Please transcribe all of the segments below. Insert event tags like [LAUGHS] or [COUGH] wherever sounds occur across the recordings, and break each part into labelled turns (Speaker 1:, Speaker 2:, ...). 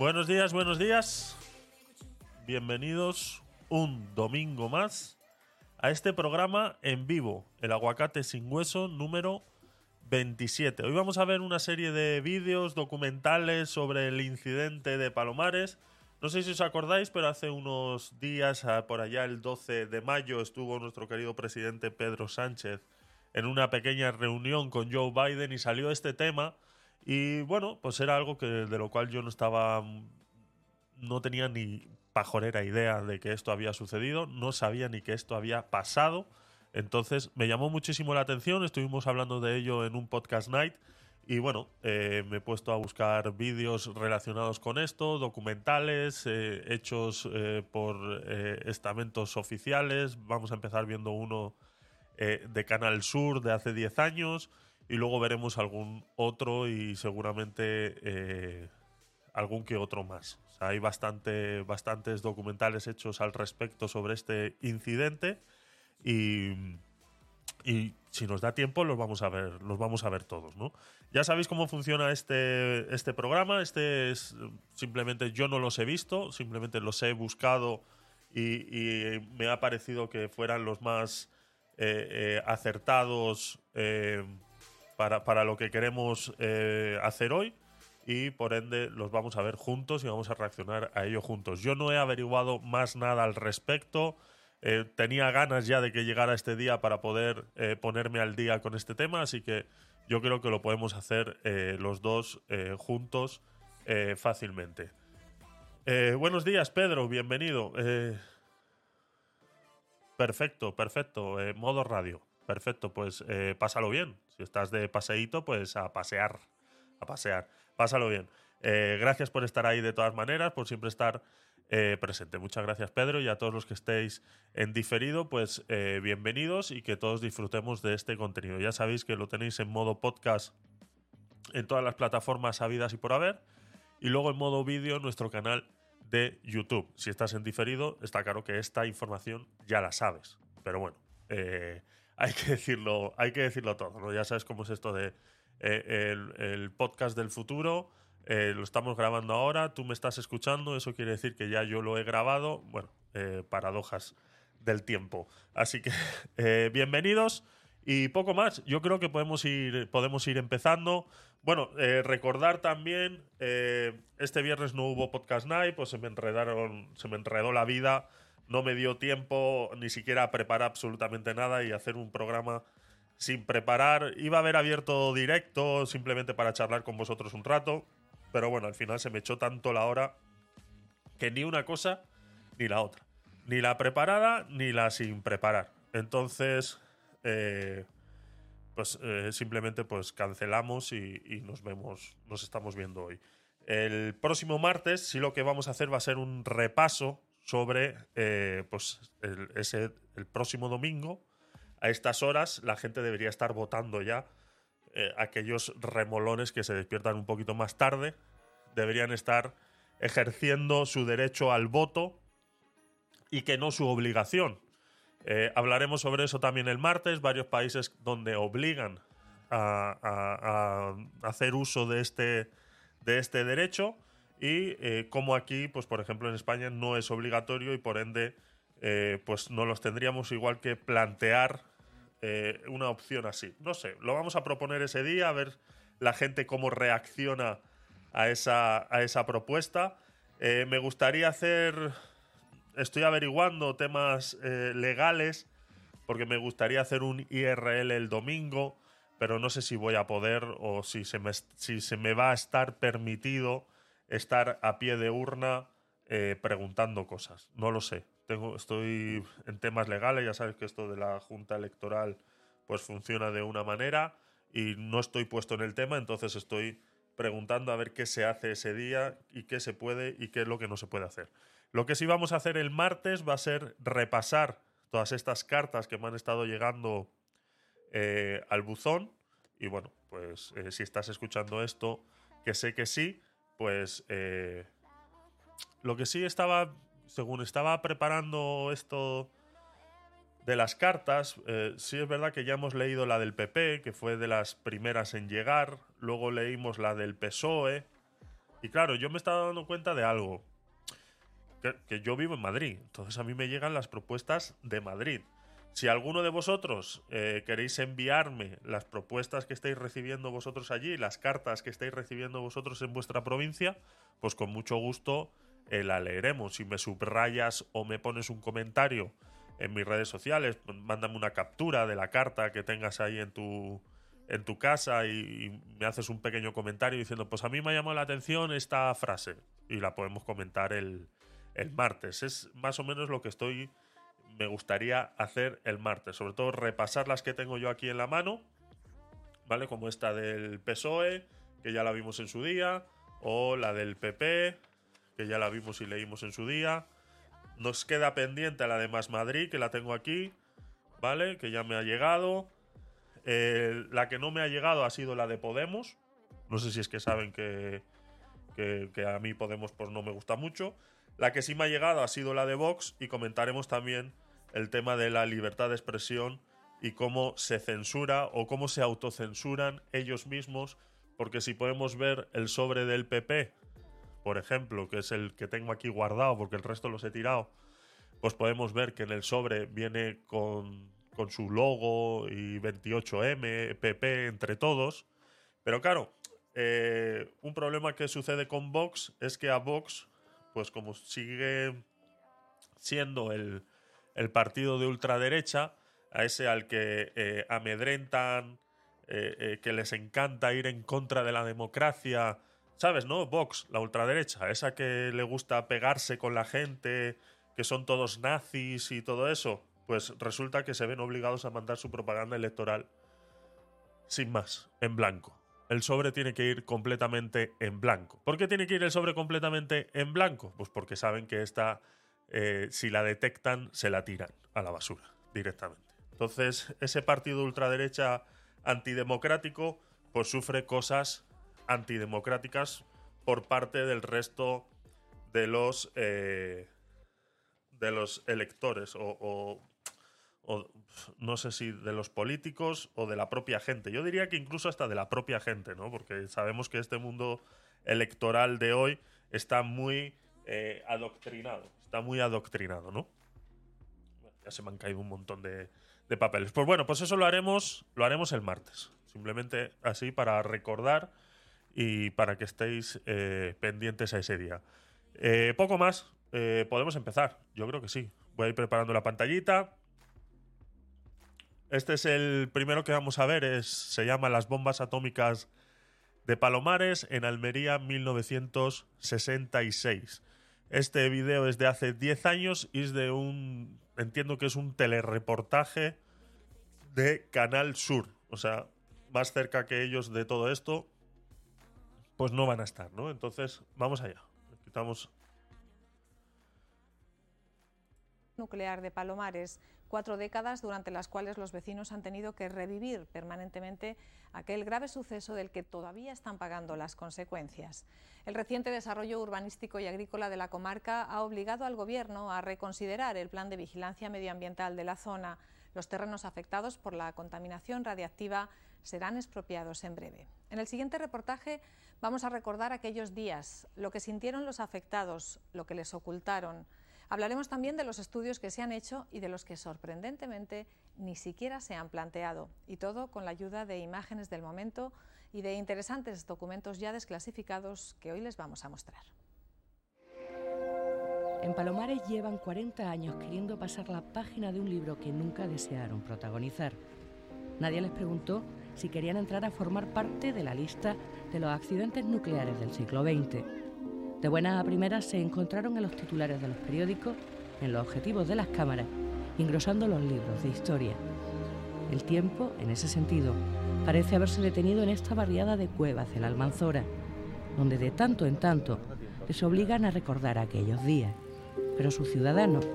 Speaker 1: Buenos días, buenos días. Bienvenidos un domingo más a este programa en vivo, el aguacate sin hueso número 27. Hoy vamos a ver una serie de vídeos documentales sobre el incidente de Palomares. No sé si os acordáis, pero hace unos días, ah, por allá el 12 de mayo, estuvo nuestro querido presidente Pedro Sánchez en una pequeña reunión con Joe Biden y salió este tema. Y bueno, pues era algo que, de lo cual yo no estaba. No tenía ni pajorera idea de que esto había sucedido, no sabía ni que esto había pasado. Entonces me llamó muchísimo la atención, estuvimos hablando de ello en un podcast night y bueno, eh, me he puesto a buscar vídeos relacionados con esto, documentales, eh, hechos eh, por estamentos oficiales. Vamos a empezar viendo uno de Canal Sur de hace 10 años y luego veremos algún otro y seguramente algún que otro más. hay bastante, bastantes documentales hechos al respecto sobre este incidente y, y si nos da tiempo los vamos a ver, los vamos a ver todos, ¿no? Ya sabéis cómo funciona este, este programa. Este es simplemente yo no los he visto, simplemente los he buscado y, me ha parecido que fueran los más eh, eh, acertados eh, para, para, lo que queremos hacer hoy. Y por ende los vamos a ver juntos y vamos a reaccionar a ello juntos. Yo no he averiguado más nada al respecto. Eh, tenía ganas ya de que llegara este día para poder eh, ponerme al día con este tema, así que yo creo que lo podemos hacer eh, los dos juntos fácilmente. buenos días, Pedro, bienvenido. perfecto, perfecto, modo radio. Perfecto, pues pásalo bien. Si estás de paseíto, pues a pasear, a pasear. Pásalo bien. gracias por estar ahí de todas maneras, por siempre estar eh, presente. Muchas gracias, Pedro, y a todos los que estéis en diferido, pues eh, bienvenidos y que todos disfrutemos de este contenido. Ya sabéis que lo tenéis en modo podcast en todas las plataformas habidas y por haber, y luego en modo vídeo en nuestro canal de YouTube. Si estás en diferido, está claro que esta información ya la sabes, pero bueno, eh, hay que decirlo, hay que decirlo todo, ¿no? Ya sabes cómo es esto de el podcast del futuro eh, lo estamos grabando ahora, tú me estás escuchando, eso quiere decir que ya yo lo he grabado. Bueno, eh, paradojas del tiempo. Así que [LAUGHS] eh, bienvenidos y poco más. Yo creo que podemos ir, podemos ir empezando. Bueno, recordar también, este viernes no hubo podcast night, pues se me enredaron, se me enredó la vida, no me dio tiempo ni siquiera a preparar absolutamente nada y hacer un programa sin preparar. Iba a haber abierto directo simplemente para charlar con vosotros un rato pero bueno, al final se me echó tanto la hora que ni una cosa ni la otra. Ni la preparada ni la sin preparar. Entonces, eh, pues eh, simplemente pues cancelamos y, nos vemos, nos estamos viendo hoy. El próximo martes, sí lo que vamos a hacer va a ser un repaso sobre eh, pues el, ese, el próximo domingo. A estas horas la gente debería estar votando ya eh, aquellos remolones que se despiertan un poquito más tarde deberían estar ejerciendo su derecho al voto y que no su obligación. Eh, hablaremos sobre eso también el martes, varios países donde obligan a, hacer uso de este, de este derecho y eh, como aquí, pues por ejemplo en España no es obligatorio y por ende pues no los tendríamos igual que plantear eh, una opción así. No sé, lo vamos a proponer ese día, a ver la gente cómo reacciona a esa, a esa propuesta. Eh, me gustaría hacer, estoy averiguando temas eh, legales, porque me gustaría hacer un IRL el domingo, pero no sé si voy a poder o si se me, si se me va a estar permitido estar a pie de urna preguntando cosas. No lo sé estoy en temas legales, ya sabes que esto de la Junta Electoral pues funciona de una manera y no estoy puesto en el tema, entonces estoy preguntando a ver qué se hace ese día y qué se puede y qué es lo que no se puede hacer. Lo que sí vamos a hacer el martes va a ser repasar todas estas cartas que me han estado llegando eh, al buzón. Y bueno, pues eh, si estás escuchando esto, que sé que sí, pues eh, lo que sí estaba según estaba preparando esto de las cartas, eh, sí es verdad que ya hemos leído la del PP, que fue de las primeras en llegar, luego leímos la del PSOE, Y claro, yo me estaba dando cuenta de algo. Que, que yo vivo en Madrid. Entonces a mí me llegan las propuestas de Madrid. Si alguno de vosotros eh, queréis enviarme las propuestas que estáis recibiendo vosotros allí, las cartas que estáis recibiendo vosotros en vuestra provincia, pues con mucho gusto eh, la leeremos. Si me subrayas o me pones un comentario en mis redes sociales, mándame una captura de la carta que tengas ahí en tu, en tu casa y, y, me haces un pequeño comentario diciendo, pues a mí me ha llamado la atención esta frase y la podemos comentar el, el martes. Es más o menos lo que estoy me gustaría hacer el martes. Sobre todo repasar las que tengo yo aquí en la mano, ¿vale? Como esta del PSOE, que ya la vimos en su día, o la del PP, que ya la vimos y leímos en su día. Nos queda pendiente la de Más Madrid, que la tengo aquí, ¿vale? Que ya me ha llegado. Eh, la que no me ha llegado ha sido la de Podemos. No sé si es que saben que, que, que a mí Podemos pues no me gusta mucho. La que sí me ha llegado ha sido la de Vox y comentaremos también el tema de la libertad de expresión y cómo se censura o cómo se autocensuran ellos mismos, porque si podemos ver el sobre del PP, por ejemplo, que es el que tengo aquí guardado porque el resto los he tirado, pues podemos ver que en el sobre viene con, con su logo y 28M, PP entre todos. Pero claro, eh, un problema que sucede con Vox es que a Vox, pues como sigue siendo el, el partido de ultraderecha, a ese al que eh, amedrentan, eh, eh, que les encanta ir en contra de la democracia. ¿Sabes, no? Vox, la ultraderecha, esa que le gusta pegarse con la gente, que son todos nazis y todo eso. Pues resulta que se ven obligados a mandar su propaganda electoral sin más, en blanco. El sobre tiene que ir completamente en blanco. ¿Por qué tiene que ir el sobre completamente en blanco? Pues porque saben que esta eh, si la detectan, se la tiran a la basura directamente. Entonces, ese partido ultraderecha antidemocrático, pues sufre cosas antidemocráticas por parte del resto de los eh, de los electores o, o, no sé si de los políticos o de la propia gente. Yo diría que incluso hasta de la propia gente, ¿no? Porque sabemos que este mundo electoral de hoy está muy eh, adoctrinado está muy adoctrinado, ¿no? Ya se me han caído un montón de, papeles. Pues bueno, pues eso lo haremos, lo haremos el martes. Simplemente así para recordar y para que estéis eh, pendientes a ese día. Eh, poco más, podemos empezar. Yo creo que sí. Voy a ir preparando la pantallita. Este es el primero que vamos a ver. Se llama Las bombas atómicas de Palomares en Almería 1966. Este video es de hace 10 años y es de un. Entiendo que es un telereportaje de Canal Sur. O sea, más cerca que ellos de todo esto, pues no van a estar, ¿no? Entonces, vamos allá. Quitamos
Speaker 2: nuclear de Palomares, cuatro décadas durante las cuales los vecinos han tenido que revivir permanentemente aquel grave suceso del que todavía están pagando las consecuencias. El reciente desarrollo urbanístico y agrícola de la comarca ha obligado al Gobierno a reconsiderar el plan de vigilancia medioambiental de la zona. Los terrenos afectados por la contaminación radiactiva serán expropiados en breve. En el siguiente reportaje vamos a recordar aquellos días, lo que sintieron los afectados, lo que les ocultaron, Hablaremos también de los estudios que se han hecho y de los que sorprendentemente ni siquiera se han planteado, y todo con la ayuda de imágenes del momento y de interesantes documentos ya desclasificados que hoy les vamos a mostrar.
Speaker 3: En Palomares llevan 40 años queriendo pasar la página de un libro que nunca desearon protagonizar. Nadie les preguntó si querían entrar a formar parte de la lista de los accidentes nucleares del siglo XX de buenas a primeras se encontraron en los titulares de los periódicos, en los objetivos de las cámaras, engrosando los libros de historia. El tiempo, en ese sentido, parece haberse detenido en esta barriada de cuevas de la Almanzora, donde de tanto en tanto les obligan a recordar aquellos días. Pero sus ciudadanos,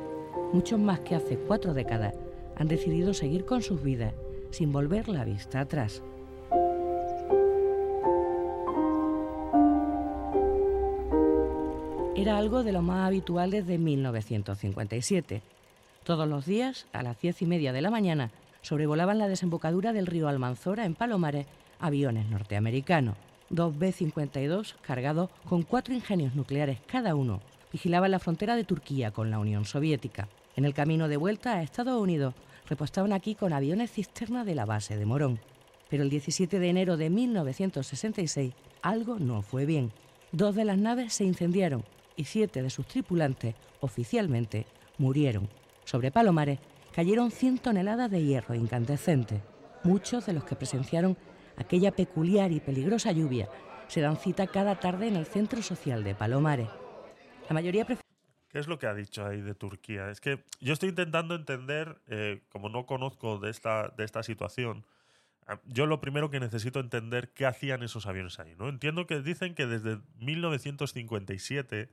Speaker 3: muchos más que hace cuatro décadas, han decidido seguir con sus vidas sin volver la vista atrás. Era algo de lo más habitual desde 1957. Todos los días, a las diez y media de la mañana, sobrevolaban la desembocadura del río Almanzora en Palomares aviones norteamericanos. Dos B-52 cargados con cuatro ingenios nucleares cada uno vigilaban la frontera de Turquía con la Unión Soviética. En el camino de vuelta a Estados Unidos repostaban aquí con aviones cisterna de la base de Morón. Pero el 17 de enero de 1966 algo no fue bien. Dos de las naves se incendiaron y siete de sus tripulantes, oficialmente, murieron. Sobre Palomares cayeron 100 toneladas de hierro incandescente. Muchos de los que presenciaron aquella peculiar y peligrosa lluvia se dan cita cada tarde en el centro social de Palomares. La mayoría
Speaker 1: ¿Qué es lo que ha dicho ahí de Turquía? Es que yo estoy intentando entender, eh, como no conozco de esta, de esta situación, ah, yo lo primero que necesito entender qué hacían esos aviones ahí. ¿no? Entiendo que dicen que desde 1957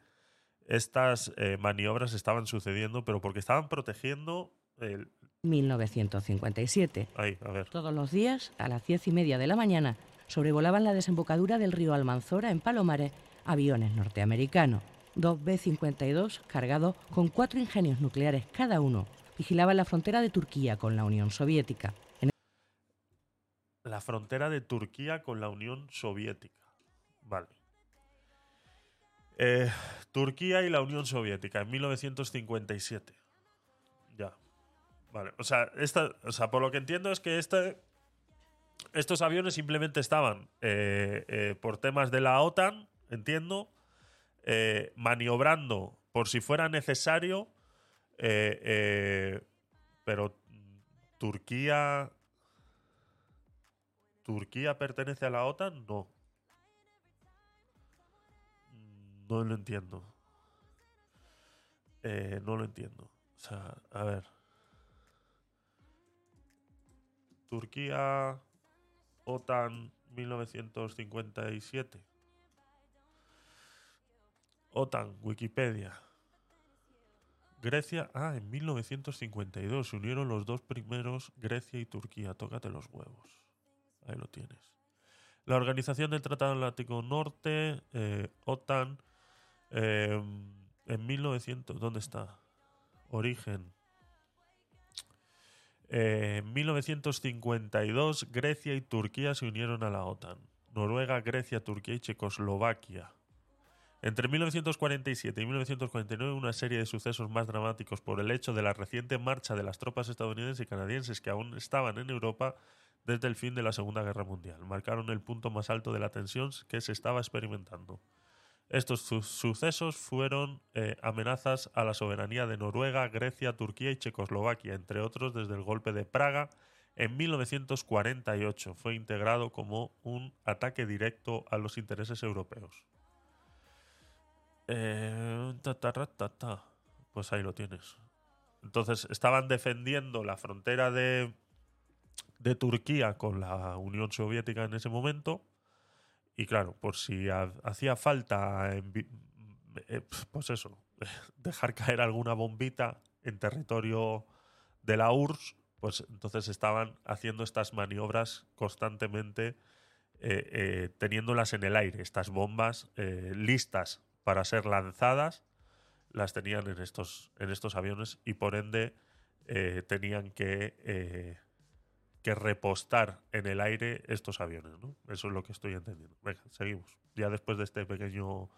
Speaker 1: estas eh, maniobras estaban sucediendo, pero porque estaban protegiendo el...
Speaker 3: 1957.
Speaker 1: Ahí, a ver.
Speaker 3: Todos los días, a las diez y media de la mañana, sobrevolaban la desembocadura del río Almanzora en Palomares aviones norteamericanos dos B-52 cargados con cuatro ingenios nucleares cada uno vigilaban la frontera de Turquía con la Unión Soviética.
Speaker 1: La frontera de Turquía con la Unión Soviética. Vale. Eh, Turquía y la Unión Soviética en 1957. Ya. Vale. O sea, esta, o sea, por lo que entiendo es que este, estos aviones simplemente estaban eh, eh, por temas de la OTAN, entiendo, maniobrando por si fuera necesario, pero Turquía... ¿Turquía pertenece a la OTAN? No. No lo entiendo. no lo entiendo. O sea, a ver. Turquía, OTAN 1957. OTAN, Wikipedia. Grecia, ah, en 1952 se unieron los dos primeros, Grecia y Turquía. Tócate los huevos. Ahí lo tienes. La Organización del Tratado Atlántico Norte, eh, OTAN, em, en 1900, ¿dónde está? Origen. Eh, en 1952 Grecia y Turquía se unieron a la OTAN. Noruega, Grecia, Turquía y Checoslovaquia. Entre 1947 y 1949, una serie de sucesos más dramáticos por el hecho de la reciente marcha de las tropas estadounidenses y canadienses que aún estaban en Europa desde el fin de la Segunda Guerra Mundial marcaron el punto más alto de la tensión que se estaba experimentando. Estos sucesos fueron eh, amenazas a la soberanía de Noruega, Grecia, Turquía y Checoslovaquia, entre otros desde el golpe de Praga en 1948. Fue integrado como un ataque directo a los intereses europeos. Eh, pues ahí lo tienes. Entonces estaban defendiendo la frontera de, de Turquía con la Unión Soviética en ese momento. Y claro, por si hacía falta, eh, pues eso, [LAUGHS] dejar caer alguna bombita en territorio de la URSS, pues entonces estaban haciendo estas maniobras constantemente, eh, teniéndolas en el aire, estas bombas listas para ser lanzadas las tenían en estos, en estos aviones y por ende eh, tenían que, eh, que repostar en el aire estos aviones. ¿no? Eso es lo que estoy entendiendo. Venga, seguimos. Ya después de este pequeño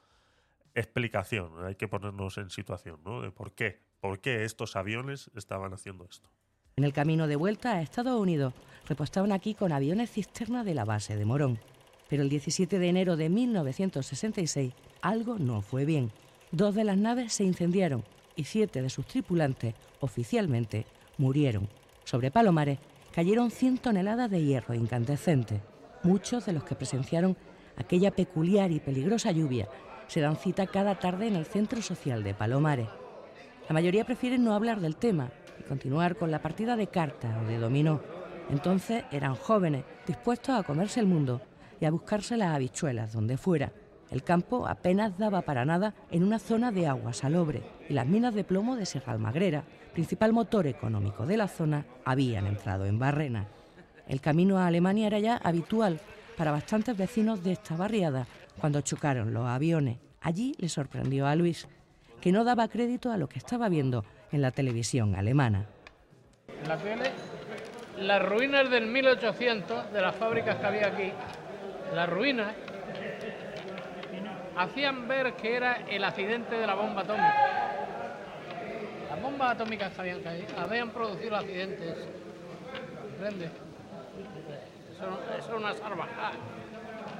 Speaker 1: explicación, hay que ponernos en situación ¿no? de por qué, por qué estos aviones estaban haciendo esto.
Speaker 3: En el camino de vuelta a Estados Unidos, repostaban aquí con aviones cisterna de la base de Morón. Pero el 17 de enero de 1966 algo no fue bien. Dos de las naves se incendiaron y siete de sus tripulantes, oficialmente, murieron. Sobre Palomares cayeron 100 toneladas de hierro incandescente. Muchos de los que presenciaron aquella peculiar y peligrosa lluvia se dan cita cada tarde en el centro social de Palomares. La mayoría prefieren no hablar del tema y continuar con la partida de cartas o de dominó. Entonces eran jóvenes, dispuestos a comerse el mundo y a buscarse las habichuelas donde fuera. El campo apenas daba para nada en una zona de agua salobre y las minas de plomo de Serra Almagrera, principal motor económico de la zona, habían entrado en Barrena. El camino a Alemania era ya habitual para bastantes vecinos de esta barriada cuando chocaron los aviones. Allí le sorprendió a Luis, que no daba crédito a lo que estaba viendo en la televisión alemana.
Speaker 4: Las ruinas del 1800 de las fábricas que había aquí las ruinas hacían ver que era el accidente de la bomba atómica. Las bombas atómicas que habían caído habían producido accidentes. ¿Comprendes? Eso, es una salvajada.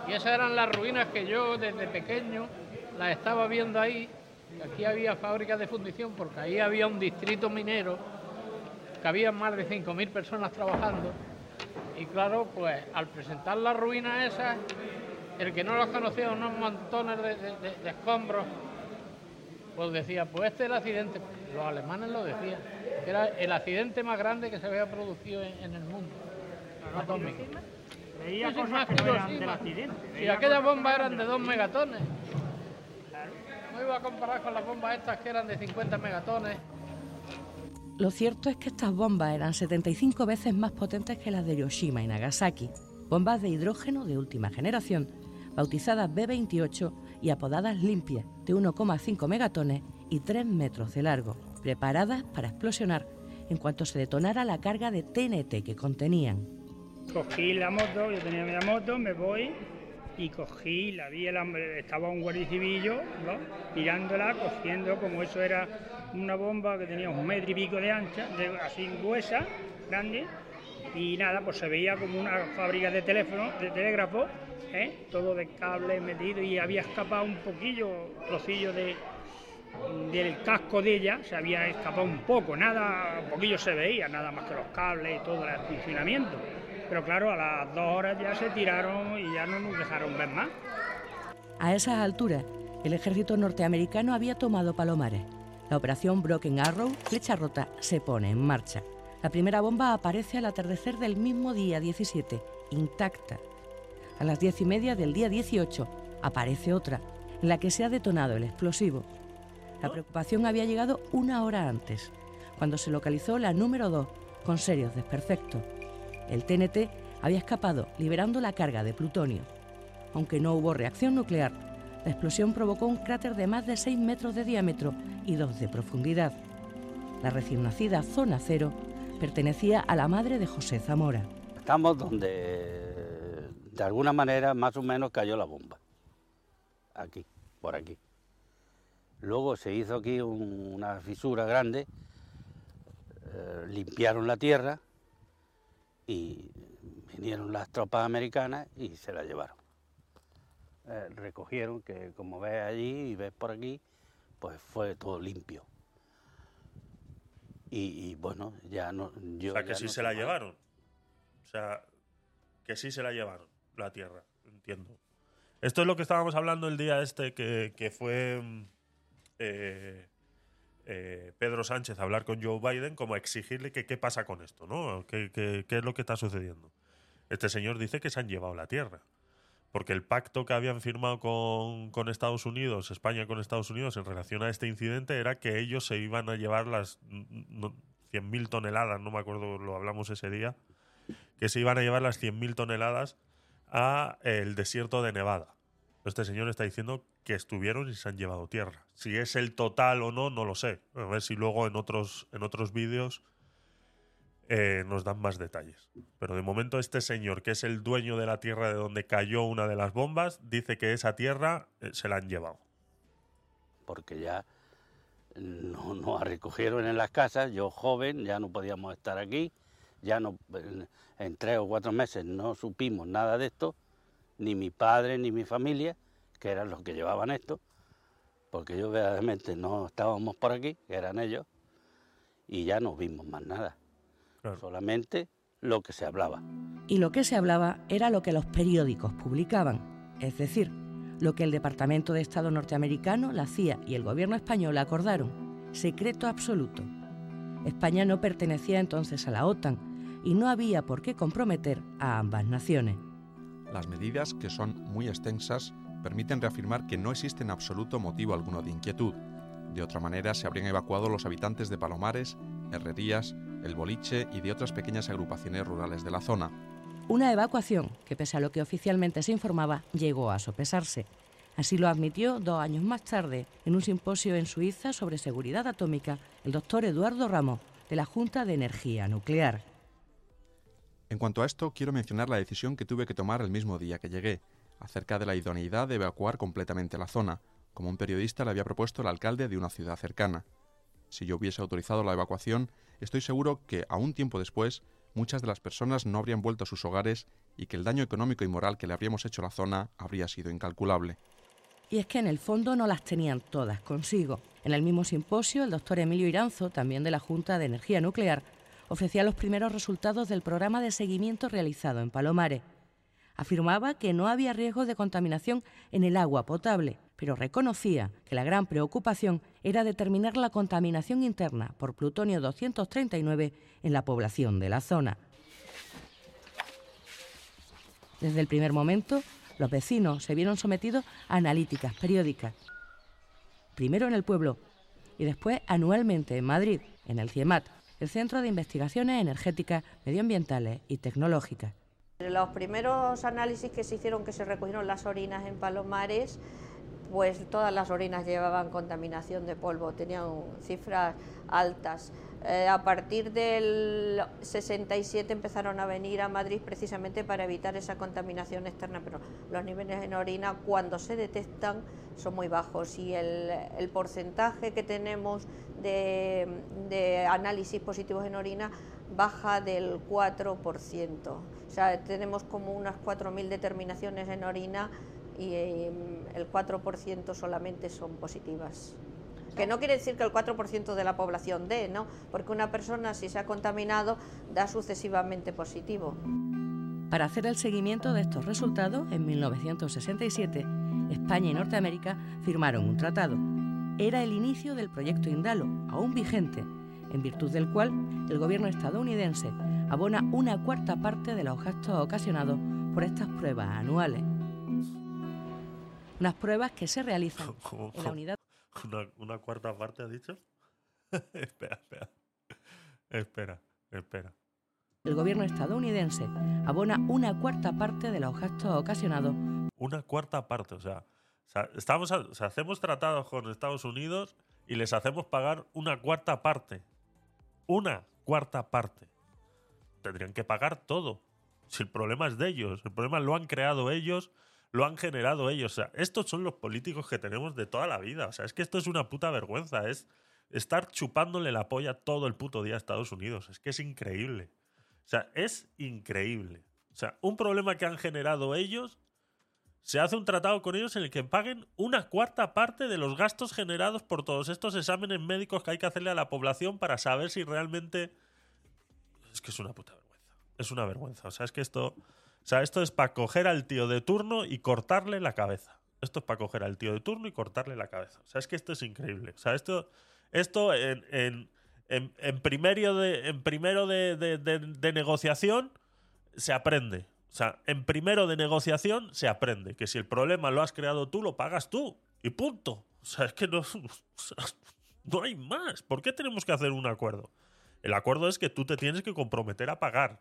Speaker 4: Y esas eran las ruinas que yo desde pequeño las estaba viendo ahí. Aquí había fábricas de fundición porque ahí había un distrito minero que había más de 5.000 personas trabajando. Y claro, pues al presentar las ruinas esas, el que no los conocía, unos montones de escombros, pues decía, pues este es el accidente. Los alemanes lo decían, que era el accidente más grande que se había producido en, en el mundo atómico.
Speaker 5: Veía
Speaker 4: Sí,
Speaker 5: cosas
Speaker 4: más
Speaker 5: que no eran del accidente.
Speaker 4: Si aquellas bombas eran de
Speaker 5: del-
Speaker 4: dos megatones. No iba a comparar con las bombas estas que eran de 50 megatones.
Speaker 3: Lo cierto es que estas bombas eran 75 veces más potentes que las de Hiroshima y Nagasaki, bombas de hidrógeno de última generación, bautizadas B-28 y apodadas limpias, de 1,5 megatones y 3 metros de largo, preparadas para explosionar en cuanto se detonara la carga de TNT que contenían.
Speaker 5: Cogí la moto, yo tenía mi moto, me voy y cogí, la vi, el estaba un guardia civillo, ¿no? mirándola, cogiendo como eso era una bomba que tenía un metro y pico de ancha, de- así gruesa, grande, y nada, pues se veía como una fábrica de teléfono, de telégrafo, ¿eh? todo de cable metido y había escapado un poquillo, trocillo de, del casco de ella, se había escapado un poco, nada, un poquillo se veía, nada más que los cables y todo el funcionamiento. Pero claro, a las dos horas ya se tiraron y ya no nos dejaron ver más.
Speaker 3: A esas alturas, el ejército norteamericano había tomado Palomares. La operación Broken Arrow, flecha rota, se pone en marcha. La primera bomba aparece al atardecer del mismo día 17, intacta. A las diez y media del día 18 aparece otra, en la que se ha detonado el explosivo. La preocupación había llegado una hora antes, cuando se localizó la número 2, con serios desperfectos. El TNT había escapado, liberando la carga de plutonio. Aunque no hubo reacción nuclear, la explosión provocó un cráter de más de 6 metros de diámetro y 2 de profundidad. La recién nacida Zona Cero pertenecía a la madre de José Zamora.
Speaker 6: Estamos donde de alguna manera más o menos cayó la bomba. Aquí, por aquí. Luego se hizo aquí un- una fisura grande, eh, limpiaron la tierra y vinieron las tropas americanas y se la llevaron. Eh, recogieron que como ves allí y ves por aquí, pues fue todo limpio. Y, y bueno, ya no... Yo
Speaker 1: o sea, que sí
Speaker 6: no
Speaker 1: se la llevaron. O sea, que sí se la llevaron, la tierra. Entiendo. Esto es lo que estábamos hablando el día este, que, que fue mm, eh, eh, Pedro Sánchez a hablar con Joe Biden, como a exigirle que qué pasa con esto, ¿no? ¿Qué, qué- qué es lo que está sucediendo? Este señor dice que se han llevado la tierra. Porque el pacto que habían firmado con, con Estados Unidos, España con Estados Unidos, en relación a este incidente, era que ellos se iban a llevar las mm, no, 100.000 toneladas, no me acuerdo, lo hablamos ese día, que se iban a llevar las 100.000 toneladas a el desierto de Nevada. Este señor está diciendo que estuvieron y se han llevado tierra. Si es el total o no, no lo sé. A ver si luego en otros, en otros vídeos eh, nos dan más detalles. Pero de momento este señor, que es el dueño de la tierra de donde cayó una de las bombas, dice que esa tierra eh, se la han llevado.
Speaker 6: porque ya no nos recogieron en las casas, yo joven, ya no podíamos estar aquí, ya no, en, en tres o cuatro meses no supimos nada de esto, ni mi padre ni mi familia, que eran los que llevaban esto, porque yo verdaderamente no estábamos por aquí, que eran ellos, y ya no vimos más nada,
Speaker 1: Claro.
Speaker 6: solamente lo que se hablaba.
Speaker 3: Y lo que se hablaba era lo que los periódicos publicaban, es decir, lo que el Departamento de Estado norteamericano, la CIA y el gobierno español acordaron, secreto absoluto. España no pertenecía entonces a la OTAN y no había por qué comprometer a ambas naciones.
Speaker 7: Las medidas, que son muy extensas, permiten reafirmar que no existe en absoluto motivo alguno de inquietud. De otra manera, se habrían evacuado los habitantes de Palomares, Herrerías, El Boliche y de otras pequeñas agrupaciones rurales de la zona.
Speaker 3: Una evacuación que, pese a lo que oficialmente se informaba, llegó a sopesarse. Así lo admitió dos años más tarde, en un simposio en Suiza sobre seguridad atómica, el doctor Eduardo Ramos, de la Junta de Energía Nuclear.
Speaker 7: En cuanto a esto, quiero mencionar la decisión que tuve que tomar el mismo día que llegué. acerca de la idoneidad de evacuar completamente la zona, como un periodista le había propuesto el alcalde de una ciudad cercana. Si yo hubiese autorizado la evacuación, estoy seguro que, a un tiempo después, muchas de las personas no habrían vuelto a sus hogares y que el daño económico y moral que le habríamos hecho a la zona habría sido incalculable.
Speaker 3: Y es que en el fondo no las tenían todas consigo. En el mismo simposio, el doctor Emilio Iranzo, también de la Junta de Energía Nuclear, ofrecía los primeros resultados del programa de seguimiento realizado en Palomares. Afirmaba que no había riesgo de contaminación en el agua potable, pero reconocía que la gran preocupación era determinar la contaminación interna por plutonio 239 en la población de la zona. Desde el primer momento, los vecinos se vieron sometidos a analíticas periódicas, primero en el pueblo y después anualmente en Madrid, en el CIEMAT, el Centro de Investigaciones Energéticas, Medioambientales y Tecnológicas.
Speaker 8: Los primeros análisis que se hicieron, que se recogieron las orinas en Palomares, pues todas las orinas llevaban contaminación de polvo, tenían cifras altas. Eh, a partir del 67 empezaron a venir a Madrid precisamente para evitar esa contaminación externa, pero los niveles en orina cuando se detectan son muy bajos y el, porcentaje que tenemos de, de, análisis positivos en orina baja del 4%. O sea, tenemos como unas 4.000 determinaciones en orina y em, el 4% solamente son positivas. Que no quiere decir que el 4% de la población dé, ¿no? Porque una persona si se ha contaminado da sucesivamente positivo.
Speaker 3: Para hacer el seguimiento de estos resultados, en 1967, España y Norteamérica firmaron un tratado. Era el inicio del proyecto Indalo, aún vigente, en virtud del cual el gobierno estadounidense abona una cuarta parte de los gastos ocasionados por estas pruebas anuales. Unas pruebas que se realizan en la unidad
Speaker 1: una, cuarta parte, ¿ha dicho? [LAUGHS] espera, espera. Espera, espera.
Speaker 3: El gobierno estadounidense abona una cuarta parte de los gastos ocasionados.
Speaker 1: Una cuarta parte, o sea, estamos, hacemos tratados con Estados Unidos y les hacemos pagar una cuarta parte. Una cuarta parte. Tendrían que pagar todo. Si el problema es de ellos, el problema lo han creado ellos lo han generado ellos. O sea, estos son los políticos que tenemos de toda la vida. O sea, es que esto es una puta vergüenza. Es estar chupándole la polla todo el puto día a Estados Unidos. Es que es increíble. O sea, es increíble. O sea, un problema que han generado ellos, se hace un tratado con ellos en el que paguen una cuarta parte de los gastos generados por todos estos exámenes médicos que hay que hacerle a la población para saber si realmente... Es que es una puta vergüenza. Es una vergüenza. O sea, es que esto... O sea, esto es para coger al tío de turno y cortarle la cabeza. Esto es para coger al tío de turno y cortarle la cabeza. O sea, es que esto es increíble. O sea, esto, esto en, en, en, primero, de, en primero de, de, negociación se aprende. O sea, en primero de negociación se aprende que si el problema lo has creado tú, lo pagas tú. Y punto. O sea, es que no, [LAUGHS] no hay más. ¿Por qué tenemos que hacer un acuerdo? El acuerdo es que tú te tienes que comprometer a pagar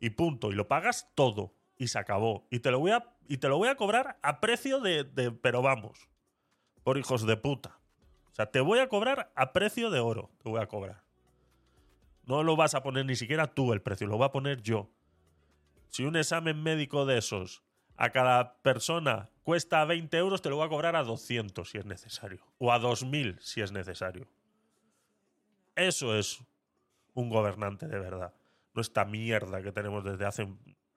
Speaker 1: y punto. Y lo pagas todo. Y se acabó. Y te lo voy a, y te lo voy a cobrar a precio de. Pero vamos. Por hijos de puta. O sea, te voy a cobrar a precio de oro. Te voy a cobrar. No lo vas a poner ni siquiera tú el precio, lo voy a poner yo. Si un examen médico de esos a cada persona cuesta 20 euros, te lo voy a cobrar a 200 si es necesario. O a 2000 si es necesario. Eso es un gobernante de verdad no esta mierda que tenemos desde hace.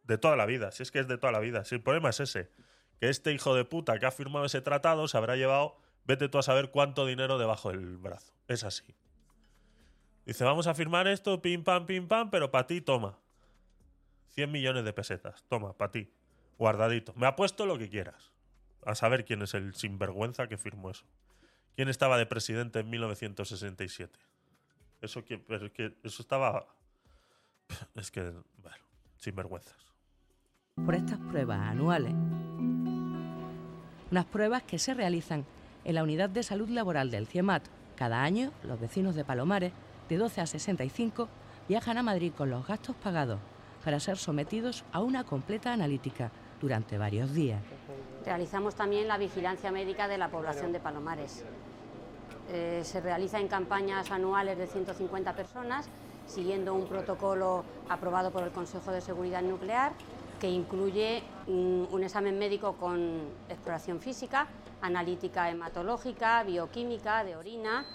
Speaker 1: de toda la vida. Si es que es de toda la vida. Si el problema es ese. Que este hijo de puta que ha firmado ese tratado se habrá llevado. Vete tú a saber cuánto dinero debajo del brazo. Es así. Dice, vamos a firmar esto, pim pam, pim pam, pero para ti, toma. 100 millones de pesetas. Toma, para ti. Guardadito. Me ha puesto lo que quieras. A saber quién es el sinvergüenza que firmó eso. ¿Quién estaba de presidente en 1967? Eso, que, eso estaba es que, bueno, sin vergüenzas.
Speaker 3: Por estas pruebas anuales. Unas pruebas que se realizan en la Unidad de Salud Laboral del CIEMAT. Cada año, los vecinos de Palomares, de 12 a 65, viajan a Madrid con los gastos pagados para ser sometidos a una completa analítica durante varios días.
Speaker 9: Realizamos también la vigilancia médica de la población de Palomares. Eh, se realiza en campañas anuales de 150 personas siguiendo un protocolo aprobado por el Consejo de Seguridad Nuclear que incluye un examen médico con exploración física, analítica hematológica, bioquímica de orina,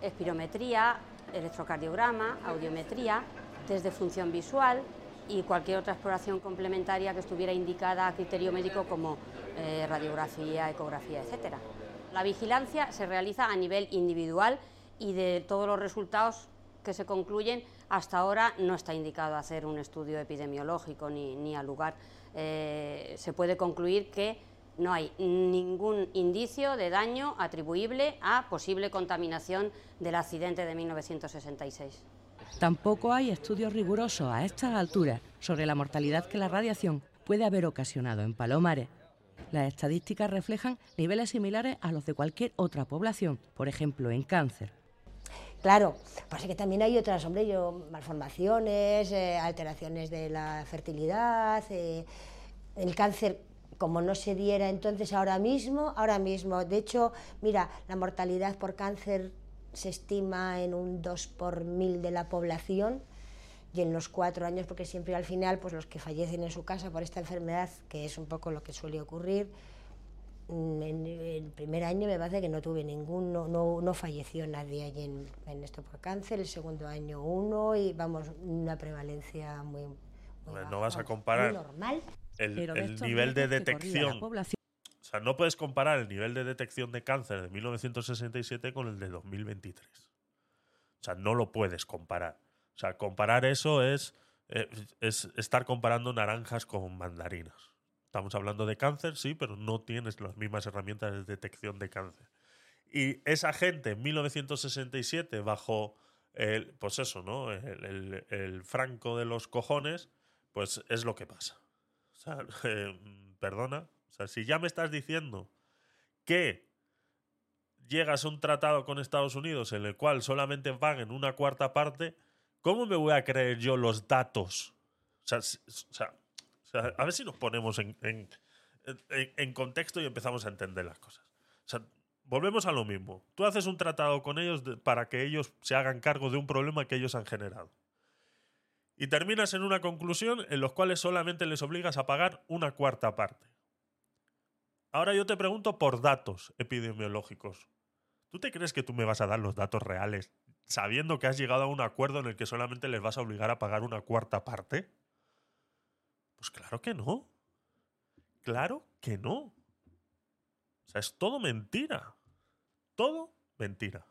Speaker 9: espirometría, electrocardiograma, audiometría, test de función visual y cualquier otra exploración complementaria que estuviera indicada a criterio médico como eh, radiografía, ecografía, etc. La vigilancia se realiza a nivel individual y de todos los resultados que se concluyen, hasta ahora no está indicado hacer un estudio epidemiológico ni, ni al lugar. Eh, se puede concluir que no hay ningún indicio de daño atribuible a posible contaminación del accidente de 1966.
Speaker 3: Tampoco hay estudios rigurosos a estas alturas sobre la mortalidad que la radiación puede haber ocasionado en Palomares. Las estadísticas reflejan niveles similares a los de cualquier otra población, por ejemplo en cáncer.
Speaker 10: Claro, pasa que también hay otras, hombre, yo, malformaciones, eh, alteraciones de la fertilidad, eh, el cáncer como no se diera entonces ahora mismo, ahora mismo, de hecho, mira, la mortalidad por cáncer se estima en un 2 por mil de la población y en los cuatro años, porque siempre al final, pues los que fallecen en su casa por esta enfermedad, que es un poco lo que suele ocurrir, en el primer año me parece que no tuve ningún, no, no, falleció nadie allí en, esto por cáncer, el segundo año uno y vamos, una prevalencia muy...
Speaker 1: no vas a comparar
Speaker 10: normal
Speaker 1: el, nivel de detección. O sea, no puedes comparar el nivel de detección de cáncer de 1967 con el de 2023. O sea, no lo puedes comparar. O sea, comparar eso es, eh, es estar comparando naranjas con mandarinas. Estamos hablando de cáncer, sí, pero no tienes las mismas herramientas de detección de cáncer. Y esa gente en 1967, bajo el, pues eso, ¿no? El, el franco de los cojones, pues es lo que pasa. O sea, [LAUGHS] eh, perdona. O sea, si ya me estás diciendo que llegas a un tratado con Estados Unidos en el cual solamente paguen una cuarta parte, ¿cómo me voy a creer yo los datos? O sea, a ver si nos ponemos en, contexto y empezamos a entender las cosas. O sea, volvemos a lo mismo. Tú haces un tratado con ellos para que ellos se hagan cargo de un problema que ellos han generado y terminas en una conclusión en los cuales solamente les obligas a pagar una cuarta parte. Ahora yo te pregunto por datos epidemiológicos. ¿Tú te crees que tú me vas a dar los datos reales sabiendo que has llegado a un acuerdo en el que solamente les vas a obligar a pagar una cuarta parte? Pues claro que no. Claro que no. O sea, es todo mentira. Todo mentira.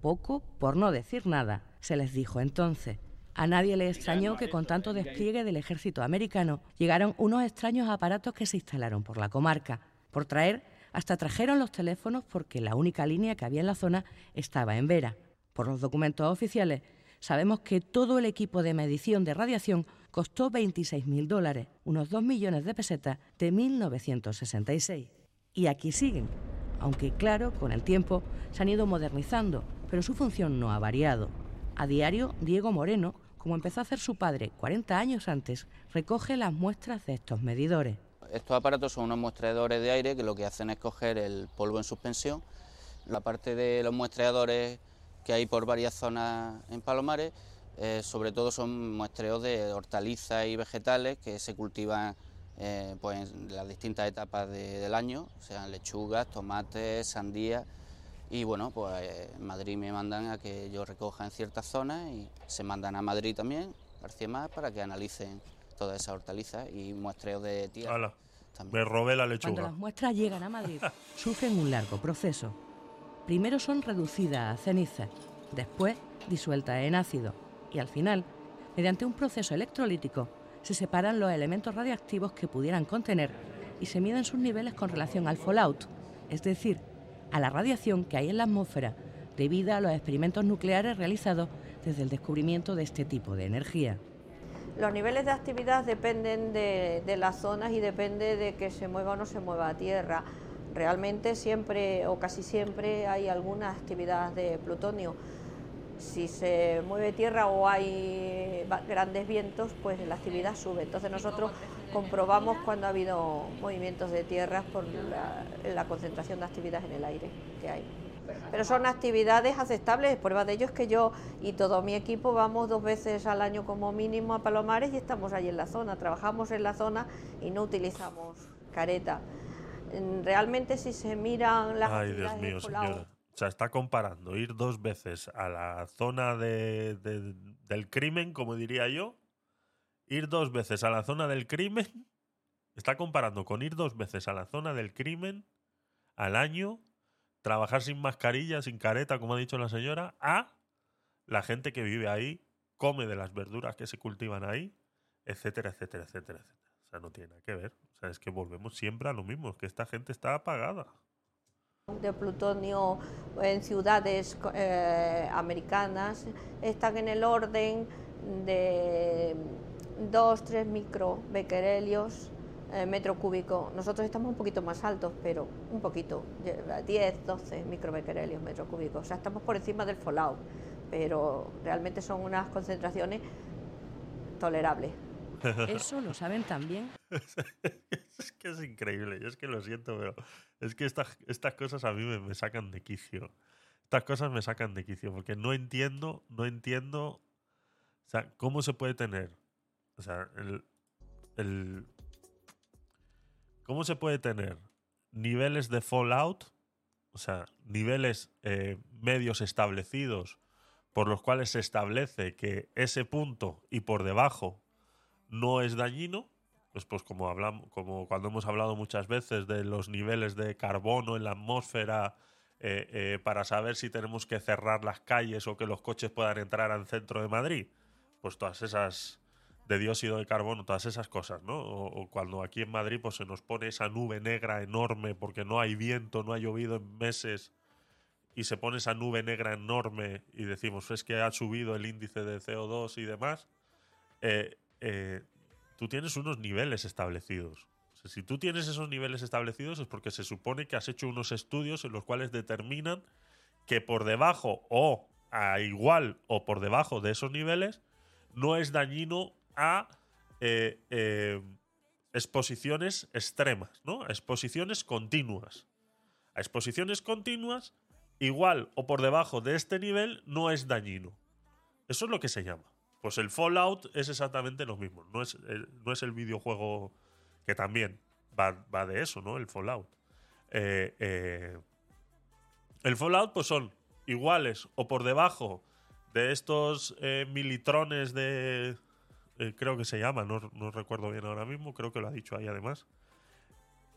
Speaker 3: Poco por no decir nada se les dijo entonces. A nadie le extrañó que con tanto despliegue del ejército americano llegaron unos extraños aparatos que se instalaron por la comarca. Por traer, hasta trajeron los teléfonos porque la única línea que había en la zona estaba en Vera. Por los documentos oficiales, sabemos que todo el equipo de medición de radiación costó 26.000 dólares, unos 2 millones de pesetas de 1966. Y aquí siguen, aunque claro, con el tiempo se han ido modernizando, pero su función no ha variado. A diario, Diego Moreno, como empezó a hacer su padre 40 años antes, recoge las muestras de estos medidores.
Speaker 11: Estos aparatos son unos muestreadores de aire que lo que hacen es coger el polvo en suspensión. La parte de los muestreadores que hay por varias zonas en Palomares, eh, sobre todo son muestreos de hortalizas y vegetales que se cultivan eh, pues, en las distintas etapas del año, sean lechugas, tomates, sandías y bueno, pues en Madrid me mandan a que yo recoja en ciertas zonas y se mandan a Madrid también, García Más, para que analicen todas esas hortalizas y muestreos de tierra.
Speaker 1: Me robé la lechuga.
Speaker 3: Cuando las muestras llegan a Madrid, [LAUGHS] sufren un largo proceso. Primero son reducidas a cenizas, después disueltas en ácido y al final, mediante un proceso electrolítico, se separan los elementos radiactivos que pudieran contener y se miden sus niveles con relación al fallout, es decir, a la radiación que hay en la atmósfera debido a los experimentos nucleares realizados desde el descubrimiento de este tipo de energía.
Speaker 8: Los niveles de actividad dependen de, las zonas y depende de que se mueva o no se mueva a tierra. Realmente siempre o casi siempre hay alguna actividad de plutonio. Si se mueve tierra o hay grandes vientos, pues la actividad sube. Entonces nosotros comprobamos cuando ha habido movimientos de tierra por la, concentración de actividad en el aire que hay. pero son actividades aceptables. Prueba de ello es que yo y todo mi equipo vamos dos veces al año como mínimo a Palomares y estamos allí en la zona, trabajamos en la zona y no utilizamos careta. Realmente si se miran las
Speaker 1: Ay, Dios mío,
Speaker 8: Colau-
Speaker 1: señora. O sea, está comparando ir dos veces a la zona de- de- del crimen, como diría yo, ir dos veces a la zona del crimen, está comparando con ir dos veces a la zona del crimen al año, trabajar sin mascarilla, sin careta, como ha dicho la señora, a la gente que vive ahí, come de las verduras que se cultivan ahí, etcétera, etcétera, etcétera, etcétera. O sea, no tiene nada que ver. O sea, es que volvemos siempre a lo mismo, es que esta gente está apagada.
Speaker 8: De plutonio en ciudades eh, americanas están en el orden de 2-3 microbecquerelios eh, metro cúbico. Nosotros estamos un poquito más altos, pero un poquito, 10-12 microbecquerelios metro cúbico. O sea, estamos por encima del fallout, pero realmente son unas concentraciones tolerables. [LAUGHS]
Speaker 3: Eso lo saben también [LAUGHS]
Speaker 1: es que es increíble, yo es que lo siento, pero es que estas, estas cosas a mí me, me sacan de quicio. Estas cosas me sacan de quicio, porque no entiendo, no entiendo, o sea, cómo se puede tener, o sea, el, el- cómo se puede tener niveles de fallout, o sea, niveles eh, medios establecidos por los cuales se establece que ese punto y por debajo no es dañino, pues, pues como hablamos, como cuando hemos hablado muchas veces de los niveles de carbono en la atmósfera eh, eh, para saber si tenemos que cerrar las calles o que los coches puedan entrar al centro de Madrid, pues todas esas de dióxido de carbono, todas esas cosas, ¿no? O, cuando aquí en Madrid pues se nos pone esa nube negra enorme porque no hay viento, no ha llovido en meses y se pone esa nube negra enorme y decimos es que ha subido el índice de CO2 y demás, eh, eh, tú tienes unos niveles establecidos. Si tú tienes esos niveles establecidos es porque se supone que has hecho unos estudios en los cuales determinan que por debajo o a igual o por debajo de esos niveles no es dañino a eh, eh, exposiciones extremas, ¿no? A exposiciones continuas. A exposiciones continuas, igual o por debajo de este nivel, no es dañino. Eso es lo que se llama. Pues el Fallout es exactamente lo mismo. No es, el- no es el videojuego que también va, va de eso, ¿no? El Fallout. Eh, eh, el Fallout, pues son iguales o por debajo de estos eh, militrones de. eh, creo que se llama, no, no recuerdo bien ahora mismo, creo que lo ha dicho ahí además.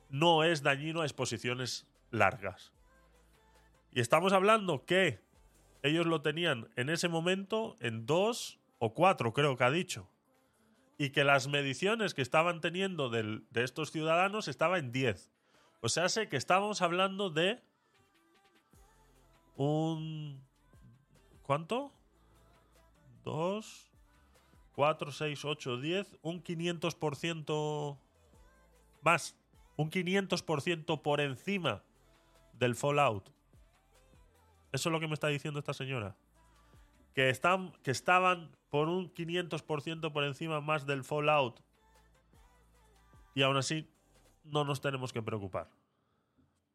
Speaker 1: No es dañino a exposiciones largas. Y estamos hablando que ellos lo tenían en ese momento en dos o cuatro, creo que ha dicho. Y que las mediciones que estaban teniendo del- de estos ciudadanos estaba en 10. O sea, sé que estábamos hablando de un... ¿Cuánto? 2, 4, 6, 8, 10, un 500% más. Un 500% por encima del Fallout. Eso es lo que me está diciendo esta señora. Que, están, que estaban por un 500% por encima más del Fallout. Y aún así, no nos tenemos que preocupar.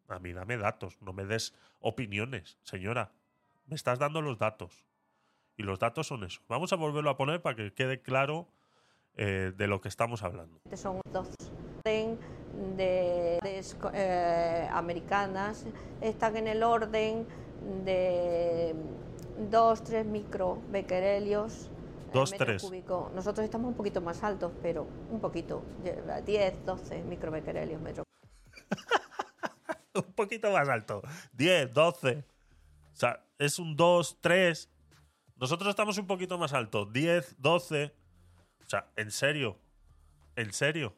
Speaker 1: A mí dame datos, no me des opiniones, señora. Me estás dando los datos. Y los datos son eso. Vamos a volverlo a poner para que quede claro eh, de lo que estamos hablando.
Speaker 8: Son dos de, de eh, americanas, están en el orden de 2-3 microbecquerelios.
Speaker 1: Dos,
Speaker 8: metro
Speaker 1: tres.
Speaker 8: cúbico. Nosotros estamos un poquito más altos, pero un poquito, 10-12 microbecquerelios metro [LAUGHS]
Speaker 1: un poquito más alto. 10, 12. O sea, es un 2, 3. Nosotros estamos un poquito más alto. 10, 12. O sea, en serio. En serio.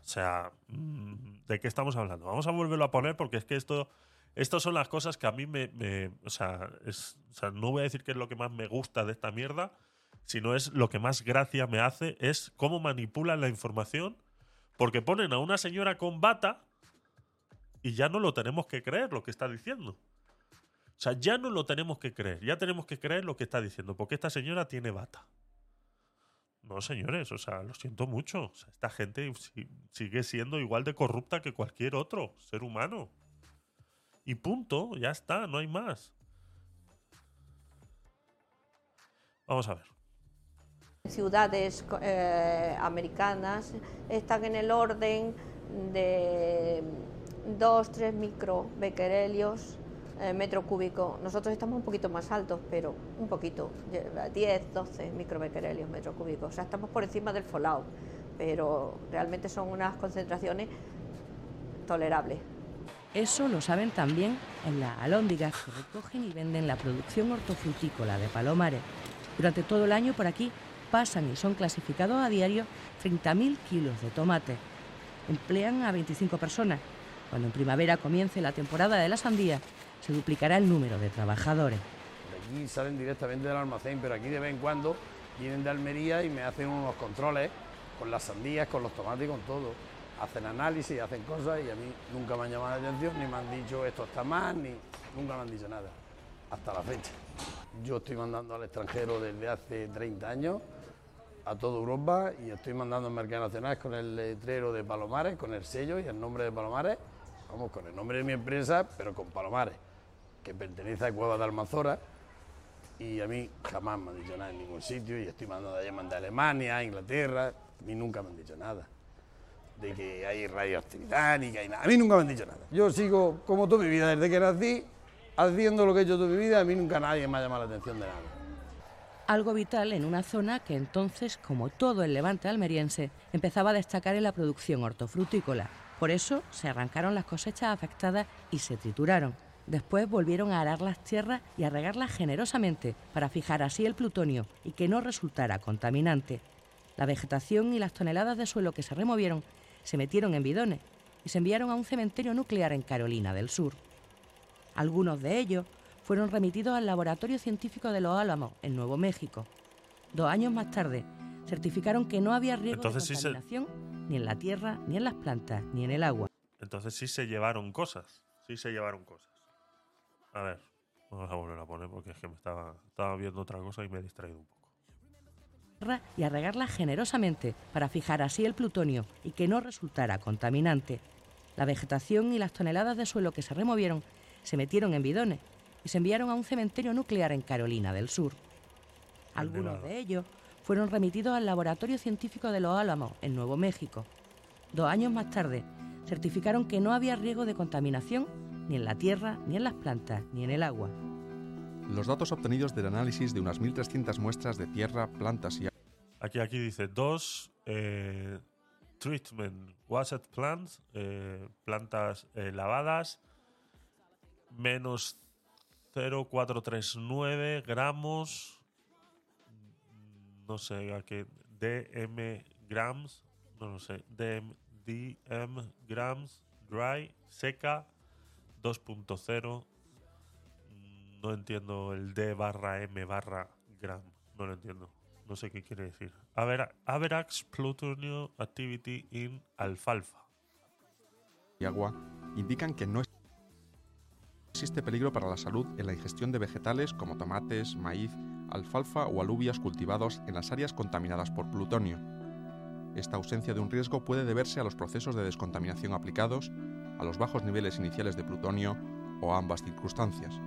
Speaker 1: O sea, mm, ¿de qué estamos hablando? Vamos a volverlo a poner porque es que esto. Estas son las cosas que a mí me. me- o, sea, es- o sea, no voy a decir que es lo que más me gusta de esta mierda, sino es lo que más gracia me hace, es cómo manipulan la información. Porque ponen a una señora con bata y ya no lo tenemos que creer lo que está diciendo. O sea, ya no lo tenemos que creer, ya tenemos que creer lo que está diciendo, porque esta señora tiene bata. No, señores, o sea, lo siento mucho. Esta gente si- sigue siendo igual de corrupta que cualquier otro ser humano. Y punto, ya está, no hay más. Vamos a ver.
Speaker 8: Ciudades eh, americanas están en el orden de 2-3 microbecquerelios eh, metro cúbico. Nosotros estamos un poquito más altos, pero un poquito, 10, 12 microbecquerelios metro cúbico. O sea, estamos por encima del folao, pero realmente son unas concentraciones tolerables.
Speaker 3: Eso lo saben también en las alóndigas que recogen y venden la producción hortofrutícola de Palomares. Durante todo el año por aquí pasan y son clasificados a diario 30.000 kilos de tomate. Emplean a 25 personas. Cuando en primavera comience la temporada de la sandía, se duplicará el número de trabajadores.
Speaker 12: De aquí salen directamente del almacén, pero aquí de vez en cuando vienen de Almería y me hacen unos controles con las sandías, con los tomates y con todo. Hacen análisis, hacen cosas y a mí nunca me han llamado la atención, ni me han dicho esto está mal, ni nunca me han dicho nada, hasta la fecha. Yo estoy mandando al extranjero desde hace 30 años a toda Europa y estoy mandando en mercado nacional con el letrero de Palomares, con el sello y el nombre de Palomares, vamos, con el nombre de mi empresa, pero con Palomares que pertenece a Cueva de Almazora y a mí jamás me han dicho nada en ningún sitio y estoy mandando a llamar de Alemania, Inglaterra, a mí nunca me han dicho nada de que hay radioactividad ni que hay nada. A mí nunca me han dicho nada. Yo sigo como toda mi vida desde que nací, haciendo lo que he hecho toda mi vida, a mí nunca nadie me ha llamado la atención de nada.
Speaker 3: Algo vital en una zona que entonces, como todo el levante almeriense, empezaba a destacar en la producción hortofrutícola. Por eso se arrancaron las cosechas afectadas y se trituraron. Después volvieron a arar las tierras y a regarlas generosamente para fijar así el plutonio y que no resultara contaminante. La vegetación y las toneladas de suelo que se removieron se metieron en bidones y se enviaron a un cementerio nuclear en Carolina del Sur. Algunos de ellos fueron remitidos al Laboratorio Científico de Los Álamos, en Nuevo México. Dos años más tarde, certificaron que no había riesgo de contaminación ni en la tierra, ni en las plantas, ni en el agua.
Speaker 1: Entonces sí se llevaron cosas, sí se llevaron cosas. A ver, vamos a volver a poner porque es que me estaba, estaba viendo otra cosa y me he distraído un poco.
Speaker 3: Y a regarla generosamente para fijar así el plutonio y que no resultara contaminante. La vegetación y las toneladas de suelo que se removieron se metieron en bidones y se enviaron a un cementerio nuclear en Carolina del Sur. Algunos de ellos fueron remitidos al Laboratorio Científico de Los Álamos, en Nuevo México. Dos años más tarde, certificaron que no había riesgo de contaminación ni en la tierra, ni en las plantas, ni en el agua.
Speaker 7: Los datos obtenidos del análisis de unas 1.300 muestras de tierra, plantas y
Speaker 1: Aquí, aquí dice dos eh, treatment washed plants, eh, plantas eh, lavadas, menos 0,439 gramos, no sé a qué, DM grams, no lo sé, DM, DM grams, dry, seca, 2.0. No entiendo el D barra M barra gram. No lo entiendo. No sé qué quiere decir. Average Plutonium Activity in Alfalfa.
Speaker 7: Y agua indican que no existe peligro para la salud en la ingestión de vegetales como tomates, maíz, alfalfa o alubias cultivados en las áreas contaminadas por plutonio. Esta ausencia de un riesgo puede deberse a los procesos de descontaminación aplicados a los bajos niveles iniciales de plutonio o a ambas circunstancias.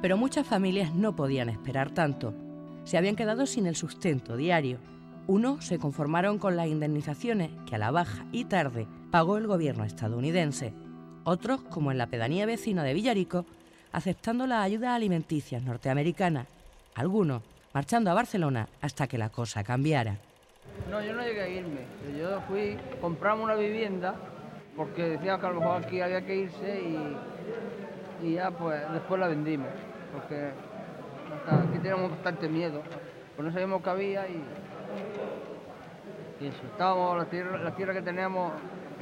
Speaker 3: Pero muchas familias no podían esperar tanto. Se habían quedado sin el sustento diario. Unos se conformaron con las indemnizaciones que a la baja y tarde pagó el gobierno estadounidense. Otros, como en la pedanía vecina de Villarico, aceptando las ayudas alimenticias norteamericanas. Algunos marchando a Barcelona hasta que la cosa cambiara.
Speaker 13: No, yo no llegué a irme. Yo fui, compramos una vivienda porque decía que a lo mejor aquí había que irse y, ya pues después la vendimos, porque aquí teníamos bastante miedo, pues no sabíamos qué había y, y eso, estábamos, la tierra, la tierra que teníamos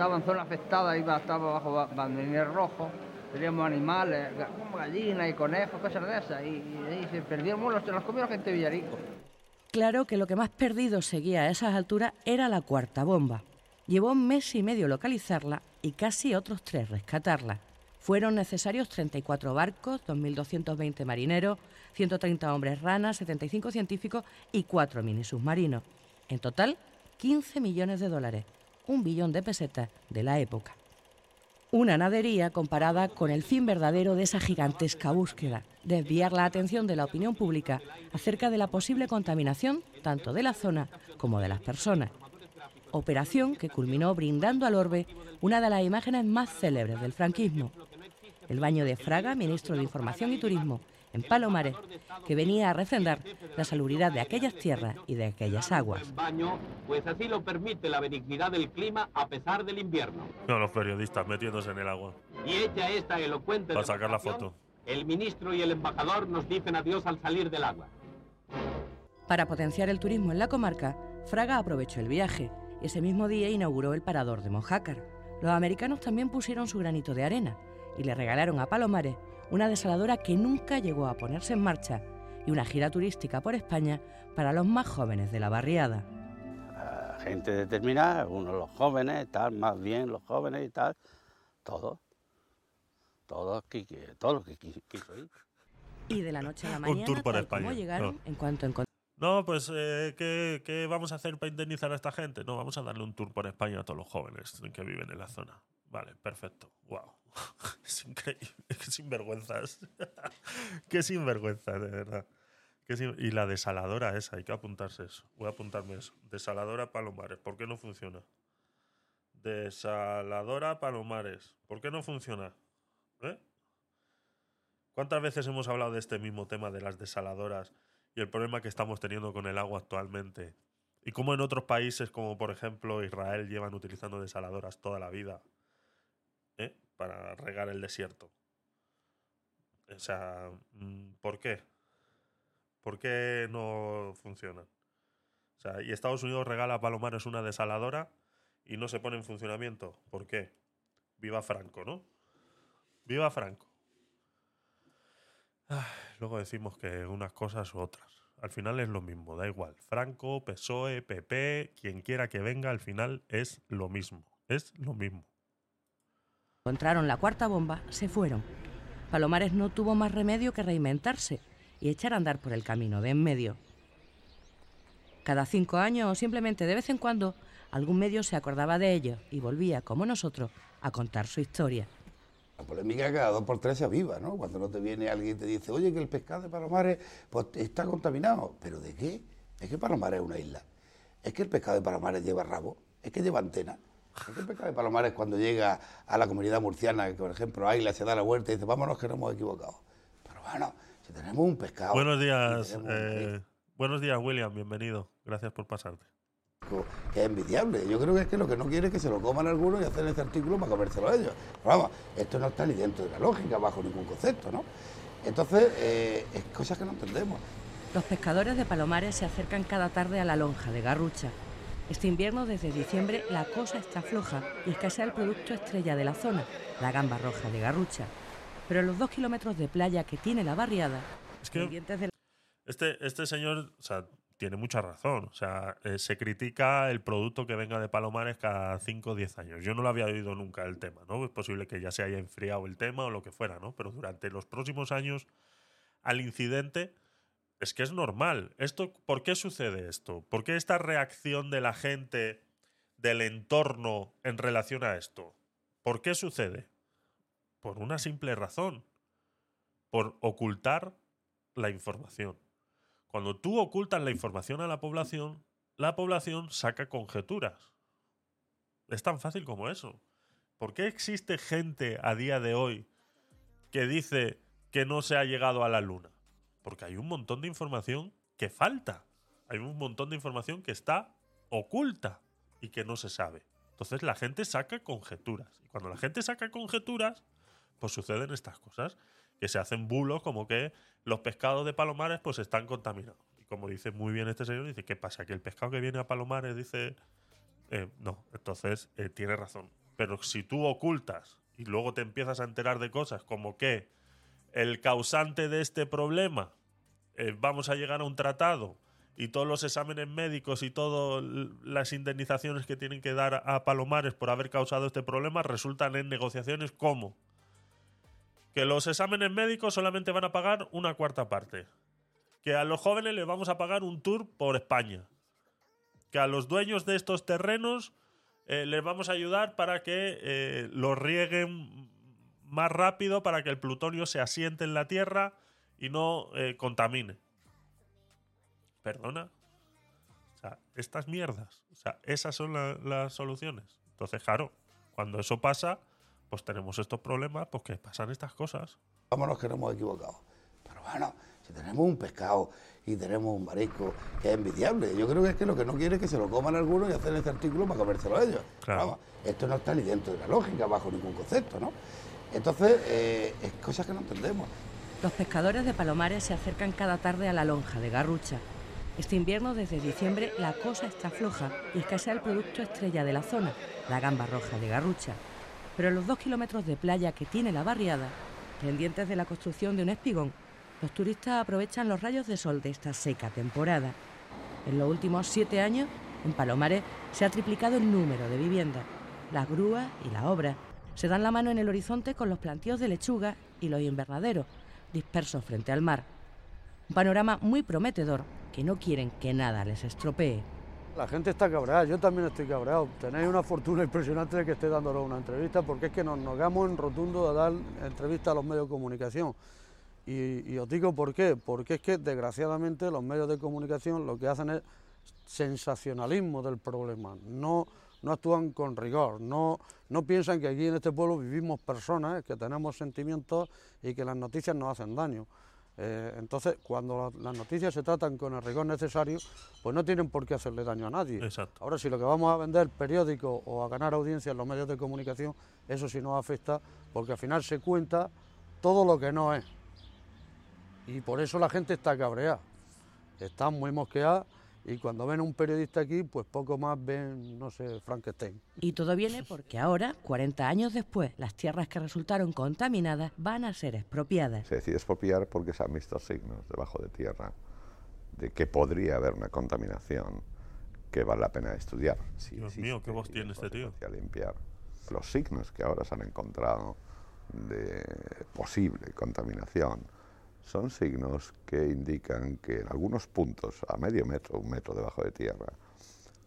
Speaker 13: estaba en zona afectada, iba, estaba bajo banderines rojos, teníamos animales, gallinas y conejos, cosas de esas, y, ahí se perdieron, los, los comió la gente de Villarico.
Speaker 3: Claro que lo que más perdido seguía a esas alturas era la cuarta bomba. Llevó un mes y medio localizarla y casi otros tres rescatarla. Fueron necesarios 34 barcos, 2.220 marineros, 130 hombres ranas, 75 científicos y 4 mini submarinos. En total, 15 millones de dólares, un billón de pesetas de la época. Una nadería comparada con el fin verdadero de esa gigantesca búsqueda, desviar la atención de la opinión pública acerca de la posible contaminación tanto de la zona como de las personas. Operación que culminó brindando al orbe una de las imágenes más célebres del franquismo, el baño de Fraga, ministro de Información y Turismo, en Palomares, que venía a refrendar la salubridad de aquellas tierras y de aquellas aguas.
Speaker 14: baño, pues así lo permite la benignidad del clima a pesar del invierno.
Speaker 1: No, los periodistas metiéndose en el agua.
Speaker 14: Y hecha esta elocuente
Speaker 1: Para sacar la foto.
Speaker 14: el ministro y el embajador nos dicen adiós al salir del agua.
Speaker 3: Para potenciar el turismo en la comarca, Fraga aprovechó el viaje y ese mismo día inauguró el parador de Mojácar. Los americanos también pusieron su granito de arena y le regalaron a Palomares una desaladora que nunca llegó a ponerse en marcha y una gira turística por España para los más jóvenes de la barriada.
Speaker 6: Gente determinada, algunos los jóvenes, tal, más bien los jóvenes y tal, todos, todos, que, que- todos los que qui- quiso ir.
Speaker 3: Y de la noche a la
Speaker 1: Un
Speaker 3: mañana,
Speaker 1: tour por
Speaker 3: tal como
Speaker 1: España,
Speaker 3: llegaron,
Speaker 1: no.
Speaker 3: en cuanto encontraron
Speaker 1: No, pues, eh, ¿qué, qué vamos a hacer para indemnizar a esta gente? No, vamos a darle un tour por España a todos los jóvenes que viven en la zona. Vale, perfecto. Wow. [LAUGHS] Es increíble. Qué sinvergüenzas. [LAUGHS] Qué sinvergüenzas, de verdad. Y la desaladora esa, hay que apuntarse eso. Voy a apuntarme eso. Desaladora Palomares. ¿Por qué no funciona? Desaladora Palomares. ¿Por qué no funciona? ¿Eh? ¿Cuántas veces hemos hablado de este mismo tema de las desaladoras y el problema que estamos teniendo con el agua actualmente? Y cómo en otros países, como por ejemplo Israel, llevan utilizando desaladoras toda la vida ¿eh? Para regar el desierto. O sea, mm, ¿por qué? ¿Por qué no funcionan? O sea, y Estados Unidos regala a Palomares una desaladora y no se pone en funcionamiento. ¿Por qué? Viva Franco, ¿no? Viva Franco. Ay, Luego decimos que unas cosas u otras. Al final es lo mismo, da igual. Franco, PSOE, PP, quien quiera que venga, al final es lo mismo. Es lo mismo.
Speaker 3: Encontraron la cuarta bomba, se fueron. Palomares no tuvo más remedio que reinventarse y echar a andar por el camino de en medio. Cada cinco años o simplemente de vez en cuando, algún medio se acordaba de ellos y volvía, como nosotros, a contar su historia.
Speaker 15: La polémica cada dos por tres se aviva, ¿no? Cuando no te viene alguien y te dice, oye, que el pescado de Palomares pues, está contaminado. ¿Pero de qué? Es que Palomares es una isla. Es que el pescado de Palomares lleva rabo. Es que lleva antena. Es que el pescado de Palomares cuando llega a la comunidad murciana, que por ejemplo Águila se da la vuelta y dice, vámonos que nos hemos equivocado. Pero bueno, si tenemos un pescado...
Speaker 1: Buenos días, eh, buenos días, William. Bienvenido. Gracias por pasarte.
Speaker 15: que es envidiable. Yo creo que es que lo que no quiere es que se lo coman algunos y hacer este artículo para comérselo a ellos. Pero vamos, esto no está ni dentro de la lógica, bajo ningún concepto, ¿no? Entonces, eh, es cosas que no entendemos.
Speaker 3: Los pescadores de Palomares se acercan cada tarde a la lonja de Garrucha. Este invierno, desde diciembre, la cosa está floja y escasea el producto estrella de la zona, la gamba roja de Garrucha. Pero los dos kilómetros de playa que tiene la barriada,
Speaker 1: Es que Este, este señor, o sea, tiene mucha razón. O sea, eh, se critica el producto que venga de Palomares cada 5 o 10 años. Yo no lo había oído nunca el tema, ¿no? Es posible que ya se haya enfriado el tema o lo que fuera, ¿no? Pero durante los próximos años, al incidente, es que es normal. Esto, ¿Por qué sucede esto? ¿Por qué esta reacción de la gente, del entorno en relación a esto? ¿Por qué sucede? Por una simple razón. Por ocultar la información. Cuando tú ocultas la información a la población, la población saca conjeturas. Es tan fácil como eso. ¿Por qué existe gente a día de hoy que dice que no se ha llegado a la luna? Porque hay un montón de información que falta. Hay un montón de información que está oculta y que no se sabe. Entonces la gente saca conjeturas. Y cuando la gente saca conjeturas, pues suceden estas cosas. Que se hacen bulos como que los pescados de Palomares pues están contaminados. Y como dice muy bien este señor, dice, ¿qué pasa? Que el pescado que viene a Palomares dice... eh, no, entonces eh, tiene razón. Pero si tú ocultas y luego te empiezas a enterar de cosas como que el causante de este problema, eh, vamos a llegar a un tratado y todos los exámenes médicos y todas las indemnizaciones que tienen que dar a Palomares por haber causado este problema resultan en negociaciones como que los exámenes médicos solamente van a pagar una cuarta parte, que a los jóvenes les vamos a pagar un tour por España, que a los dueños de estos terrenos eh, les vamos a ayudar para que eh, lo rieguen más rápido, para que el plutonio se asiente en la Tierra y no eh, contamine. ¿Perdona? O sea, estas mierdas. O sea, esas son la- las soluciones. Entonces, claro, cuando eso pasa, pues tenemos estos problemas, pues que pasan estas cosas.
Speaker 15: Vámonos que nos hemos equivocado. Pero bueno, si tenemos un pescado y tenemos un marisco, que es envidiable. Yo creo que es que lo que no quiere es que se lo coman algunos y hacer este artículo para comérselo ellos.
Speaker 1: Claro.
Speaker 15: Vamos, esto no está ni dentro de la lógica, bajo ningún concepto, ¿no? Entonces, eh, es cosas que no entendemos.
Speaker 3: Los pescadores de Palomares se acercan cada tarde a la lonja de Garrucha. Este invierno, desde diciembre, la cosa está floja y escasea el producto estrella de la zona, la gamba roja de Garrucha. Pero los dos kilómetros de playa que tiene la barriada, pendientes de la construcción de un espigón, los turistas aprovechan los rayos de sol de esta seca temporada. En los últimos siete años, en Palomares se ha triplicado el número de viviendas. Las grúas y la obra se dan la mano en el horizonte con los plantíos de lechuga y los invernaderos, dispersos frente al mar. Un panorama muy prometedor que no quieren que nada les estropee.
Speaker 16: La gente está cabreada, yo también estoy cabreado. Tenéis una fortuna impresionante de que esté dándonos una entrevista, porque es que nos negamos en rotundo a dar entrevistas a los medios de comunicación. Y, y os digo por qué, porque es que desgraciadamente los medios de comunicación lo que hacen es sensacionalismo del problema, no, no actúan con rigor, no, no piensan que aquí en este pueblo vivimos personas, que tenemos sentimientos y que las noticias nos hacen daño. Eh, entonces, cuando la- las noticias se tratan con el rigor necesario, pues no tienen por qué hacerle daño a nadie. Ahora, si lo que vamos a vender periódicos o a ganar audiencia en los medios de comunicación, eso sí nos afecta, porque al final se cuenta todo lo que no es. Y por eso la gente está cabreada, está muy mosqueada y cuando ven a un periodista aquí, pues poco más ven, no sé, Frankenstein.
Speaker 3: Y todo viene porque ahora, 40 años después, las tierras que resultaron contaminadas van a ser expropiadas.
Speaker 17: Se decide expropiar porque se han visto signos debajo de tierra de que podría haber una contaminación que vale la pena estudiar. Si
Speaker 1: Dios mío, qué voz tiene
Speaker 17: en
Speaker 1: este tío.
Speaker 17: limpiar. Los signos que ahora se han encontrado de posible contaminación son signos que indican que en algunos puntos, a medio metro, un metro debajo de tierra,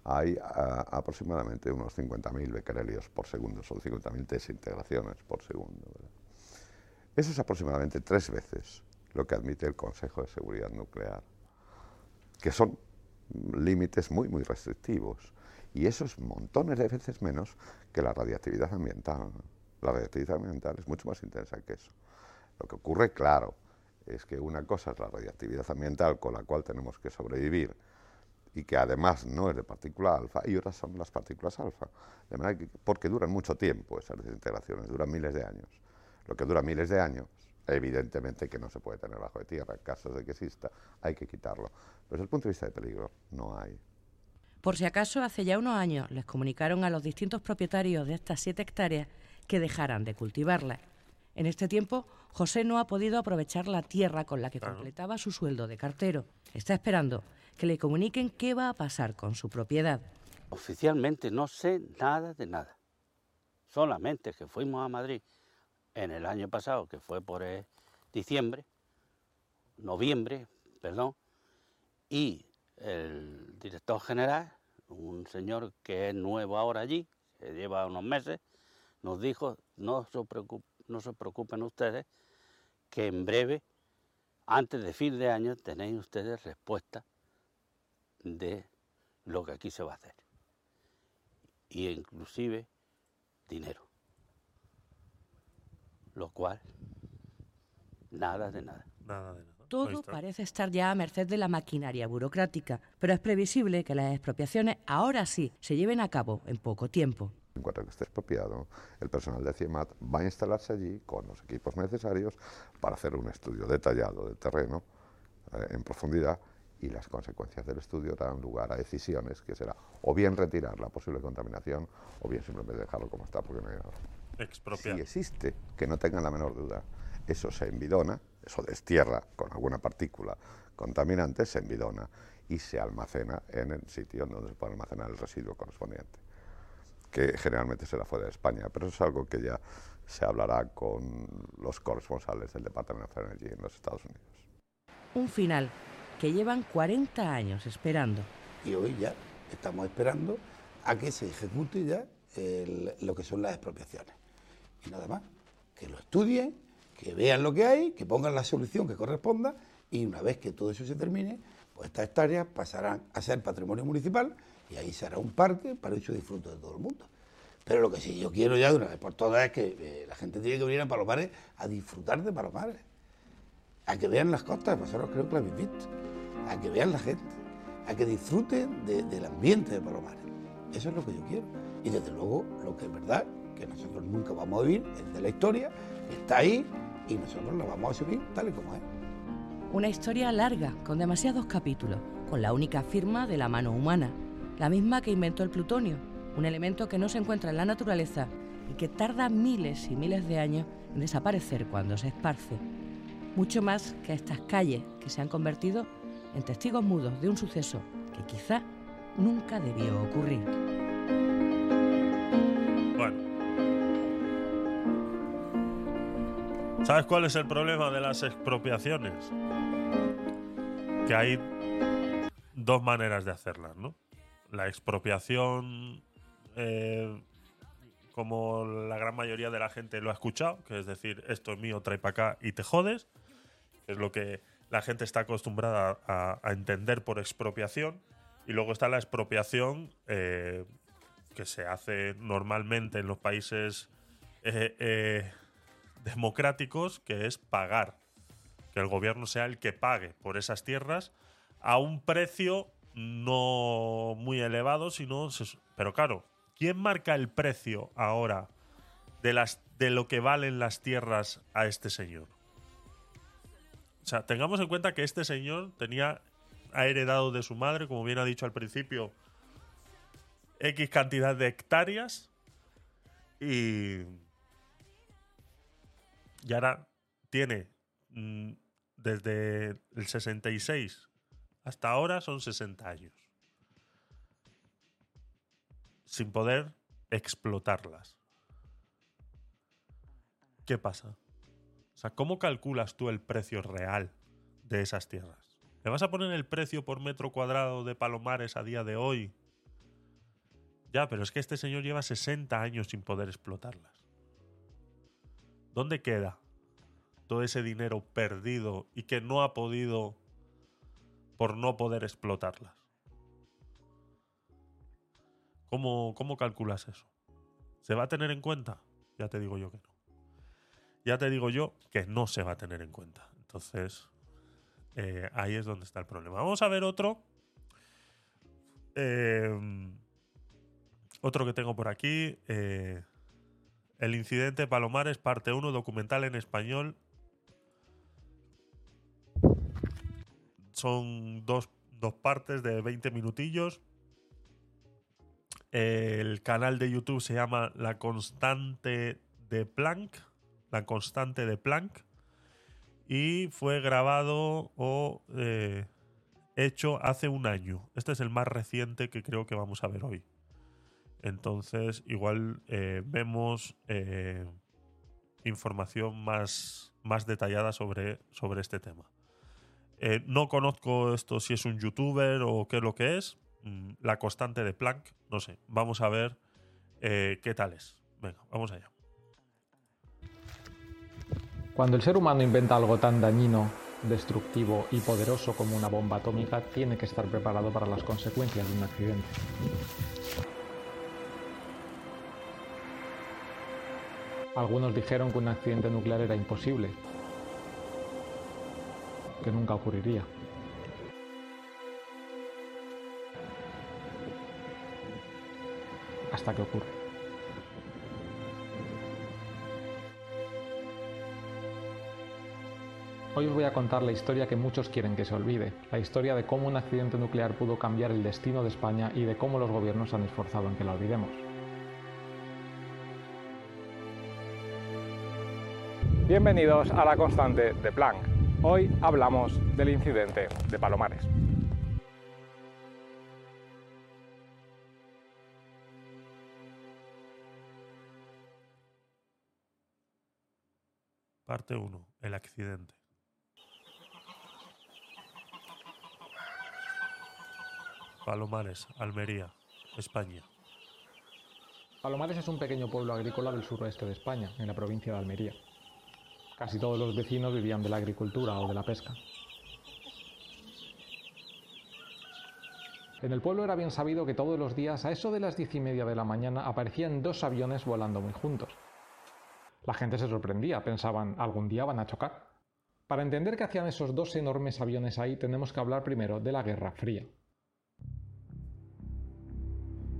Speaker 17: hay ah, aproximadamente unos 50.000 becquerelios por segundo, son 50.000 desintegraciones por segundo. Eso es aproximadamente tres veces lo que admite el Consejo de Seguridad Nuclear, que son límites muy, muy restrictivos. Y eso es montones de veces menos que la radiactividad ambiental. La radiactividad ambiental es mucho más intensa que eso. Lo que ocurre, claro, es que una cosa es la radiactividad ambiental con la cual tenemos que sobrevivir y que además no es de partícula alfa, y otras son las partículas alfa. De manera que, porque duran mucho tiempo esas desintegraciones, duran miles de años. Lo que dura miles de años, evidentemente que no se puede tener bajo de tierra. En caso de que exista, hay que quitarlo. Pero desde el punto de vista de peligro, no hay.
Speaker 3: Por si acaso, hace ya unos años les comunicaron a los distintos propietarios de estas siete hectáreas que dejaran de cultivarlas. En este tiempo, José no ha podido aprovechar la tierra con la que completaba su sueldo de cartero. Está esperando que le comuniquen qué va a pasar con su propiedad.
Speaker 6: Oficialmente no sé nada de nada. Solamente que fuimos a Madrid en el año pasado, que fue por eh, diciembre, noviembre, perdón, y el director general, un señor que es nuevo ahora allí, que lleva unos meses, nos dijo, no se, preocup- no se preocupen ustedes, que en breve, antes de fin de año, tenéis ustedes respuesta de lo que aquí se va a hacer. Y inclusive dinero. Lo cual, nada de nada.
Speaker 1: Nada de nada.
Speaker 3: Todo parece estar ya a merced de la maquinaria burocrática, pero es previsible que las expropiaciones ahora sí se lleven a cabo en poco tiempo.
Speaker 17: En cuanto que esté expropiado, el personal de CIEMAT va a instalarse allí con los equipos necesarios para hacer un estudio detallado del terreno eh, en profundidad y las consecuencias del estudio darán lugar a decisiones que será o bien retirar la posible contaminación o bien simplemente dejarlo como está porque no hay nada. Si existe, que no tengan la menor duda, eso se envidona, eso destierra con alguna partícula contaminante, se envidona y se almacena en el sitio donde se puede almacenar el residuo correspondiente, que generalmente será fuera de España, pero eso es algo que ya se hablará con los corresponsales del Departamento of Energy en los Estados Unidos.
Speaker 3: Un final que llevan 40 años esperando.
Speaker 15: Y hoy ya estamos esperando a que se ejecute ya el- lo que son las expropiaciones. Y nada más, que lo estudien, que vean lo que hay, que pongan la solución que corresponda y una vez que todo eso se termine, pues estas hectáreas pasarán a ser patrimonio municipal y ahí será un parque para hecho disfrute de todo el mundo. Pero lo que sí yo quiero ya de una vez por todas es que eh, la gente tiene que venir a Palomares a disfrutar de Palomares, a que vean las costas, vosotros creo que lo habéis visto, a que vean la gente, a que disfruten de- del ambiente de Palomares. Eso es lo que yo quiero. Y desde luego, lo que es verdad, que nosotros nunca vamos a vivir, es de la historia, está ahí y nosotros la vamos a asumir tal y como es.
Speaker 3: Una historia larga, con demasiados capítulos, con la única firma de la mano humana, la misma que inventó el plutonio, un elemento que no se encuentra en la naturaleza y que tarda miles y miles de años en desaparecer cuando se esparce. Mucho más que estas calles que se han convertido en testigos mudos de un suceso que quizá nunca debió ocurrir.
Speaker 1: Bueno. ¿Sabes cuál es el problema de las expropiaciones? Que hay dos maneras de hacerlas, ¿no? La expropiación, eh, como la gran mayoría de la gente lo ha escuchado, que es decir, esto es mío, trae para acá y te jodes, que es lo que la gente está acostumbrada a, a entender por expropiación. Y luego está la expropiación eh, que se hace normalmente en los países eh, eh, democráticos, que es pagar. Que el gobierno sea el que pague por esas tierras a un precio no muy elevado, sino. Pero claro, ¿quién marca el precio ahora de, las, de lo que valen las tierras a este señor? O sea, tengamos en cuenta que este señor tenía, ha heredado de su madre, como bien ha dicho al principio, X cantidad de hectáreas y, y ahora tiene mm, desde el 66 hasta ahora son 60 años sin poder explotarlas. ¿Qué pasa? O sea, ¿cómo calculas tú el precio real de esas tierras? ¿Le vas a poner el precio por metro cuadrado de Palomares a día de hoy? Ya, pero es que este señor lleva 60 años sin poder explotarlas. ¿Dónde queda todo ese dinero perdido y que no ha podido por no poder explotarlas? ¿Cómo, cómo calculas eso? ¿Se va a tener en cuenta? Ya te digo yo que no. Ya te digo yo que no se va a tener en cuenta. Entonces, eh, ahí es donde está el problema. Vamos a ver otro. Eh, otro que tengo por aquí. eh, el incidente Palomares, parte 1, documental en español. Son dos, dos partes de 20 minutillos. El canal de YouTube se llama La Constante de Planck. La Constante de Planck. Y fue grabado o eh, hecho hace un año. Este es el más reciente que creo que vamos a ver hoy. Entonces, igual eh, vemos eh, información más, más detallada sobre, sobre este tema. Eh, no conozco esto si es un youtuber o qué es lo que es. Mm, La constante de Planck, no sé. Vamos a ver eh, qué tal es. Venga, vamos allá.
Speaker 18: Cuando el ser humano inventa algo tan dañino, destructivo y poderoso como una bomba atómica, tiene que estar preparado para las consecuencias de un accidente. Algunos dijeron que un accidente nuclear era imposible, que nunca ocurriría. Hasta que ocurre. Hoy os voy a contar la historia que muchos quieren que se olvide, la historia de cómo un accidente nuclear pudo cambiar el destino de España y de cómo los gobiernos han esforzado en que la olvidemos. Bienvenidos a la constante de Planck. Hoy hablamos del incidente de Palomares.
Speaker 1: Parte 1. El accidente. Palomares, Almería, España.
Speaker 18: Palomares es un pequeño pueblo agrícola del suroeste de España, en la provincia de Almería. Casi todos los vecinos vivían de la agricultura o de la pesca. En el pueblo era bien sabido que todos los días, a eso de las diez y media de la mañana, aparecían dos aviones volando muy juntos. La gente se sorprendía, pensaban, algún día van a chocar. Para entender qué hacían esos dos enormes aviones ahí, tenemos que hablar primero de la Guerra Fría.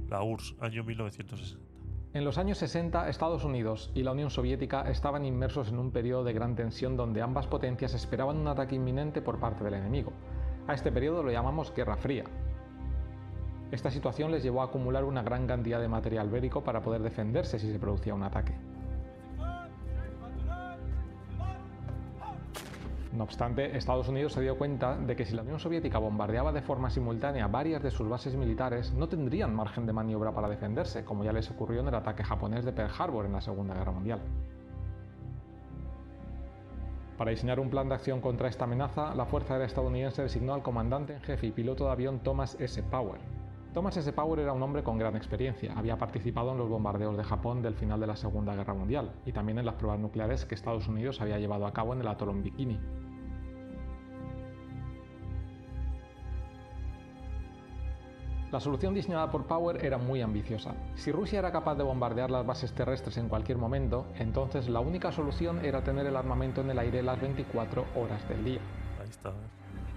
Speaker 1: La URSS, año 1960.
Speaker 18: En los años 60, Estados Unidos y la Unión Soviética estaban inmersos en un periodo de gran tensión donde ambas potencias esperaban un ataque inminente por parte del enemigo. A este periodo lo llamamos Guerra Fría, esta situación les llevó a acumular una gran cantidad de material bélico para poder defenderse si se producía un ataque. No obstante, Estados Unidos se dio cuenta de que si la Unión Soviética bombardeaba de forma simultánea varias de sus bases militares, no tendrían margen de maniobra para defenderse, como ya les ocurrió en el ataque japonés de Pearl Harbor en la Segunda Guerra Mundial. Para diseñar un plan de acción contra esta amenaza, la Fuerza Aérea estadounidense designó al comandante en jefe y piloto de avión Thomas S. Power, Thomas S. Power era un hombre con gran experiencia, había participado en los bombardeos de Japón del final de la Segunda Guerra Mundial y también en las pruebas nucleares que Estados Unidos había llevado a cabo en el atolón Bikini. La solución diseñada por Power era muy ambiciosa. Si Rusia era capaz de bombardear las bases terrestres en cualquier momento, entonces la única solución era tener el armamento en el aire las 24 horas del día.
Speaker 1: Está.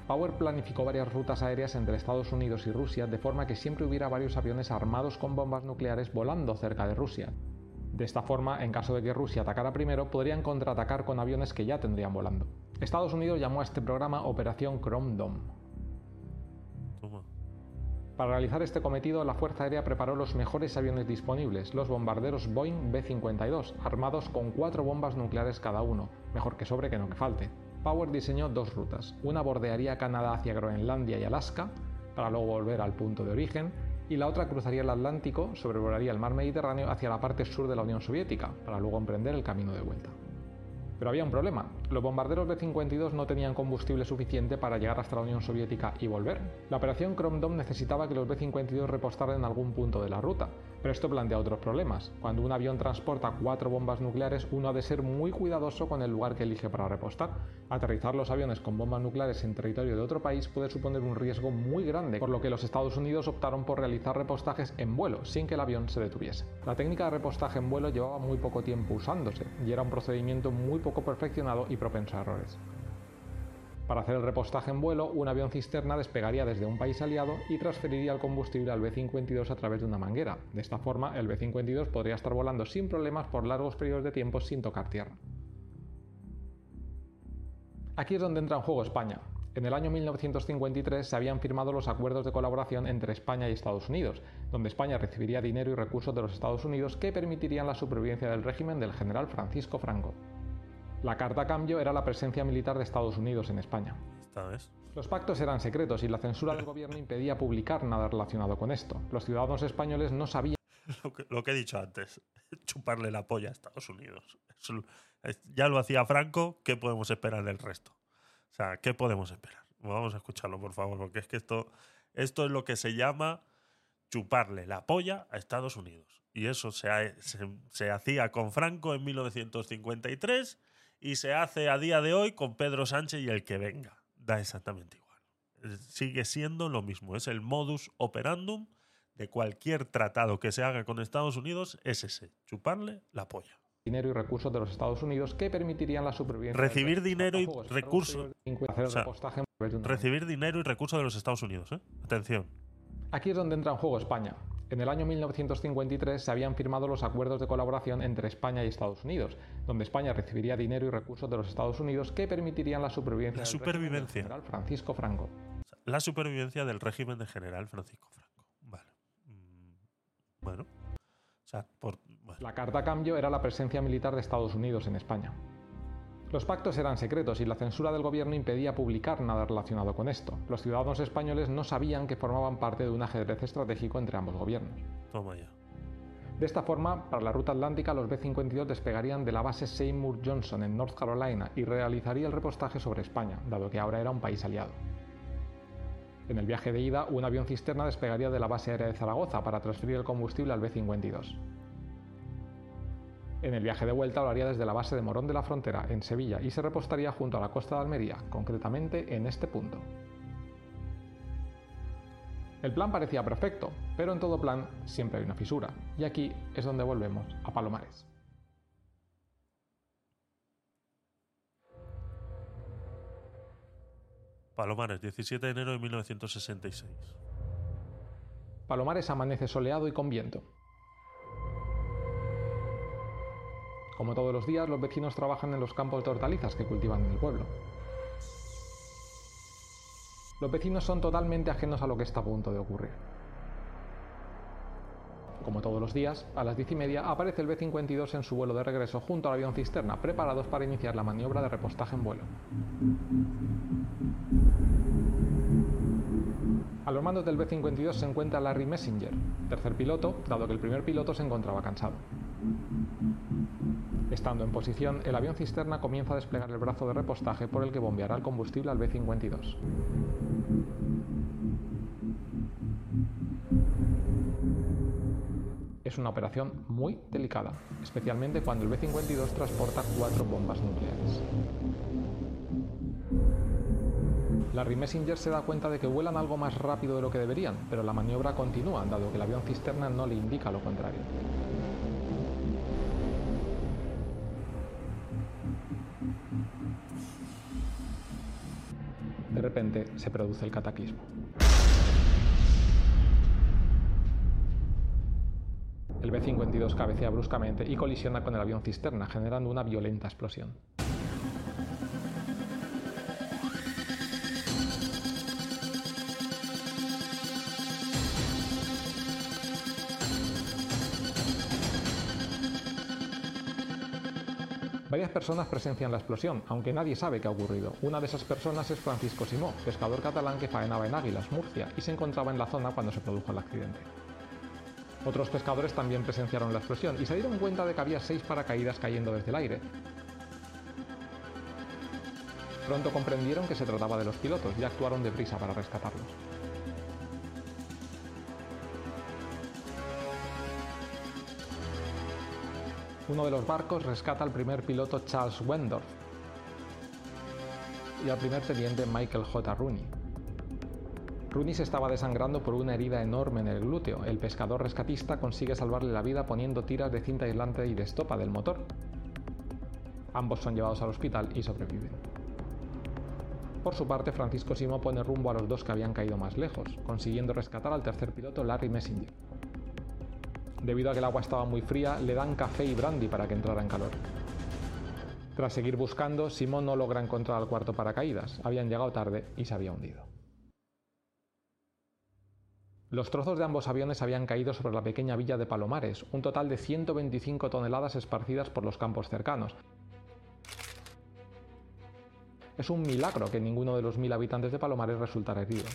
Speaker 18: Power planificó varias rutas aéreas entre Estados Unidos y Rusia de forma que siempre hubiera varios aviones armados con bombas nucleares volando cerca de Rusia. De esta forma, en caso de que Rusia atacara primero, podrían contraatacar con aviones que ya tendrían volando. Estados Unidos llamó a este programa Operación Chrome Dome. Para realizar este cometido, la Fuerza Aérea preparó los mejores aviones disponibles, los bombarderos Boeing B-52, armados con cuatro bombas nucleares cada uno, mejor que sobre que no que falte. Power diseñó dos rutas. Una bordearía Canadá hacia Groenlandia y Alaska, para luego volver al punto de origen, y la otra cruzaría el Atlántico, sobrevolaría el mar Mediterráneo hacia la parte sur de la Unión Soviética, para luego emprender el camino de vuelta. Pero había un problema. Los bombarderos B-52 no tenían combustible suficiente para llegar hasta la Unión Soviética y volver. La operación Chrome Dome necesitaba que los B-52 repostaran en algún punto de la ruta, pero esto plantea otros problemas. Cuando un avión transporta cuatro bombas nucleares, uno ha de ser muy cuidadoso con el lugar que elige para repostar. Aterrizar los aviones con bombas nucleares en territorio de otro país puede suponer un riesgo muy grande, por lo que los Estados Unidos optaron por realizar repostajes en vuelo, sin que el avión se detuviese. La técnica de repostaje en vuelo llevaba muy poco tiempo usándose, y era un procedimiento muy poco perfeccionado y propenso a errores. Para hacer el repostaje en vuelo, un avión cisterna despegaría desde un país aliado y transferiría el combustible al B-52 a través de una manguera. De esta forma, el B-52 podría estar volando sin problemas por largos periodos de tiempo sin tocar tierra. Aquí es donde entra en juego España. En el año 1953 se habían firmado los acuerdos de colaboración entre España y Estados Unidos, donde España recibiría dinero y recursos de los Estados Unidos que permitirían la supervivencia del régimen del general Francisco Franco. La carta a cambio era la presencia militar de Estados Unidos en España. Los pactos eran secretos y la censura del gobierno impedía publicar nada relacionado con esto. Los ciudadanos españoles no sabían. [LAUGHS]
Speaker 1: Lo que, he dicho antes, [LAUGHS] chuparle la polla a Estados Unidos. ya lo hacía Franco, ¿qué podemos esperar del resto? O sea, ¿qué podemos esperar? Vamos a escucharlo, por favor, porque es que esto, esto es lo que se llama chuparle la polla a Estados Unidos. Y eso se, se hacía con Franco en 1953 y se hace a día de hoy con Pedro Sánchez y el que venga. Da exactamente igual. Sigue siendo lo mismo. Es el modus operandum de cualquier tratado que se haga con Estados Unidos, es ese, chuparle la polla.
Speaker 18: Dinero y recursos de los Estados Unidos que permitirían la supervivencia.
Speaker 1: Recibir dinero y recursos. recibir dinero y recursos de los Estados Unidos. ¿eh? Atención.
Speaker 18: Aquí es donde entra en juego España. En el año 1953 se habían firmado los acuerdos de colaboración entre España y Estados Unidos, donde España recibiría dinero y recursos de los Estados Unidos que permitirían la supervivencia,
Speaker 1: la supervivencia.
Speaker 18: del general Francisco Franco.
Speaker 1: La supervivencia del régimen del general Francisco Franco. Vale. Mm, bueno.
Speaker 18: La carta a cambio era la presencia militar de Estados Unidos en España. Los pactos eran secretos y la censura del gobierno impedía publicar nada relacionado con esto. Los ciudadanos españoles no sabían que formaban parte de un ajedrez estratégico entre ambos gobiernos.
Speaker 1: Toma ya.
Speaker 18: De esta forma, para la ruta atlántica, los B-52 despegarían de la base Seymour Johnson en North Carolina y realizaría el repostaje sobre España, dado que ahora era un país aliado. En el viaje de ida, un avión cisterna despegaría de la base aérea de Zaragoza para transferir el combustible al B-52. En el viaje de vuelta lo haría desde la base de Morón de la Frontera, en Sevilla, y se repostaría junto a la costa de Almería, concretamente en este punto. El plan parecía perfecto, pero en todo plan siempre hay una fisura, y aquí es donde volvemos a Palomares.
Speaker 1: Palomares, 17 de enero de 1966.
Speaker 18: Palomares amanece soleado y con viento. Como todos los días, los vecinos trabajan en los campos de hortalizas que cultivan en el pueblo. Los vecinos son totalmente ajenos a lo que está a punto de ocurrir. Como todos los días, a las diez y media aparece el B-52 en su vuelo de regreso junto al avión cisterna, preparados para iniciar la maniobra de repostaje en vuelo. A los mandos del B-52 se encuentra Larry Messenger, tercer piloto, dado que el primer piloto se encontraba cansado. Estando en posición, el avión cisterna comienza a desplegar el brazo de repostaje por el que bombeará el combustible al B-52. Es una operación muy delicada, especialmente cuando el B-52 transporta cuatro bombas nucleares. Larry Messenger se da cuenta de que vuelan algo más rápido de lo que deberían, pero la maniobra continúa, dado que el avión cisterna no le indica lo contrario. Se produce el cataclismo. El B-52 cabecea bruscamente y colisiona con el avión cisterna, generando una violenta explosión. Varias personas presencian la explosión, aunque nadie sabe qué ha ocurrido. Una de esas personas es Francisco Simó, pescador catalán que faenaba en Águilas, Murcia, y se encontraba en la zona cuando se produjo el accidente. Otros pescadores también presenciaron la explosión y se dieron cuenta de que había seis paracaídas cayendo desde el aire. Pronto comprendieron que se trataba de los pilotos y actuaron deprisa para rescatarlos. Uno de los barcos rescata al primer piloto Charles Wendorf y al primer teniente Michael J. Rooney. Rooney se estaba desangrando por una herida enorme en el glúteo. El pescador rescatista consigue salvarle la vida poniendo tiras de cinta aislante y de estopa del motor. Ambos son llevados al hospital y sobreviven. Por su parte, Francisco Simo pone rumbo a los dos que habían caído más lejos, consiguiendo rescatar al tercer piloto Larry Messenger. Debido a que el agua estaba muy fría, le dan café y brandy para que entrara en calor. Tras seguir buscando, Simón no logra encontrar al cuarto paracaídas. Habían llegado tarde y se había hundido. Los trozos de ambos aviones habían caído sobre la pequeña villa de Palomares, un total de 125 toneladas esparcidas por los campos cercanos. Es un milagro que ninguno de los mil habitantes de Palomares resultara herido.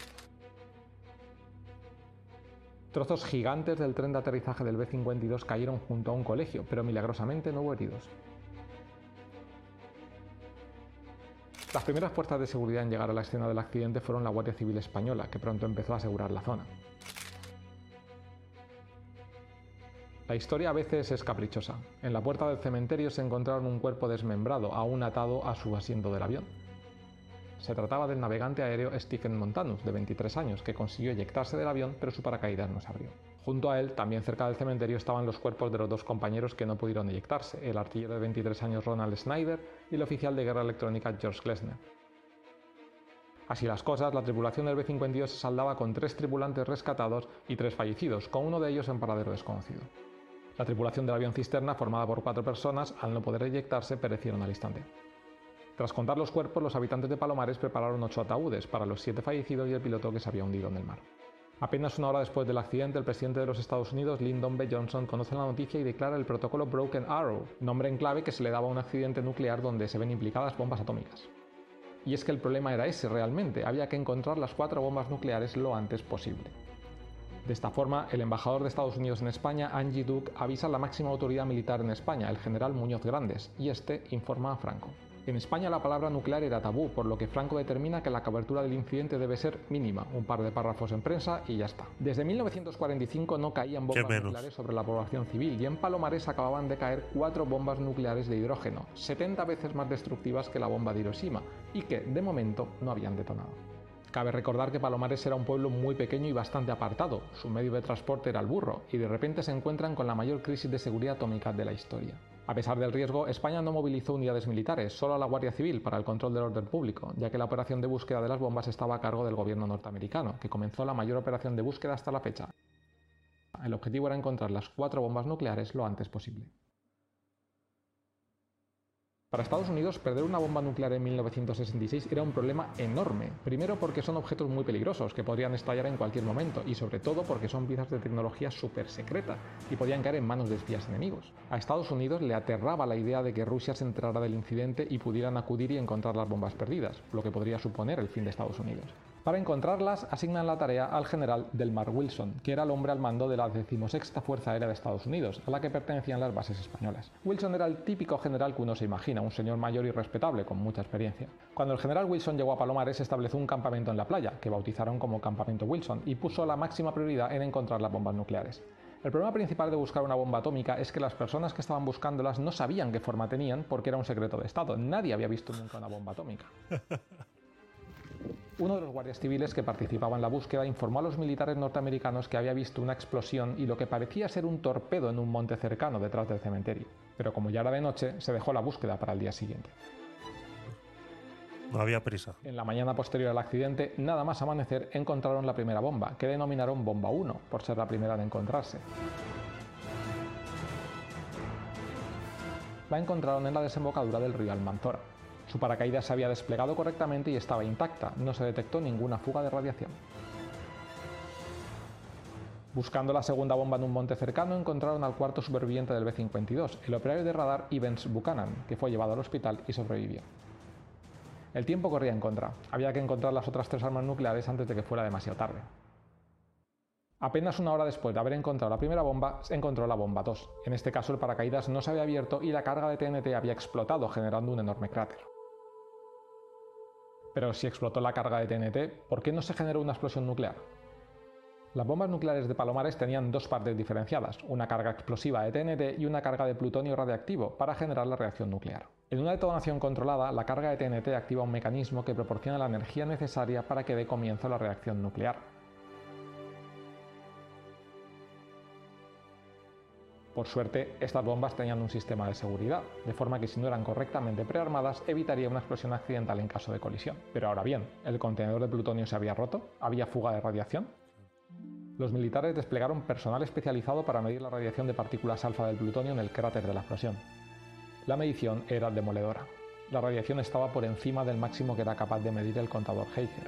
Speaker 18: Trozos gigantes del tren de aterrizaje del B-52 cayeron junto a un colegio, pero milagrosamente no hubo heridos. Las primeras fuerzas de seguridad en llegar a la escena del accidente fueron la Guardia Civil Española, que pronto empezó a asegurar la zona. La historia a veces es caprichosa. En la puerta del cementerio se encontraron un cuerpo desmembrado, aún atado a su asiento del avión. Se trataba del navegante aéreo Stephen Montanus, de 23 años, que consiguió eyectarse del avión, pero su paracaídas no se abrió. Junto a él, también cerca del cementerio, estaban los cuerpos de los dos compañeros que no pudieron eyectarse, el artillero de 23 años Ronald Snyder y el oficial de guerra electrónica George Glessner. Así las cosas, la tripulación del B-52 se saldaba con tres tripulantes rescatados y tres fallecidos, con uno de ellos en paradero desconocido. La tripulación del avión cisterna, formada por cuatro personas, al no poder eyectarse, perecieron al instante. Tras contar los cuerpos, los habitantes de Palomares prepararon ocho ataúdes para los siete fallecidos y el piloto que se había hundido en el mar. Apenas una hora después del accidente, el presidente de los Estados Unidos, Lyndon B. Johnson, conoce la noticia y declara el protocolo Broken Arrow, nombre en clave que se le daba a un accidente nuclear donde se ven implicadas bombas atómicas. Y es que el problema era ese realmente, había que encontrar las cuatro bombas nucleares lo antes posible. De esta forma, el embajador de Estados Unidos en España, Angie Duke, avisa a la máxima autoridad militar en España, el general Muñoz Grandes, y este informa a Franco. En España la palabra nuclear era tabú, por lo que Franco determina que la cobertura del incidente debe ser mínima, un par de párrafos en prensa y ya está. Desde 1945 no caían bombas nucleares sobre la población civil y en Palomares acababan de caer cuatro bombas nucleares de hidrógeno, 70 veces más destructivas que la bomba de Hiroshima, y que, de momento, no habían detonado. Cabe recordar que Palomares era un pueblo muy pequeño y bastante apartado, su medio de transporte era el burro, y de repente se encuentran con la mayor crisis de seguridad atómica de la historia. A pesar del riesgo, España no movilizó unidades militares, solo a la Guardia Civil para el control del orden público, ya que la operación de búsqueda de las bombas estaba a cargo del gobierno norteamericano, que comenzó la mayor operación de búsqueda hasta la fecha. El objetivo era encontrar las cuatro bombas nucleares lo antes posible. Para Estados Unidos, perder una bomba nuclear en 1966 era un problema enorme. Primero porque son objetos muy peligrosos que podrían estallar en cualquier momento y sobre todo porque son piezas de tecnología súper secreta y podían caer en manos de espías enemigos. A Estados Unidos le aterraba la idea de que Rusia se enterara del incidente y pudieran acudir y encontrar las bombas perdidas, lo que podría suponer el fin de Estados Unidos. Para encontrarlas, asignan la tarea al general Delmar Wilson, que era el hombre al mando de la decimosexta Fuerza Aérea de Estados Unidos, a la que pertenecían las bases españolas. Wilson era el típico general que uno se imagina, un señor mayor y respetable, con mucha experiencia. Cuando el general Wilson llegó a Palomares, estableció un campamento en la playa, que bautizaron como Campamento Wilson, y puso la máxima prioridad en encontrar las bombas nucleares. El problema principal de buscar una bomba atómica es que las personas que estaban buscándolas no sabían qué forma tenían porque era un secreto de Estado. Nadie había visto nunca una bomba atómica. [LAUGHS] Uno de los guardias civiles que participaba en la búsqueda informó a los militares norteamericanos que había visto una explosión y lo que parecía ser un torpedo en un monte cercano detrás del cementerio. Pero como ya era de noche, se dejó la búsqueda para el día siguiente.
Speaker 1: No había prisa.
Speaker 18: En la mañana posterior al accidente, nada más amanecer, encontraron la primera bomba, que denominaron Bomba 1, por ser la primera en encontrarse. La encontraron en la desembocadura del río Almanzora. Su paracaídas se había desplegado correctamente y estaba intacta, no se detectó ninguna fuga de radiación. Buscando la segunda bomba en un monte cercano, encontraron al cuarto superviviente del B-52, el operario de radar Evans Buchanan, que fue llevado al hospital y sobrevivió. El tiempo corría en contra. Había que encontrar las otras tres armas nucleares antes de que fuera demasiado tarde. Apenas una hora después de haber encontrado la primera bomba, se encontró la bomba 2. En este caso el paracaídas no se había abierto y la carga de TNT había explotado, generando un enorme cráter. Pero si explotó la carga de TNT, ¿por qué no se generó una explosión nuclear? Las bombas nucleares de Palomares tenían dos partes diferenciadas, una carga explosiva de TNT y una carga de plutonio radiactivo para generar la reacción nuclear. En una detonación controlada, la carga de TNT activa un mecanismo que proporciona la energía necesaria para que dé comienzo la reacción nuclear. Por suerte, estas bombas tenían un sistema de seguridad, de forma que si no eran correctamente prearmadas, evitaría una explosión accidental en caso de colisión. Pero ahora bien, ¿el contenedor de plutonio se había roto? ¿Había fuga de radiación? Los militares desplegaron personal especializado para medir la radiación de partículas alfa del plutonio en el cráter de la explosión. La medición era demoledora. La radiación estaba por encima del máximo que era capaz de medir el contador Geiger.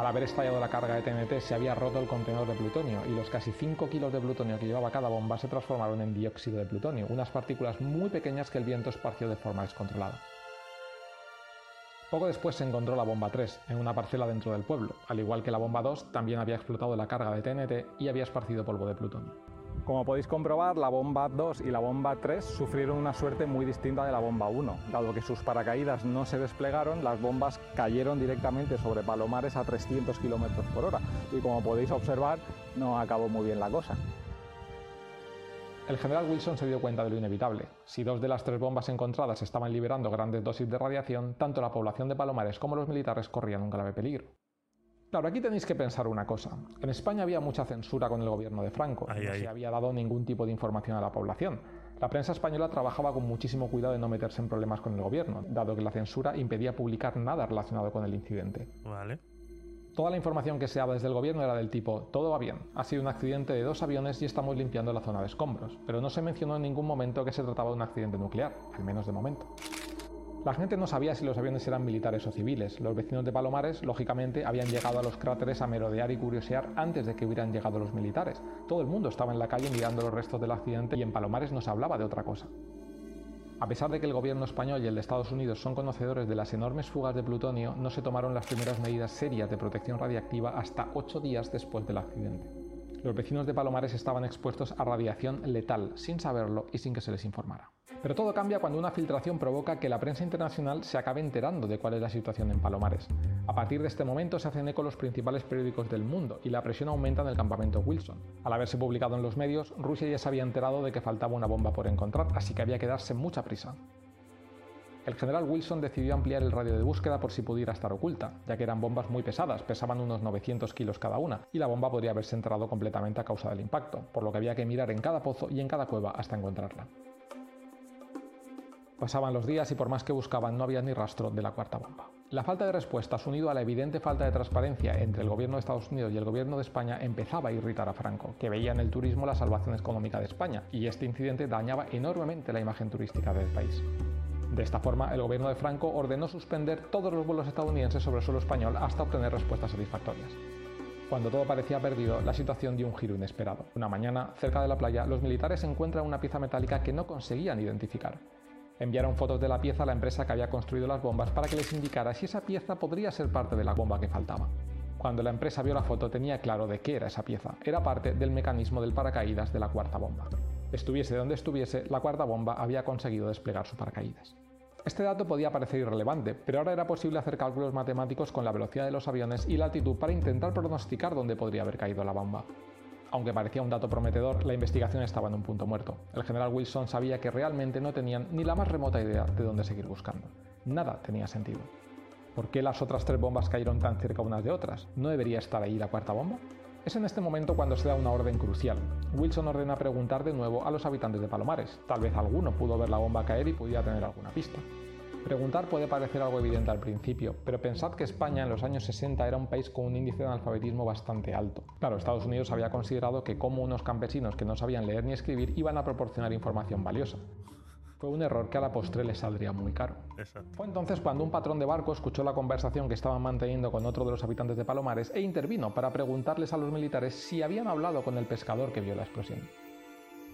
Speaker 18: Al haber estallado la carga de TNT se había roto el contenedor de plutonio y los casi 5 kilos de plutonio que llevaba cada bomba se transformaron en dióxido de plutonio, unas partículas muy pequeñas que el viento esparció de forma descontrolada. Poco después se encontró la bomba 3 en una parcela dentro del pueblo. Al igual que la bomba 2, también había explotado la carga de TNT y había esparcido polvo de plutonio.
Speaker 19: Como podéis comprobar, la bomba 2 y la bomba 3 sufrieron una suerte muy distinta de la bomba 1. Dado que sus paracaídas no se desplegaron, las bombas cayeron directamente sobre palomares a 300 km por hora. Y como podéis observar, no acabó muy bien la cosa.
Speaker 18: El general Wilson se dio cuenta de lo inevitable. Si dos de las tres bombas encontradas estaban liberando grandes dosis de radiación, tanto la población de Palomares como los militares corrían un grave peligro. Claro, aquí tenéis que pensar una cosa. En España había mucha censura con el gobierno de Franco.
Speaker 1: Ahí,
Speaker 18: no
Speaker 1: ahí.
Speaker 18: se había dado ningún tipo de información a la población. La prensa española trabajaba con muchísimo cuidado de no meterse en problemas con el gobierno, dado que la censura impedía publicar nada relacionado con el incidente.
Speaker 1: Vale.
Speaker 18: Toda la información que se daba desde el gobierno era del tipo, todo va bien, ha sido un accidente de dos aviones y estamos limpiando la zona de escombros, pero no se mencionó en ningún momento que se trataba de un accidente nuclear, al menos de momento. La gente no sabía si los aviones eran militares o civiles. Los vecinos de Palomares, lógicamente, habían llegado a los cráteres a merodear y curiosear antes de que hubieran llegado los militares. Todo el mundo estaba en la calle mirando los restos del accidente y en Palomares no se hablaba de otra cosa. A pesar de que el gobierno español y el de Estados Unidos son conocedores de las enormes fugas de plutonio, no se tomaron las primeras medidas serias de protección radiactiva hasta ocho días después del accidente. Los vecinos de Palomares estaban expuestos a radiación letal, sin saberlo y sin que se les informara. Pero todo cambia cuando una filtración provoca que la prensa internacional se acabe enterando de cuál es la situación en Palomares. A partir de este momento se hacen eco los principales periódicos del mundo y la presión aumenta en el campamento Wilson. Al haberse publicado en los medios, Rusia ya se había enterado de que faltaba una bomba por encontrar, así que había que darse mucha prisa. El general Wilson decidió ampliar el radio de búsqueda por si pudiera estar oculta, ya que eran bombas muy pesadas, pesaban unos 900 kilos cada una, y la bomba podría haberse enterrado completamente a causa del impacto, por lo que había que mirar en cada pozo y en cada cueva hasta encontrarla. Pasaban los días y por más que buscaban no había ni rastro de la cuarta bomba. La falta de respuestas, unido a la evidente falta de transparencia entre el gobierno de Estados Unidos y el gobierno de España, empezaba a irritar a Franco, que veía en el turismo la salvación económica de España, y este incidente dañaba enormemente la imagen turística del país. De esta forma, el gobierno de Franco ordenó suspender todos los vuelos estadounidenses sobre el suelo español hasta obtener respuestas satisfactorias. Cuando todo parecía perdido, la situación dio un giro inesperado. Una mañana, cerca de la playa, los militares encuentran una pieza metálica que no conseguían identificar enviaron fotos de la pieza a la empresa que había construido las bombas para que les indicara si esa pieza podría ser parte de la bomba que faltaba. Cuando la empresa vio la foto tenía claro de qué era esa pieza. Era parte del mecanismo del paracaídas de la cuarta bomba. Estuviese donde estuviese, la cuarta bomba había conseguido desplegar su paracaídas. Este dato podía parecer irrelevante, pero ahora era posible hacer cálculos matemáticos con la velocidad de los aviones y la altitud para intentar pronosticar dónde podría haber caído la bomba. Aunque parecía un dato prometedor, la investigación estaba en un punto muerto. El general Wilson sabía que realmente no tenían ni la más remota idea de dónde seguir buscando. Nada tenía sentido. ¿Por qué las otras tres bombas cayeron tan cerca unas de otras? ¿No debería estar ahí la cuarta bomba? Es en este momento cuando se da una orden crucial. Wilson ordena preguntar de nuevo a los habitantes de Palomares. Tal vez alguno pudo ver la bomba caer y pudiera tener alguna pista. Preguntar puede parecer algo evidente al principio, pero pensad que España en los años 60 era un país con un índice de analfabetismo bastante alto. Claro, Estados Unidos había considerado que como unos campesinos que no sabían leer ni escribir iban a proporcionar información valiosa. Fue un error que a la postre les saldría muy caro. Fue entonces cuando un patrón de barco escuchó la conversación que estaban manteniendo con otro de los habitantes de Palomares e intervino para preguntarles a los militares si habían hablado con el pescador que vio la explosión.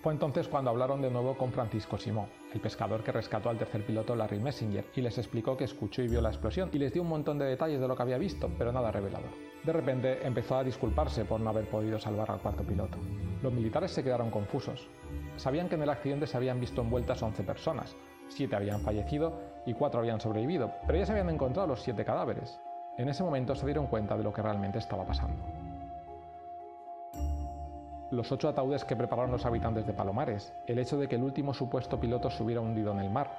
Speaker 18: Fue entonces cuando hablaron de nuevo con Francisco Simó, el pescador que rescató al tercer piloto Larry Messenger, y les explicó que escuchó y vio la explosión y les dio un montón de detalles de lo que había visto, pero nada revelador. De repente empezó a disculparse por no haber podido salvar al cuarto piloto. Los militares se quedaron confusos. Sabían que en el accidente se habían visto envueltas 11 personas, 7 habían fallecido y 4 habían sobrevivido, pero ya se habían encontrado los 7 cadáveres. En ese momento se dieron cuenta de lo que realmente estaba pasando los ocho ataúdes que prepararon los habitantes de Palomares, el hecho de que el último supuesto piloto se hubiera hundido en el mar.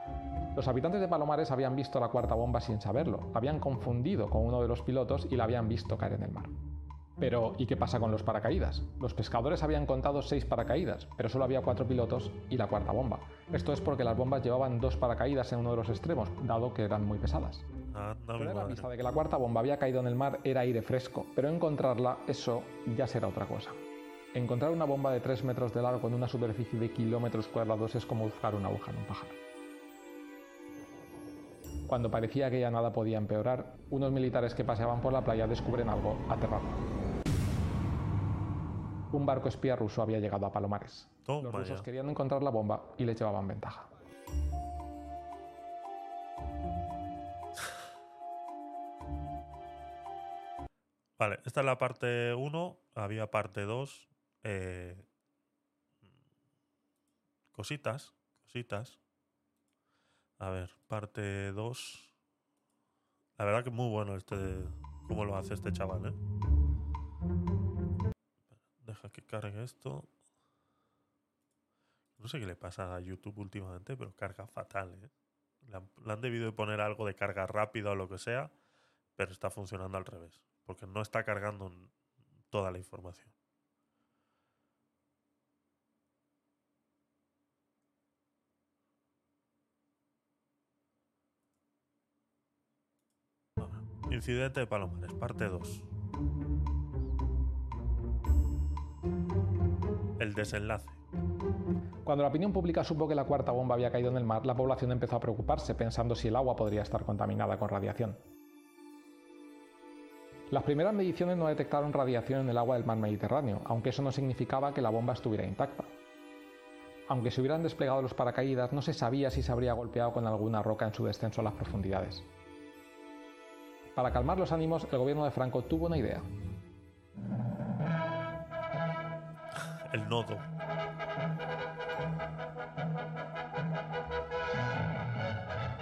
Speaker 18: Los habitantes de Palomares habían visto la cuarta bomba sin saberlo, habían confundido con uno de los pilotos y la habían visto caer en el mar. Pero, ¿y qué pasa con los paracaídas? Los pescadores habían contado seis paracaídas, pero solo había cuatro pilotos y la cuarta bomba. Esto es porque las bombas llevaban dos paracaídas en uno de los extremos, dado que eran muy pesadas.
Speaker 1: Ah, no,
Speaker 18: la vista de que la cuarta bomba había caído en el mar era aire fresco, pero encontrarla, eso ya será otra cosa. Encontrar una bomba de 3 metros de largo en una superficie de kilómetros cuadrados es como buscar una aguja en un pájaro. Cuando parecía que ya nada podía empeorar, unos militares que paseaban por la playa descubren algo aterrador. Un barco espía ruso había llegado a Palomares. Los rusos querían encontrar la bomba y le llevaban ventaja.
Speaker 1: Vale, esta es la parte 1, había parte 2 eh, cositas, cositas. A ver, parte 2. La verdad que es muy bueno este, cómo lo hace este chaval, ¿eh? Deja que cargue esto. No sé qué le pasa a YouTube últimamente, pero carga fatal, ¿eh? Le han, le han debido de poner algo de carga rápida o lo que sea, pero está funcionando al revés, porque no está cargando toda la información. Incidente de Palomares, parte 2. El desenlace.
Speaker 18: Cuando la opinión pública supo que la cuarta bomba había caído en el mar, la población empezó a preocuparse pensando si el agua podría estar contaminada con radiación. Las primeras mediciones no detectaron radiación en el agua del mar Mediterráneo, aunque eso no significaba que la bomba estuviera intacta. Aunque se hubieran desplegado los paracaídas, no se sabía si se habría golpeado con alguna roca en su descenso a las profundidades. Para calmar los ánimos, el gobierno de Franco tuvo una idea.
Speaker 1: El nodo.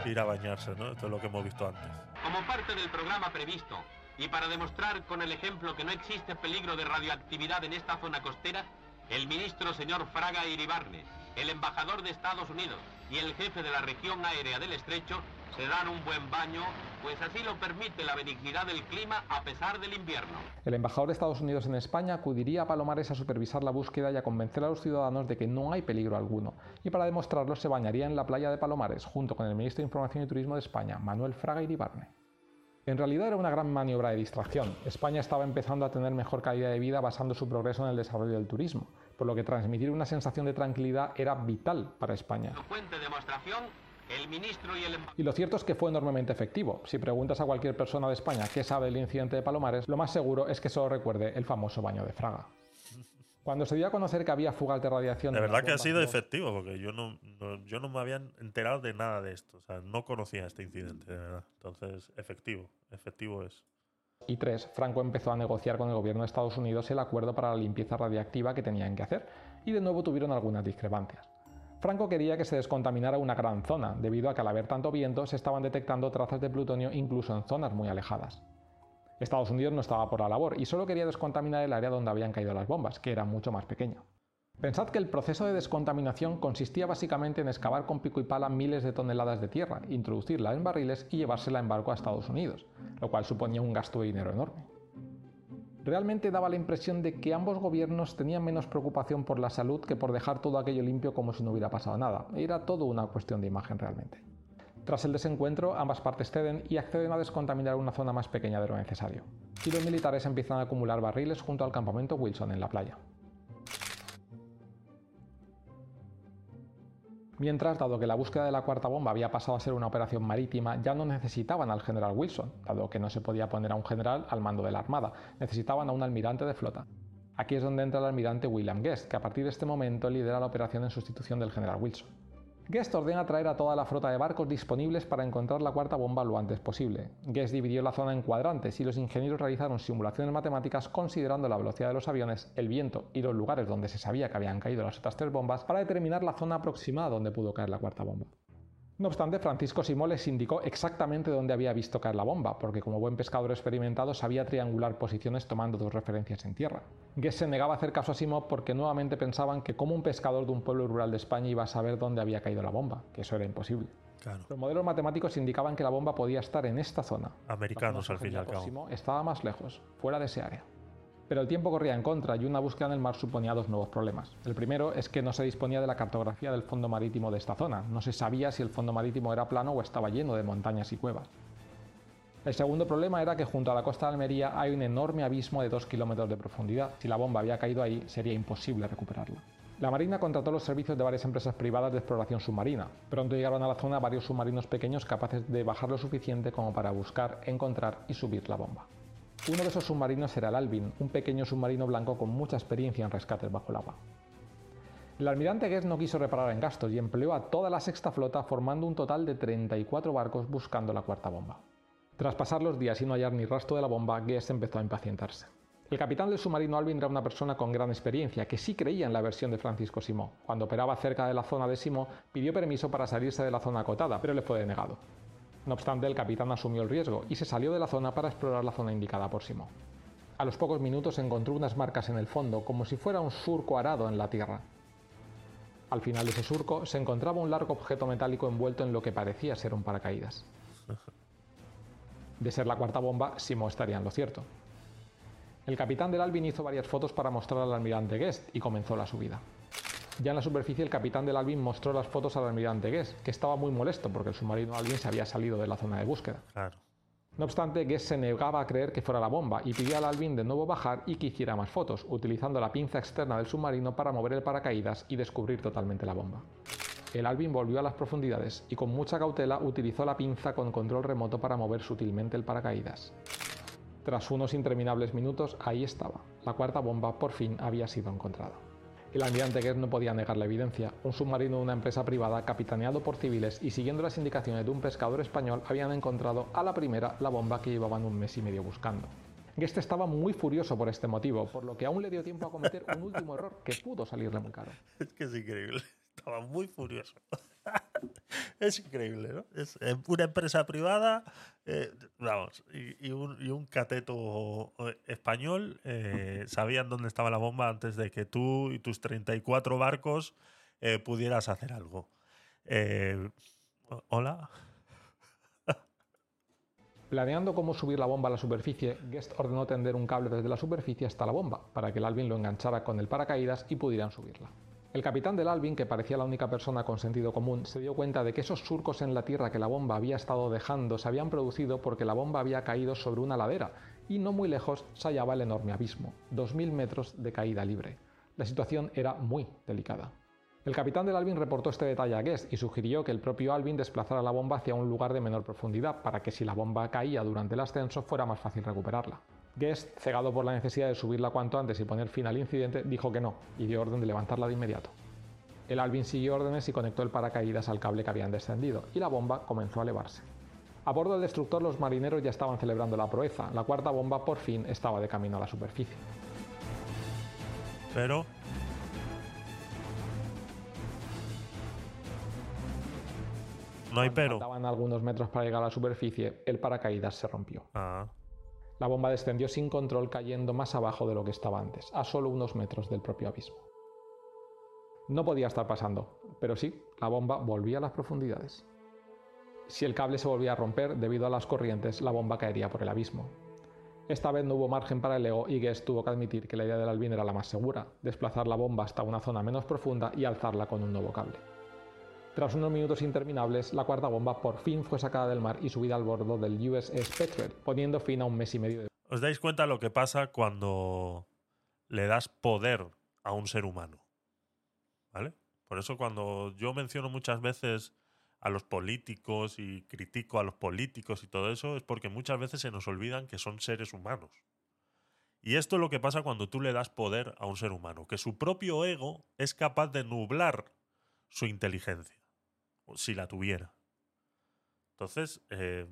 Speaker 1: ir a bañarse, ¿no? Esto es lo que hemos visto antes.
Speaker 14: Como parte del programa previsto y para demostrar con el ejemplo que no existe peligro de radioactividad en esta zona costera, el ministro señor Fraga Iribarne, el embajador de Estados Unidos y el jefe de la región aérea del estrecho se dan un buen baño, pues así lo permite la benignidad del clima a pesar del invierno.
Speaker 18: El embajador de Estados Unidos en España acudiría a Palomares a supervisar la búsqueda y a convencer a los ciudadanos de que no hay peligro alguno, y para demostrarlo se bañaría en la playa de Palomares junto con el ministro de Información y Turismo de España, Manuel Fraga Iribarne. En realidad era una gran maniobra de distracción. España estaba empezando a tener mejor calidad de vida basando su progreso en el desarrollo del turismo, por lo que transmitir una sensación de tranquilidad era vital para España.
Speaker 14: Fuente demostración, el ministro y el
Speaker 18: Y lo cierto es que fue enormemente efectivo. Si preguntas a cualquier persona de España qué sabe del incidente de Palomares, lo más seguro es que solo recuerde el famoso baño de Fraga. Cuando se dio a conocer que había fugas de radiación...
Speaker 1: De verdad que ha sido efectivo, porque yo no, no- yo no me había enterado de nada de esto. O sea, no conocía este incidente, de verdad. Entonces, efectivo, efectivo es.
Speaker 18: y 3, Franco empezó a negociar con el gobierno de Estados Unidos el acuerdo para la limpieza radiactiva que tenían que hacer, y de nuevo tuvieron algunas discrepancias. Franco quería que se descontaminara una gran zona, debido a que al haber tanto viento se estaban detectando trazas de plutonio incluso en zonas muy alejadas. Estados Unidos no estaba por la labor y solo quería descontaminar el área donde habían caído las bombas, que era mucho más pequeño. Pensad que el proceso de descontaminación consistía básicamente en excavar con pico y pala miles de toneladas de tierra, introducirla en barriles y llevársela en barco a Estados Unidos, lo cual suponía un gasto de dinero enorme. Realmente daba la impresión de que ambos gobiernos tenían menos preocupación por la salud que por dejar todo aquello limpio como si no hubiera pasado nada. Era todo una cuestión de imagen realmente. Tras el desencuentro, ambas partes ceden y acceden a descontaminar una zona más pequeña de lo necesario. Y los militares empiezan a acumular barriles junto al campamento Wilson en la playa. Mientras, dado que la búsqueda de la cuarta bomba había pasado a ser una operación marítima, ya no necesitaban al general Wilson, dado que no se podía poner a un general al mando de la Armada, necesitaban a un almirante de flota. Aquí es donde entra el almirante William Guest, que a partir de este momento lidera la operación en sustitución del general Wilson. Guest ordena traer a toda la flota de barcos disponibles para encontrar la cuarta bomba lo antes posible. Guest dividió la zona en cuadrantes y los ingenieros realizaron simulaciones matemáticas considerando la velocidad de los aviones, el viento y los lugares donde se sabía que habían caído las otras tres bombas para determinar la zona aproximada donde pudo caer la cuarta bomba. No obstante, Francisco Simó les indicó exactamente dónde había visto caer la bomba, porque como buen pescador experimentado sabía triangular posiciones tomando dos referencias en tierra. Guest se negaba a hacer caso a Simó porque nuevamente pensaban que como un pescador de un pueblo rural de España iba a saber dónde había caído la bomba, que eso era imposible.
Speaker 1: Claro.
Speaker 18: Los modelos matemáticos indicaban que la bomba podía estar en esta zona.
Speaker 1: Americanos, al fin y al cabo.
Speaker 18: Simó estaba más lejos, fuera de ese área. Pero el tiempo corría en contra y una búsqueda en el mar suponía dos nuevos problemas. El primero es que no se disponía de la cartografía del fondo marítimo de esta zona. No se sabía si el fondo marítimo era plano o estaba lleno de montañas y cuevas. El segundo problema era que junto a la costa de Almería hay un enorme abismo de 2 kilómetros de profundidad. Si la bomba había caído ahí, sería imposible recuperarla. La Marina contrató los servicios de varias empresas privadas de exploración submarina. Pronto llegaron a la zona varios submarinos pequeños capaces de bajar lo suficiente como para buscar, encontrar y subir la bomba. Uno de esos submarinos era el Alvin, un pequeño submarino blanco con mucha experiencia en rescates bajo el agua. El almirante Guest no quiso reparar en gastos y empleó a toda la sexta flota formando un total de 34 barcos buscando la cuarta bomba. Tras pasar los días y no hallar ni rastro de la bomba, Guest empezó a impacientarse. El capitán del submarino Alvin era una persona con gran experiencia que sí creía en la versión de Francisco Simó. Cuando operaba cerca de la zona de Simó, pidió permiso para salirse de la zona acotada, pero le fue denegado. No obstante, el capitán asumió el riesgo y se salió de la zona para explorar la zona indicada por Simó. A los pocos minutos encontró unas marcas en el fondo, como si fuera un surco arado en la tierra. Al final de ese surco se encontraba un largo objeto metálico envuelto en lo que parecía ser un paracaídas. De ser la cuarta bomba, Simó estaría en lo cierto. El capitán del Alvin hizo varias fotos para mostrar al almirante Guest y comenzó la subida. Ya en la superficie el capitán del Alvin mostró las fotos al almirante Guest, que estaba muy molesto porque el submarino Alvin se había salido de la zona de búsqueda.
Speaker 1: Claro.
Speaker 18: No obstante, Guest se negaba a creer que fuera la bomba y pidió al Alvin de nuevo bajar y que hiciera más fotos, utilizando la pinza externa del submarino para mover el paracaídas y descubrir totalmente la bomba. El Alvin volvió a las profundidades y con mucha cautela utilizó la pinza con control remoto para mover sutilmente el paracaídas. Tras unos interminables minutos, ahí estaba. La cuarta bomba por fin había sido encontrada. El almirante Guest no podía negar la evidencia. Un submarino de una empresa privada, capitaneado por civiles y siguiendo las indicaciones de un pescador español, habían encontrado a la primera la bomba que llevaban un mes y medio buscando. Guest estaba muy furioso por este motivo, por lo que aún le dio tiempo a cometer un último error que pudo salirle muy caro. [LAUGHS]
Speaker 1: Es que es increíble. Estaba muy furioso. [LAUGHS] es increíble, ¿no? Es eh, una empresa privada, eh, vamos, y, y un, y un cateto eh, español eh, [LAUGHS] sabían dónde estaba la bomba antes de que tú y tus 34 barcos eh, pudieras hacer algo. Hola. [LAUGHS]
Speaker 18: Planeando cómo subir la bomba a la superficie, Guest ordenó tender un cable desde la superficie hasta la bomba, para que el Alvin lo enganchara con el paracaídas y pudieran subirla. El capitán del Alvin, que parecía la única persona con sentido común, se dio cuenta de que esos surcos en la tierra que la bomba había estado dejando se habían producido porque la bomba había caído sobre una ladera, y no muy lejos se hallaba el enorme abismo, 2.000 metros de caída libre. La situación era muy delicada. El capitán del Alvin reportó este detalle a Guest y sugirió que el propio Alvin desplazara la bomba hacia un lugar de menor profundidad para que si la bomba caía durante el ascenso fuera más fácil recuperarla. Guest, cegado por la necesidad de subirla cuanto antes y poner fin al incidente, dijo que no y dio orden de levantarla de inmediato. El Alvin siguió órdenes y conectó el paracaídas al cable que habían descendido y la bomba comenzó a elevarse. A bordo del destructor los marineros ya estaban celebrando la proeza, la cuarta bomba por fin estaba de camino a la superficie.
Speaker 1: Pero. No hay pero.
Speaker 18: Faltaban algunos metros para llegar a la superficie, el paracaídas se rompió.
Speaker 1: Ah.
Speaker 18: La bomba descendió sin control cayendo más abajo de lo que estaba antes, a solo unos metros del propio abismo. No podía estar pasando, pero sí, la bomba volvía a las profundidades. Si el cable se volvía a romper debido a las corrientes, la bomba caería por el abismo. Esta vez no hubo margen para el ego y Guest tuvo que admitir que la idea del Alvin era la más segura, desplazar la bomba hasta una zona menos profunda y alzarla con un nuevo cable. Tras unos minutos interminables, la cuarta bomba por fin fue sacada del mar y subida al bordo del USS Petrel, poniendo fin a un mes y medio de...
Speaker 1: ¿Os dais cuenta lo que pasa cuando le das poder a un ser humano? ¿Vale? Por eso cuando yo menciono muchas veces a los políticos y critico a los políticos y todo eso, es porque muchas veces se nos olvidan que son seres humanos. Y esto es lo que pasa cuando tú le das poder a un ser humano, que su propio ego es capaz de nublar su inteligencia, si la tuviera. Entonces, eh,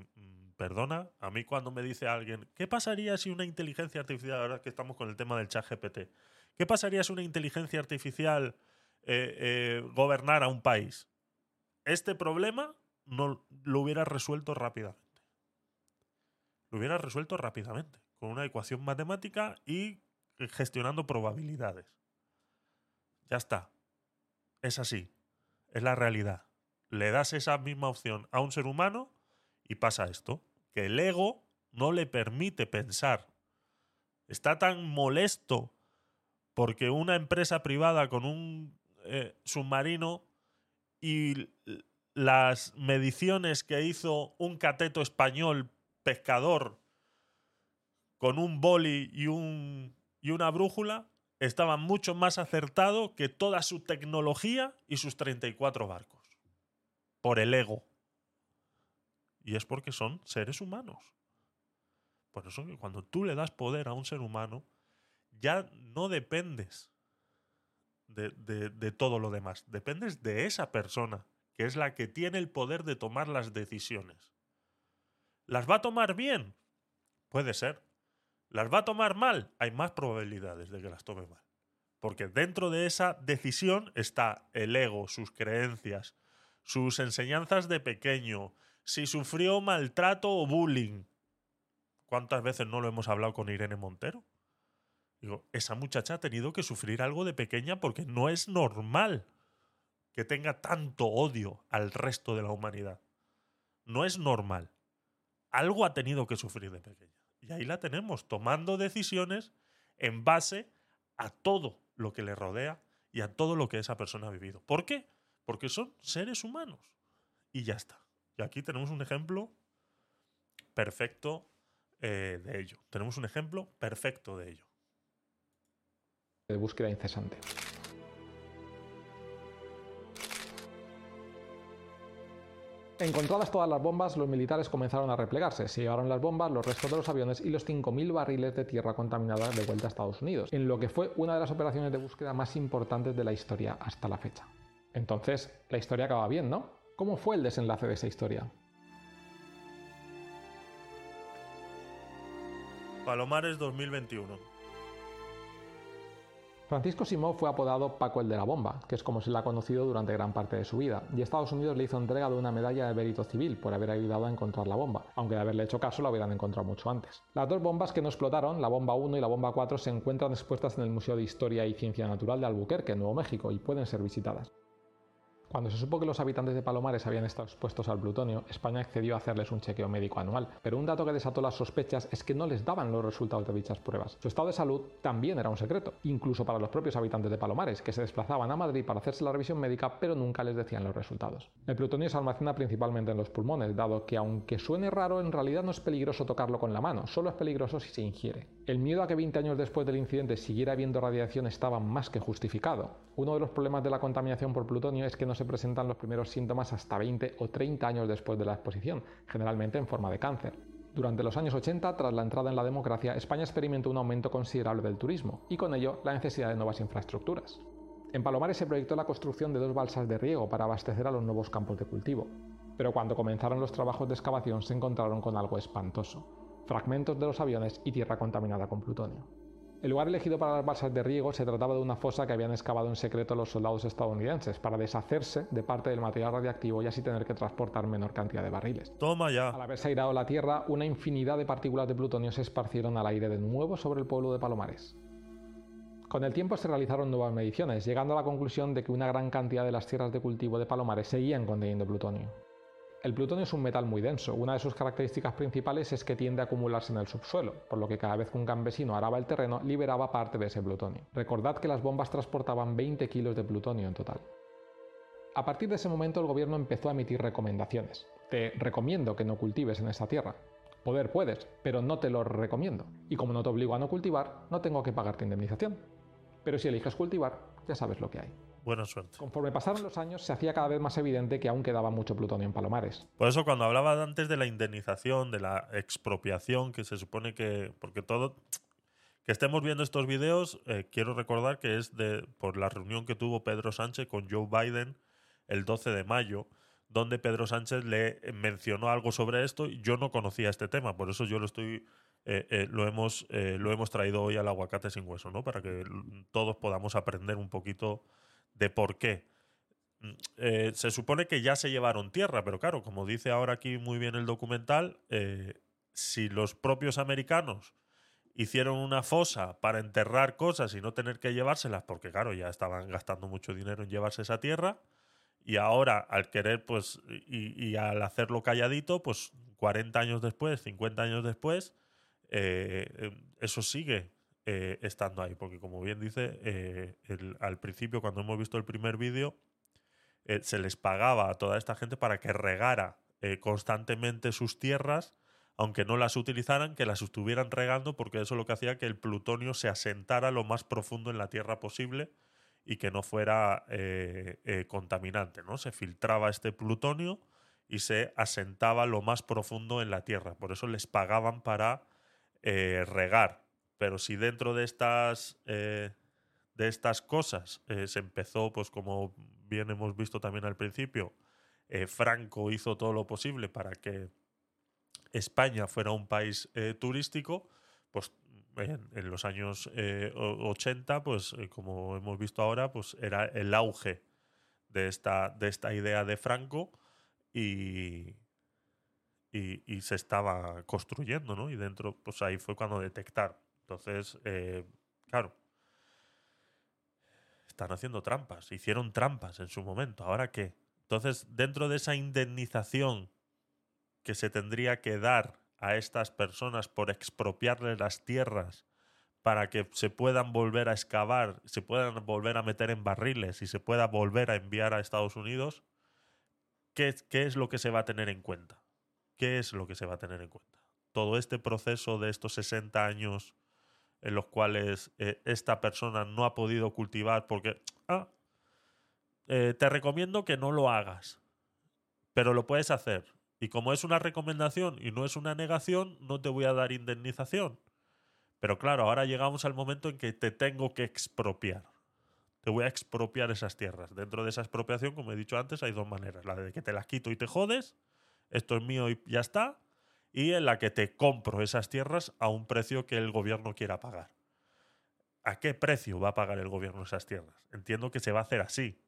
Speaker 1: perdona, a mí cuando me dice alguien, ¿qué pasaría si una inteligencia artificial, ahora que estamos con el tema del chat GPT, ¿qué pasaría si una inteligencia artificial eh, eh, gobernara un país? Este problema no lo hubiera resuelto rápidamente. Lo hubiera resuelto rápidamente, con una ecuación matemática y gestionando probabilidades. Ya está. Es así. Es la realidad. Le das esa misma opción a un ser humano y pasa esto. Que el ego no le permite pensar. Está tan molesto porque una empresa privada con un eh, submarino y las mediciones que hizo un cateto español pescador con un boli y, un, y una brújula estaban mucho más acertado que toda su tecnología y sus 34 barcos. Por el ego. Y es porque son seres humanos. Por eso que cuando tú le das poder a un ser humano, ya no dependes de, de, de todo lo demás. Dependes de esa persona, que es la que tiene el poder de tomar las decisiones. ¿Las va a tomar bien? Puede ser. ¿Las va a tomar mal? Hay más probabilidades de que las tome mal. Porque dentro de esa decisión está el ego, sus creencias, sus enseñanzas de pequeño, si sufrió maltrato o bullying. ¿Cuántas veces no lo hemos hablado con Irene Montero? Digo, esa muchacha ha tenido que sufrir algo de pequeña porque no es normal que tenga tanto odio al resto de la humanidad. No es normal. Algo ha tenido que sufrir de pequeña. Y ahí la tenemos, tomando decisiones en base a todo lo que le rodea y a todo lo que esa persona ha vivido. ¿Por qué? Porque son seres humanos. Y ya está. Y aquí tenemos un ejemplo perfecto eh, de ello. Tenemos un ejemplo perfecto de ello.
Speaker 18: de búsqueda incesante. Encontradas todas las bombas, los militares comenzaron a replegarse. Se llevaron las bombas, los restos de los aviones y los 5.000 barriles de tierra contaminada de vuelta a Estados Unidos, en lo que fue una de las operaciones de búsqueda más importantes de la historia hasta la fecha. Entonces, la historia acaba bien, ¿no? ¿Cómo fue el desenlace de esa historia?
Speaker 1: Palomares 2021.
Speaker 18: Francisco Simó fue apodado Paco el de la Bomba, que es como se le ha conocido durante gran parte de su vida, y Estados Unidos le hizo entrega de una medalla de mérito civil por haber ayudado a encontrar la bomba, aunque de haberle hecho caso la hubieran encontrado mucho antes. Las dos bombas que no explotaron, la bomba 1 y la bomba 4, se encuentran expuestas en el Museo de Historia y Ciencia Natural de Albuquerque, Nuevo México, y pueden ser visitadas. Cuando se supo que los habitantes de Palomares habían estado expuestos al plutonio, España accedió a hacerles un chequeo médico anual, pero un dato que desató las sospechas es que no les daban los resultados de dichas pruebas. Su estado de salud también era un secreto, incluso para los propios habitantes de Palomares, que se desplazaban a Madrid para hacerse la revisión médica, pero nunca les decían los resultados. El plutonio se almacena principalmente en los pulmones, dado que aunque suene raro, en realidad no es peligroso tocarlo con la mano, solo es peligroso si se ingiere. El miedo a que 20 años después del incidente siguiera habiendo radiación estaba más que justificado. Uno de los problemas de la contaminación por plutonio es que no se presentan los primeros síntomas hasta 20 o 30 años después de la exposición, generalmente en forma de cáncer. Durante los años 80, tras la entrada en la democracia, España experimentó un aumento considerable del turismo y con ello la necesidad de nuevas infraestructuras. En Palomares se proyectó la construcción de dos balsas de riego para abastecer a los nuevos campos de cultivo. Pero cuando comenzaron los trabajos de excavación se encontraron con algo espantoso. Fragmentos de los aviones y tierra contaminada con plutonio. El lugar elegido para las balsas de riego se trataba de una fosa que habían excavado en secreto los soldados estadounidenses para deshacerse de parte del material radiactivo y así tener que transportar menor cantidad de barriles.
Speaker 1: Toma ya.
Speaker 18: Al haberse airado la tierra, una infinidad de partículas de plutonio se esparcieron al aire de nuevo sobre el pueblo de Palomares. Con el tiempo se realizaron nuevas mediciones, llegando a la conclusión de que una gran cantidad de las tierras de cultivo de Palomares seguían conteniendo plutonio. El plutonio es un metal muy denso. Una de sus características principales es que tiende a acumularse en el subsuelo, por lo que cada vez que un campesino araba el terreno liberaba parte de ese plutonio. Recordad que las bombas transportaban 20 kilos de plutonio en total. A partir de ese momento el gobierno empezó a emitir recomendaciones. Te recomiendo que no cultives en esa tierra. Poder puedes, pero no te lo recomiendo. Y como no te obligo a no cultivar, no tengo que pagarte indemnización. Pero si eliges cultivar, ya sabes lo que hay.
Speaker 1: Buena suerte.
Speaker 18: Conforme pasaron los años, se hacía cada vez más evidente que aún quedaba mucho plutonio en Palomares.
Speaker 1: Por eso cuando hablaba antes de la indemnización, de la expropiación, que se supone que... Porque todo... Que estemos viendo estos vídeos, eh, quiero recordar que es de, por la reunión que tuvo Pedro Sánchez con Joe Biden el 12 de mayo, donde Pedro Sánchez le mencionó algo sobre esto y yo no conocía este tema, por eso yo lo estoy... eh, eh, lo, hemos, eh, lo hemos traído hoy al aguacate sin hueso, ¿no? Para que todos podamos aprender un poquito de por qué. Mm, eh, se supone que ya se llevaron tierra, pero claro, como dice ahora aquí muy bien el documental, eh, si los propios americanos hicieron una fosa para enterrar cosas y no tener que llevárselas, porque claro, ya estaban gastando mucho dinero en llevarse esa tierra, y ahora al querer, pues, y, y al hacerlo calladito, pues 40 años después, 50 años después, eh, eso sigue eh, estando ahí, porque como bien dice, eh, al principio cuando hemos visto el primer vídeo, eh, se les pagaba a toda esta gente para que regara constantemente sus tierras, aunque no las utilizaran, que las estuvieran regando, porque eso lo que hacía que el plutonio se asentara lo más profundo en la tierra posible y que no fuera contaminante, ¿no? Se filtraba este plutonio y se asentaba lo más profundo en la tierra. Por eso les pagaban para regar. Pero si dentro de estas, eh, de estas cosas eh, se empezó, pues como bien hemos visto también al principio, eh, Franco hizo todo lo posible para que España fuera un país turístico, pues en, los años eh, o- 80, pues como hemos visto ahora, pues era el auge de esta, de esta idea de Franco y, y, y se estaba construyendo, ¿no? Y dentro, pues ahí fue cuando detectaron. Entonces, eh, claro, están haciendo trampas, hicieron trampas en su momento, ¿ahora qué? Entonces, dentro de esa indemnización que se tendría que dar a estas personas por expropiarles las tierras para que se puedan volver a excavar, se puedan volver a meter en barriles y se pueda volver a enviar a Estados Unidos, ¿qué, qué es lo que se va a tener en cuenta? ¿Qué es lo que se va a tener en cuenta? Todo este proceso de estos 60 años en los cuales eh, esta persona no ha podido cultivar porque, ah, eh, te recomiendo que no lo hagas, pero lo puedes hacer. Y como es una recomendación y no es una negación, no te voy a dar indemnización. Pero claro, ahora llegamos al momento en que te tengo que expropiar. Te voy a expropiar esas tierras. Dentro de esa expropiación, como he dicho antes, hay dos maneras. La de que te las quito y te jodes, esto es mío y ya está. Y en la que te compro esas tierras a un precio que el gobierno quiera pagar. ¿a qué precio va a pagar el gobierno esas tierras? Entiendo que se va a hacer así.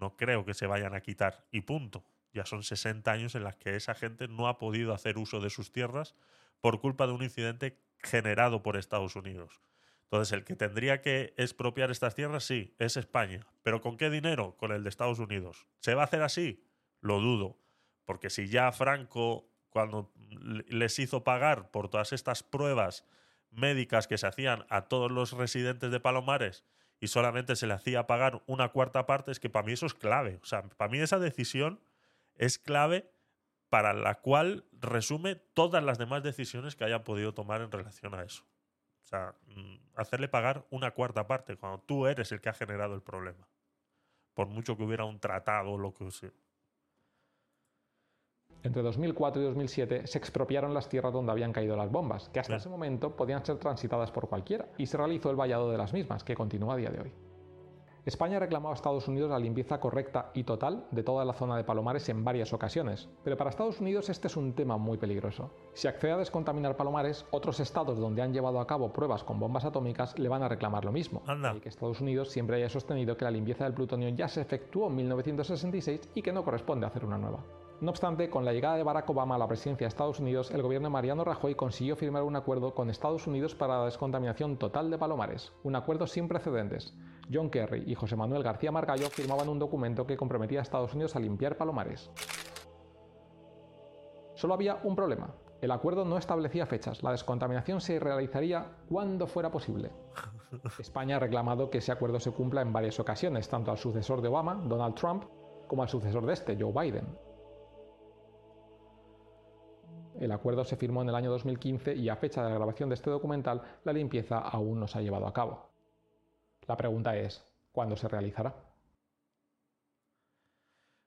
Speaker 1: No creo que se vayan a quitar y punto. Ya son 60 años en las que esa gente no ha podido hacer uso de sus tierras por culpa de un incidente generado por Estados Unidos. Entonces, el que tendría que expropiar estas tierras, sí, es España. ¿Pero con qué dinero? Con el de Estados Unidos. ¿Se va a hacer así? Lo dudo. Porque si ya Franco, cuando les hizo pagar por todas estas pruebas médicas que se hacían a todos los residentes de Palomares y solamente se le hacía pagar una cuarta parte, es que para mí eso es clave. O sea, para mí esa decisión es clave para la cual resume todas las demás decisiones que hayan podido tomar en relación a eso. O sea, mm, hacerle pagar una cuarta parte cuando tú eres el que ha generado el problema. Por mucho que hubiera un tratado o lo que sea.
Speaker 18: Entre 2004 y 2007 se expropiaron las tierras donde habían caído las bombas, que hasta ese momento podían ser transitadas por cualquiera, y se realizó el vallado de las mismas, que continúa a día de hoy. España ha reclamado a Estados Unidos la limpieza correcta y total de toda la zona de Palomares en varias ocasiones, pero para Estados Unidos este es un tema muy peligroso. Si accede a descontaminar Palomares, otros estados donde han llevado a cabo pruebas con bombas atómicas le van a reclamar lo mismo. Y que Estados Unidos siempre haya sostenido que la limpieza del plutonio ya se efectuó en 1966 y que no corresponde hacer una nueva. No obstante, con la llegada de Barack Obama a la presidencia de Estados Unidos, el gobierno de Mariano Rajoy consiguió firmar un acuerdo con Estados Unidos para la descontaminación total de Palomares, un acuerdo sin precedentes. John Kerry y José Manuel García Margallo firmaban un documento que comprometía a Estados Unidos a limpiar Palomares. Solo había un problema. El acuerdo no establecía fechas. La descontaminación se realizaría cuando fuera posible. [LAUGHS] España ha reclamado que ese acuerdo se cumpla en varias ocasiones, tanto al sucesor de Obama, Donald Trump, como al sucesor de este, Joe Biden. El acuerdo se firmó en el año 2015 y a fecha de la grabación de este documental, la limpieza aún no se ha llevado a cabo. La pregunta es, ¿cuándo se realizará?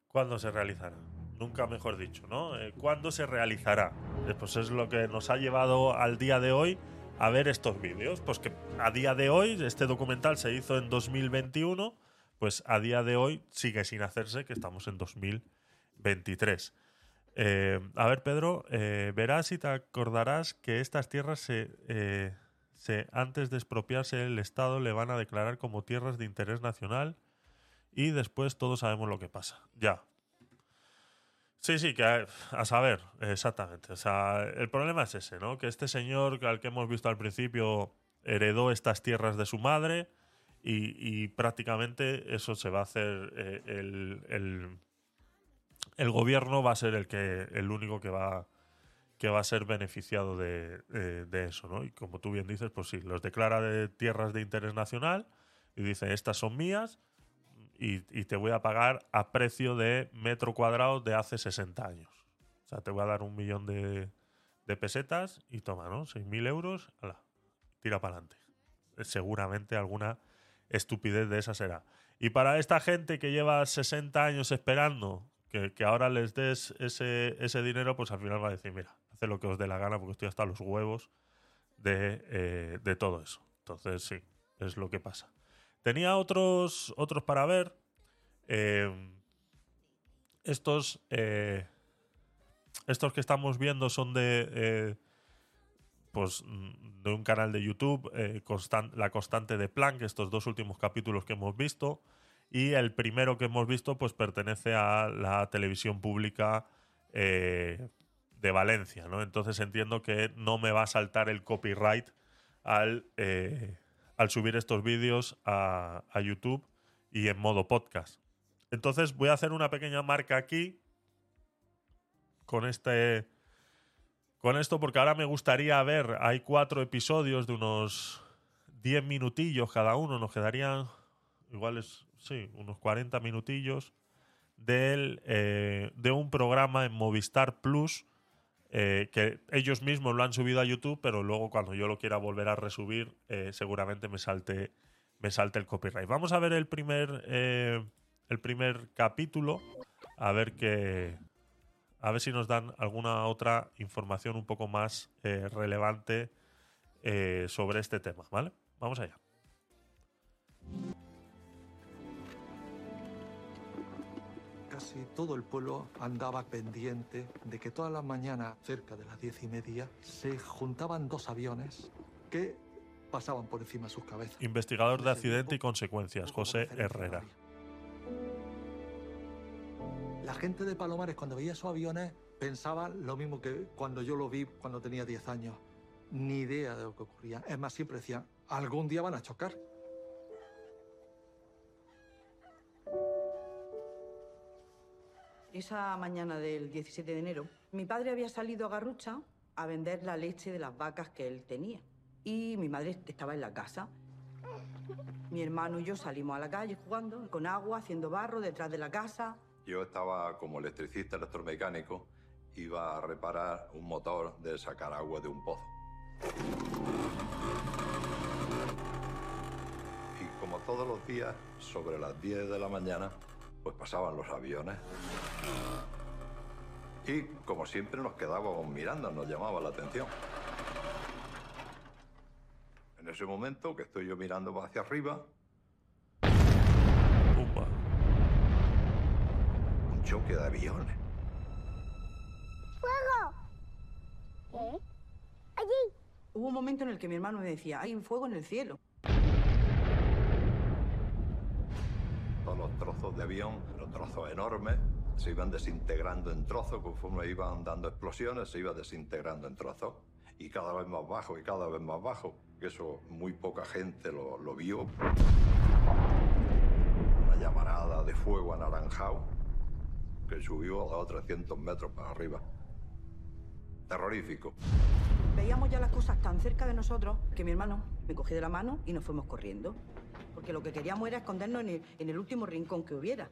Speaker 1: ¿Cuándo se realizará? Nunca mejor dicho, ¿no? Eh, ¿Cuándo se realizará? Eh, pues es lo que nos ha llevado al día de hoy a ver estos vídeos. Pues que a día de hoy, este documental se hizo en 2021, pues a día de hoy sigue sin hacerse, que estamos en 2023. Eh, a ver, Pedro, eh, verás y te acordarás que estas tierras se, eh, se, antes de expropiarse el Estado le van a declarar como tierras de interés nacional y después todos sabemos lo que pasa. Ya. Sí, sí, que a, saber, exactamente. O sea, el problema es ese, ¿no? Que este señor al que hemos visto al principio heredó estas tierras de su madre y, prácticamente eso se va a hacer el el gobierno va a ser el que el único que va que va a ser beneficiado de, eso, ¿no? Y como tú bien dices, pues sí, los declara de tierras de interés nacional y dice, estas son mías y, te voy a pagar a precio de metro cuadrado de hace 60 años. O sea, te voy a dar un millón de, pesetas y toma, ¿no? 6.000 euros, ala, tira para adelante. Seguramente alguna estupidez de esa será. Y para esta gente que lleva 60 años esperando que, ahora les des ese, ese, dinero, pues al final va a decir, mira, hace lo que os dé la gana porque estoy hasta los huevos de, eh, todo eso. Entonces, sí, es lo que pasa. Tenía otros, otros para ver. Eh, estos, eh, estos que estamos viendo son de, pues, de un canal de YouTube, La Constante de Planck, estos dos últimos capítulos que hemos visto. Y el primero que hemos visto, pues pertenece a la televisión pública eh, de Valencia, ¿no? Entonces entiendo que no me va a saltar el copyright al, eh, al subir estos vídeos a, a YouTube y en modo podcast. Entonces voy a hacer una pequeña marca aquí con este con esto porque ahora me gustaría ver, hay cuatro episodios de unos 10 minutillos cada uno, nos quedarían igual es sí, unos 40 minutillos del, eh, de un programa en Movistar Plus eh, que ellos mismos lo han subido a YouTube, pero luego cuando yo lo quiera volver a resubir, eh, seguramente me salte, me salte el copyright. Vamos a ver el primer, el primer capítulo, a ver que, a ver si nos dan alguna otra información un poco más relevante sobre este tema, ¿vale? Vamos allá.
Speaker 20: Casi todo el pueblo andaba pendiente de que todas las mañanas, cerca de las diez y media, se juntaban dos aviones que pasaban por encima de sus cabezas.
Speaker 1: Investigador de accidente y consecuencias, José Herrera.
Speaker 20: La gente de Palomares cuando veía esos aviones pensaba lo mismo que cuando yo lo vi cuando tenía 10 años. Ni idea de lo que ocurría. Es más, siempre decían, algún día van a chocar.
Speaker 21: Esa mañana del 17 de enero, mi padre había salido a Garrucha a vender la leche de las vacas que él tenía. Y mi madre estaba en la casa. Mi hermano y yo salimos a la calle jugando, con agua, haciendo barro detrás de la casa.
Speaker 22: Yo estaba como electricista electromecánico, iba a reparar un motor de sacar agua de un pozo. Y como todos los días, sobre las 10 de la mañana, pues pasaban los aviones. Y como siempre nos quedábamos mirando, nos llamaba la atención. En ese momento que estoy yo mirando hacia arriba, un choque de aviones.
Speaker 21: ¡Fuego! ¿Qué? Allí. Hubo un momento en el que mi hermano me decía, hay un fuego en el cielo.
Speaker 22: Todos los trozos de avión, los trozos enormes, se iban desintegrando en trozos, conforme iban dando explosiones, se iba desintegrando en trozos. Y cada vez más bajo y cada vez más bajo. Eso muy poca gente lo, lo vio. Una llamarada de fuego anaranjado que subió a 300 metros para arriba. Terrorífico.
Speaker 21: Veíamos ya las cosas tan cerca de nosotros que mi hermano me cogió de la mano y nos fuimos corriendo. Porque lo que queríamos era escondernos en el, último rincón que hubiera.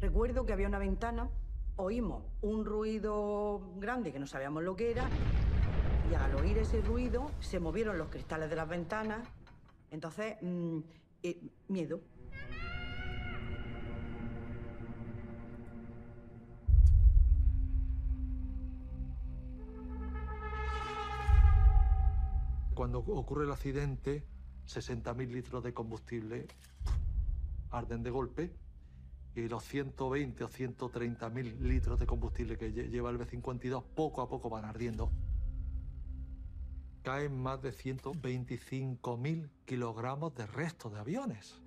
Speaker 21: Recuerdo que había una ventana, oímos un ruido grande que no sabíamos lo que era, y al oír ese ruido se movieron los cristales de las ventanas. Entonces, mm, eh, miedo.
Speaker 20: Cuando ocurre el accidente, 60.000 litros de combustible arden de golpe y los 120 o 130.000 litros de combustible que lle- lleva el B-52 poco a poco van ardiendo. Caen más de 125.000 kilogramos de restos de aviones.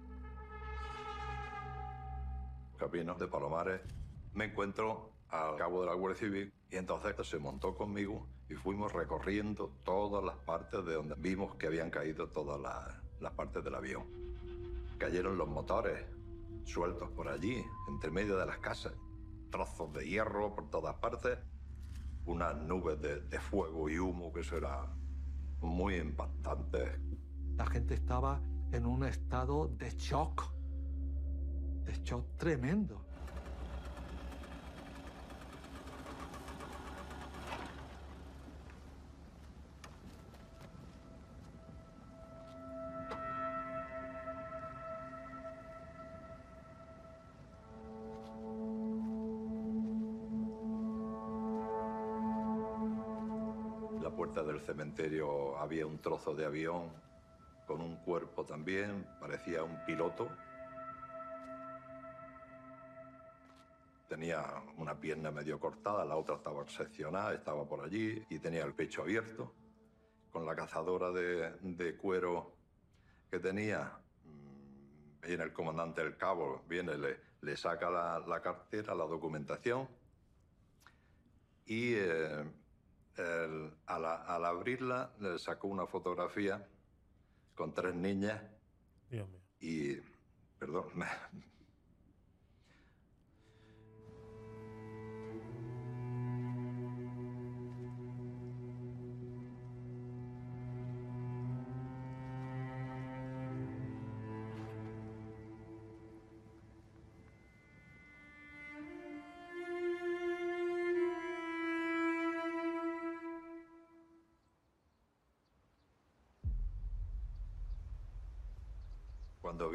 Speaker 22: camino de Palomares, me encuentro al cabo de la Guardia Civil y entonces se montó conmigo y fuimos recorriendo todas las partes de donde vimos que habían caído todas las, las partes del avión. Cayeron los motores sueltos por allí, entre medio de las casas, trozos de hierro por todas partes, unas nubes de, de fuego y humo que eso era muy impactante.
Speaker 20: La gente estaba en un estado de shock, de shock tremendo.
Speaker 22: Cementerio había un trozo de avión con un cuerpo también, parecía un piloto. Tenía una pierna medio cortada, la otra estaba seccionada, estaba por allí y tenía el pecho abierto. Con la cazadora de, de cuero que tenía, mm, viene el comandante del cabo, viene, le, le saca la, la cartera, la documentación y eh, el- al, al abrirla le sacó una fotografía con tres niñas
Speaker 1: Dios mío.
Speaker 22: y, perdón, [LAUGHS]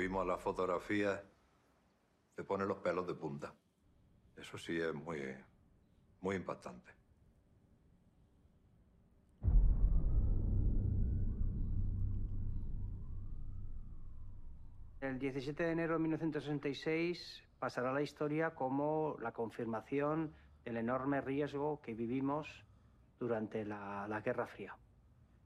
Speaker 22: vimos la fotografía te pone los pelos de punta. Eso sí es muy, muy impactante.
Speaker 23: El 17 de enero de 1966 pasará a la historia como la confirmación del enorme riesgo que vivimos durante la, la Guerra Fría.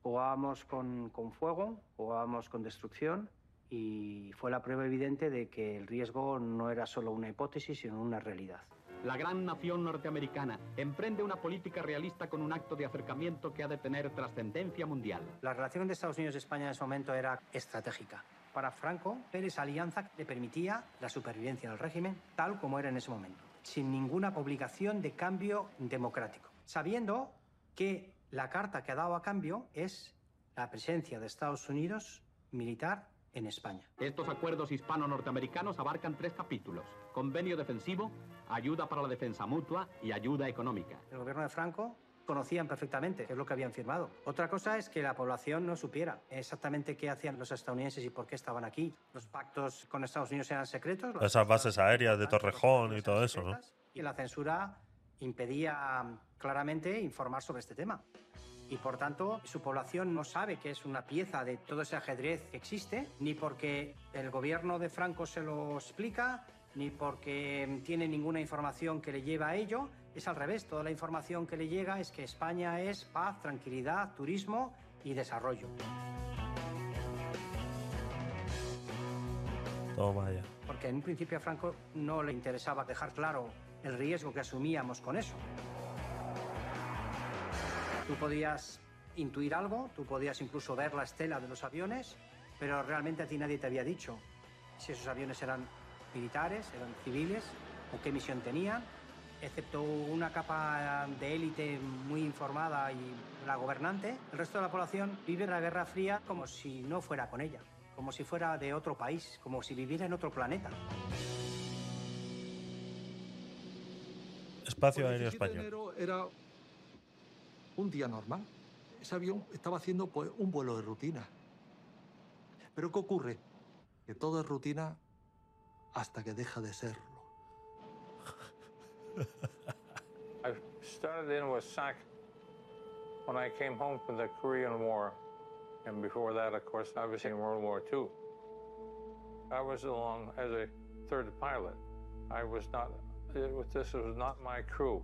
Speaker 23: Jugábamos con, con fuego, jugábamos con destrucción y fue la prueba evidente de que el riesgo no era solo una hipótesis, sino una realidad.
Speaker 24: La gran nación norteamericana emprende una política realista con un acto de acercamiento que ha de tener trascendencia mundial.
Speaker 23: La relación de Estados Unidos y España en ese momento era estratégica. Para Franco, esa alianza le permitía la supervivencia del régimen tal como era en ese momento, sin ninguna obligación de cambio democrático, sabiendo que la carta que ha dado a cambio es la presencia de Estados Unidos militar en España.
Speaker 24: Estos acuerdos hispano-norteamericanos abarcan tres capítulos. Convenio defensivo, ayuda para la defensa mutua y ayuda económica.
Speaker 23: El gobierno de Franco conocían perfectamente qué es lo que habían firmado. Otra cosa es que la población no supiera exactamente qué hacían los estadounidenses y por qué estaban aquí. Los pactos con Estados Unidos eran secretos.
Speaker 1: Esas bases aéreas de Torrejón y todo eso, ¿no?
Speaker 23: y la censura impedía mm, claramente informar sobre este tema. Y por tanto, su población no sabe que es una pieza de todo ese ajedrez que existe, ni porque el gobierno de Franco se lo explica, ni porque tiene ninguna información que le lleva a ello. Es al revés, toda la información que le llega es que España es paz, tranquilidad, turismo y desarrollo.
Speaker 1: Toma ya.
Speaker 23: Porque en un principio a Franco no le interesaba dejar claro el riesgo que asumíamos con eso. Tú podías intuir algo, tú podías incluso ver la estela de los aviones, pero realmente a ti nadie te había dicho si esos aviones eran militares, eran civiles o qué misión tenían, excepto una capa de élite muy informada y la gobernante, el resto de la población vive la Guerra Fría como si no fuera con ella, como si fuera de otro país, como si viviera en otro planeta.
Speaker 1: Espacio Aéreo
Speaker 20: 17 de
Speaker 1: Español.
Speaker 20: enero era un día normal. Ese avión estaba haciendo pues, un vuelo de rutina. Pero ¿qué ocurre? Que todo es rutina hasta que deja de serlo.
Speaker 25: I started in SAC when I came home from the Korean War. And before that, of course, I was in World War II. I was along as a third pilot. I was not, it this was not my crew.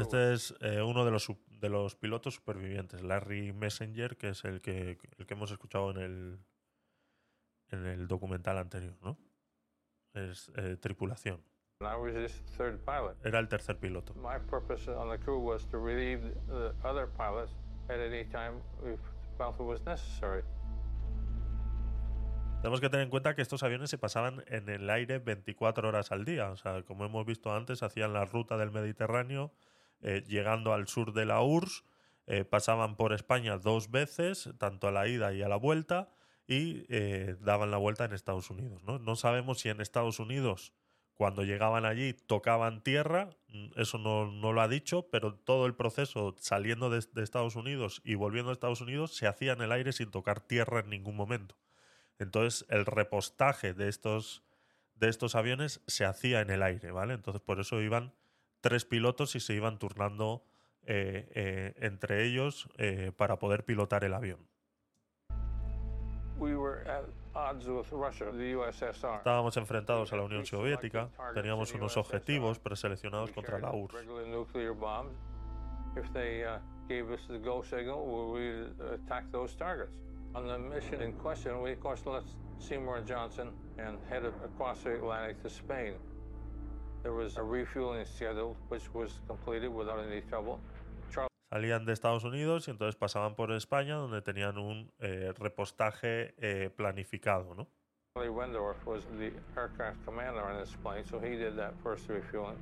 Speaker 1: Este es eh, uno de los, de los pilotos supervivientes, Larry Messenger, que es el que, el que hemos escuchado en el, en el documental anterior, ¿no? Es eh, tripulación. Era el tercer piloto. Tenemos que tener en cuenta que estos aviones se pasaban en el aire 24 horas al día. O sea, como hemos visto antes, hacían la ruta del Mediterráneo, eh, llegando al sur de la URSS, eh, pasaban por España dos veces, tanto a la ida y a la vuelta, y eh, daban la vuelta en Estados Unidos. ¿no? sabemos si en Estados Unidos, cuando llegaban allí, tocaban tierra, mm, eso no, no lo ha dicho, pero todo el proceso saliendo de, de Estados Unidos y volviendo a Estados Unidos se hacía en el aire sin tocar tierra en ningún momento. Entonces, el repostaje de estos, de estos aviones se hacía en el aire, ¿vale? Entonces, por eso iban tres pilotos y se iban turnando eh, eh, entre ellos eh, para poder pilotar el avión.
Speaker 25: We were at odds with Russia, the USSR.
Speaker 1: Estábamos enfrentados a la Unión Soviética, teníamos unos objetivos preseleccionados contra la URSS.
Speaker 25: Regular nuclear bombs. If they gave us the go signal, we would attack those targets. On the mission in question, we of course left Seymour Johnson and headed across the Atlantic to Spain. There was a refueling schedule which was completed without any trouble.
Speaker 1: Salían de Estados Unidos y entonces pasaban por España, donde tenían un eh, repostaje eh, planificado, ¿no?
Speaker 25: Wendorf was the aircraft commander on this plane, so he did that first refueling.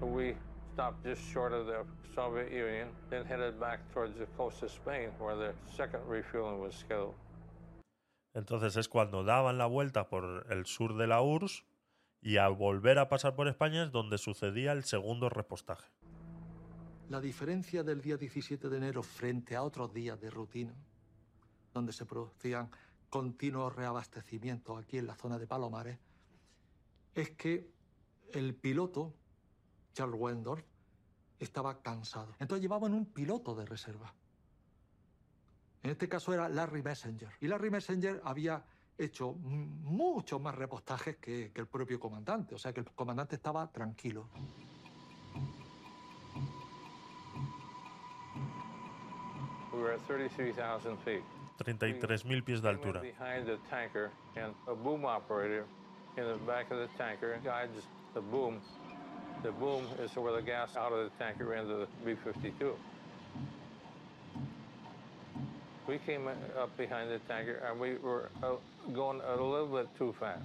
Speaker 25: We stopped just short of the Soviet Union, then headed back towards the coast of Spain, where the second refueling was scheduled.
Speaker 1: Entonces es cuando daban la vuelta por el sur de la URSS y al volver a pasar por España es donde sucedía el segundo repostaje.
Speaker 20: La diferencia del día 17 de enero frente a otros días de rutina, donde se producían continuos reabastecimientos aquí en la zona de Palomares, es que el piloto, Charles Wendorf, estaba cansado. Entonces llevaban un piloto de reserva. En este caso era Larry Messenger. Y Larry Messenger había hecho muchos más repostajes que, que el propio comandante. O sea que el comandante estaba tranquilo.
Speaker 25: We were at 33,000 feet.
Speaker 1: 33.000 pies de altura.
Speaker 25: The boom is where the gas out of the tanker into the B-52. We came up behind the tanker and we were going a little bit too fast.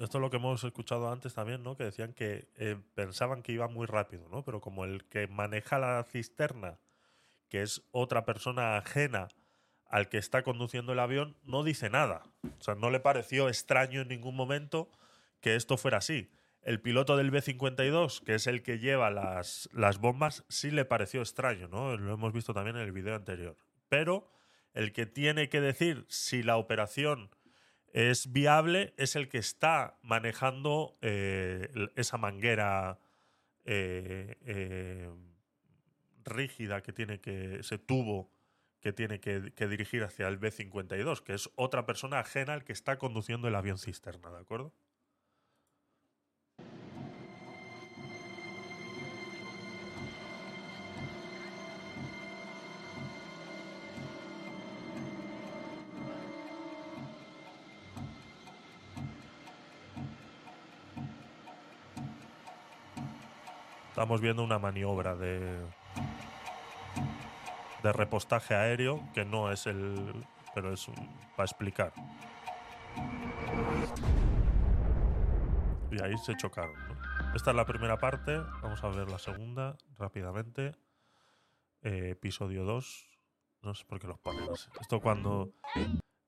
Speaker 1: Esto es lo que hemos escuchado antes también, ¿no? Que decían que eh, pensaban que iba muy rápido, ¿no? Pero como el que maneja la cisterna, que es otra persona ajena al que está conduciendo el avión, no dice nada. O sea, no le pareció extraño en ningún momento que esto fuera así. El piloto del B-52, que es el que lleva las, las bombas, sí le pareció extraño, ¿no? Lo hemos visto también en el video anterior. Pero el que tiene que decir si la operación es viable es el que está manejando eh, esa manguera eh, eh, rígida que tiene que, ese tubo que tiene que, que dirigir hacia el B-52, que es otra persona ajena al que está conduciendo el avión cisterna, ¿de acuerdo? Estamos viendo una maniobra de, de repostaje aéreo que no es el. pero es para explicar. Y ahí se chocaron. Esta es la primera parte. Vamos a ver la segunda rápidamente. Eh, episodio 2. No sé por qué los ponen así. Esto cuando.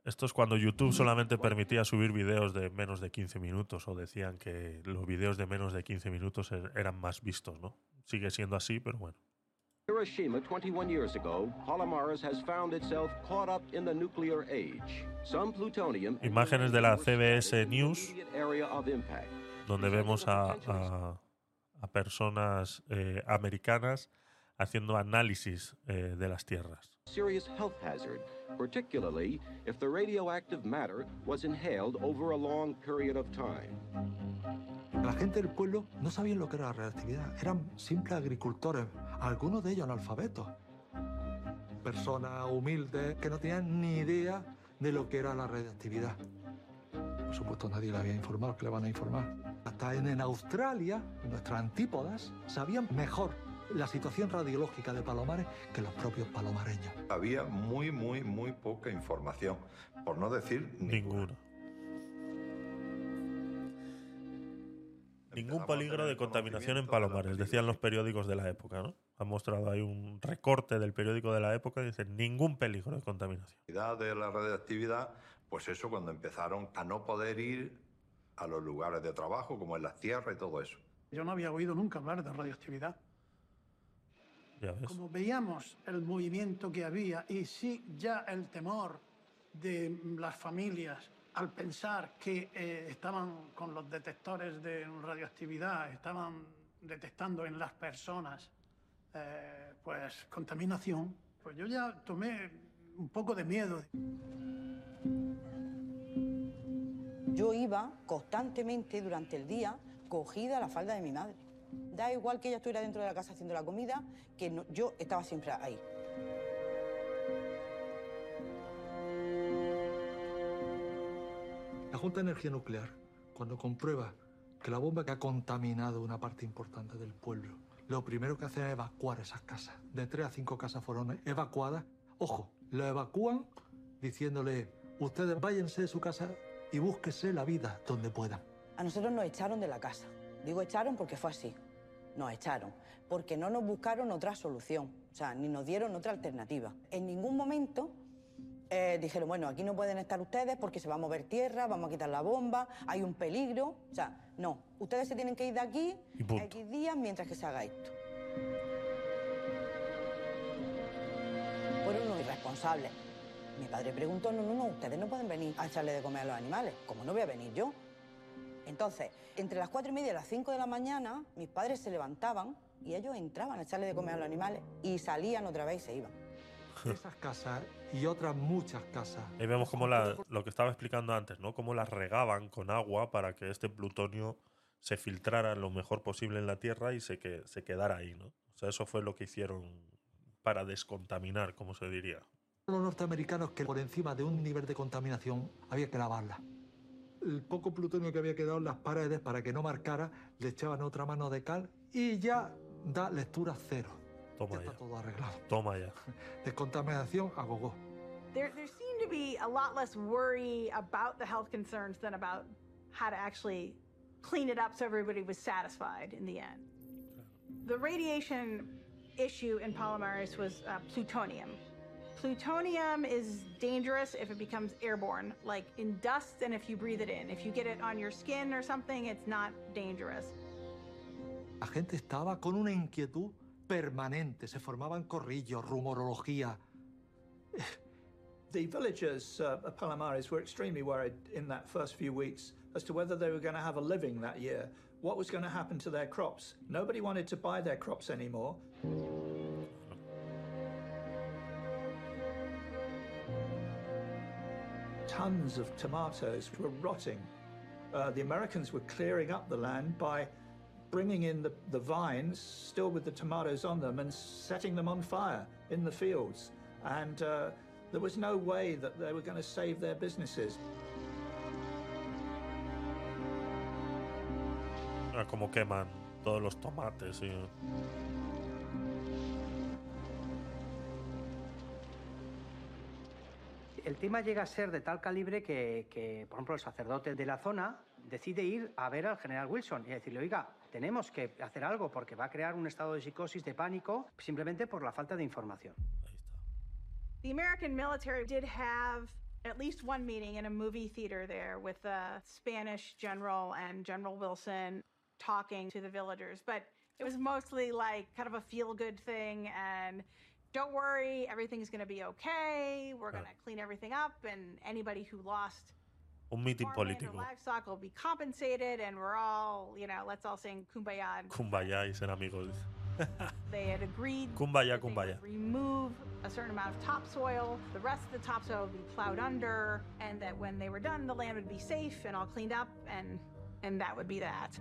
Speaker 1: Esto es cuando YouTube solamente permitía subir videos de menos de 15 minutos o decían que los videos de menos de 15 minutos er- eran más vistos, ¿no? Sigue siendo así, pero bueno.
Speaker 26: Hiroshima 21 years ago, Palomares has found itself caught up in the nuclear age. Some plutonium
Speaker 1: Imágenes de la CBS News donde vemos a, a- a personas eh, americanas haciendo análisis eh, de las tierras.
Speaker 26: Serious health hazard, particularly if the radioactive matter was inhaled over a long period of time.
Speaker 20: La gente del pueblo no sabía lo que era la radioactividad, eran simples agricultores, algunos de ellos analfabetos. Personas humildes que no tenían ni idea de lo que era la radioactividad. Por supuesto, nadie le había informado, que le van a informar. Hasta en, en Australia, nuestras antípodas, sabían mejor la situación radiológica de Palomares que los propios palomareños.
Speaker 22: Había muy, muy, muy poca información, por no decir
Speaker 1: Ninguna. Ningún peligro de contaminación en Palomares, decían los periódicos de la época, ¿no? Han mostrado ahí un recorte del periódico de la época y dicen ningún peligro de contaminación.
Speaker 22: de la radioactividad, pues eso cuando empezaron a no poder ir a los lugares de trabajo, como en las tierras y todo eso.
Speaker 27: Yo no había oído nunca hablar de radioactividad. Como veíamos el movimiento que había y sí ya el temor de las familias al pensar que eh, estaban con los detectores de radioactividad, estaban detectando en las personas eh, pues contaminación, pues yo ya tomé un poco de miedo.
Speaker 21: Yo iba constantemente durante el día cogida a la falda de mi madre. Da igual que ella estuviera dentro de la casa haciendo la comida, que no- yo estaba siempre ahí.
Speaker 20: La Junta de Energía Nuclear, cuando comprueba que la bomba que ha contaminado una parte importante del pueblo, lo primero que hace es evacuar esas casas. De tres a cinco casas fueron evacuadas. Ojo, lo evacúan diciéndole, ustedes váyanse de su casa y búsquese la vida donde puedan.
Speaker 21: A nosotros nos echaron de la casa. Digo echaron porque fue así. Nos echaron. Porque no nos buscaron otra solución. O sea, ni nos dieron otra alternativa. En ningún momento eh, dijeron, bueno, aquí no pueden estar ustedes porque se va a mover tierra, vamos a quitar la bomba, hay un peligro. O sea, no. Ustedes se tienen que ir de aquí. X días mientras que se haga esto. Fueron unos irresponsables. Mi padre preguntó, no, no, no, ustedes no pueden venir a echarle de comer a los animales. ¿Cómo no voy a venir yo? Entonces, entre las cuatro y media y las cinco de la mañana, mis padres se levantaban y ellos entraban a echarle de comer a los animales y salían otra vez y se iban. [LAUGHS]
Speaker 20: Esas casas y otras muchas casas.
Speaker 1: Ahí vemos como la, lo que estaba explicando antes, ¿no? Cómo las regaban con agua para que este plutonio se filtrara lo mejor posible en la Tierra y se, que, se quedara ahí, ¿no? O sea, eso fue lo que hicieron para descontaminar, como se diría.
Speaker 20: Los norteamericanos que por encima de un nivel de contaminación había que lavarla. El poco plutonio que había quedado en las paredes para que no marcara, le echaban otra mano de cal y ya da lectura cero.
Speaker 1: Toma
Speaker 20: ya está todo arreglado.
Speaker 1: Toma ya. [LAUGHS]
Speaker 20: Descontaminación a gogo.
Speaker 28: There, there seemed to be a lot less worry about the health concerns than about how to actually clean it up so everybody was satisfied in the end. The radiation issue in Palomares was uh, plutonium. Plutonium is dangerous if it becomes airborne, like in dust and if you breathe it in. If you get it on your skin or something, it's not dangerous.
Speaker 20: La gente estaba con una inquietud permanente. Se formaban corrillos, rumorología.
Speaker 29: The villagers uh, of Palomares were extremely worried in that first few weeks as to whether they were going to have a living that year, what was going to happen to their crops. Nobody wanted to buy their crops anymore. Tons of tomatoes were rotting. Uh, the Americans were clearing up the land by bringing in the, the vines, still with the tomatoes on them, and setting them on fire in the fields. And uh, there was no way that they were going to save their businesses.
Speaker 1: Como queman todos los tomates. y-
Speaker 23: El tema llega a ser de tal calibre que, que, por ejemplo, el sacerdote de la zona decide ir a ver al general Wilson y decirle, oiga, tenemos que hacer algo porque va a crear un estado de psicosis, de pánico, simplemente por la falta de información.
Speaker 28: The American military did have at least one meeting in a movie theater there with the Spanish general and General Wilson talking to the villagers, but it was mostly like kind of a feel good thing and don't worry, everything's going to be okay. We're going to clean everything up and anybody who lost
Speaker 1: Un
Speaker 28: or
Speaker 1: político.
Speaker 28: livestock will be compensated and we're all, you know, let's all sing kumbaya. and
Speaker 1: Kumbaya y ser amigos. [LAUGHS]
Speaker 28: They had agreed
Speaker 1: Kumbaya, kumbaya.
Speaker 28: remove a certain amount of topsoil. The rest of the topsoil would be plowed under, and that when they were done, the land would be safe and all cleaned up, and and that would be that.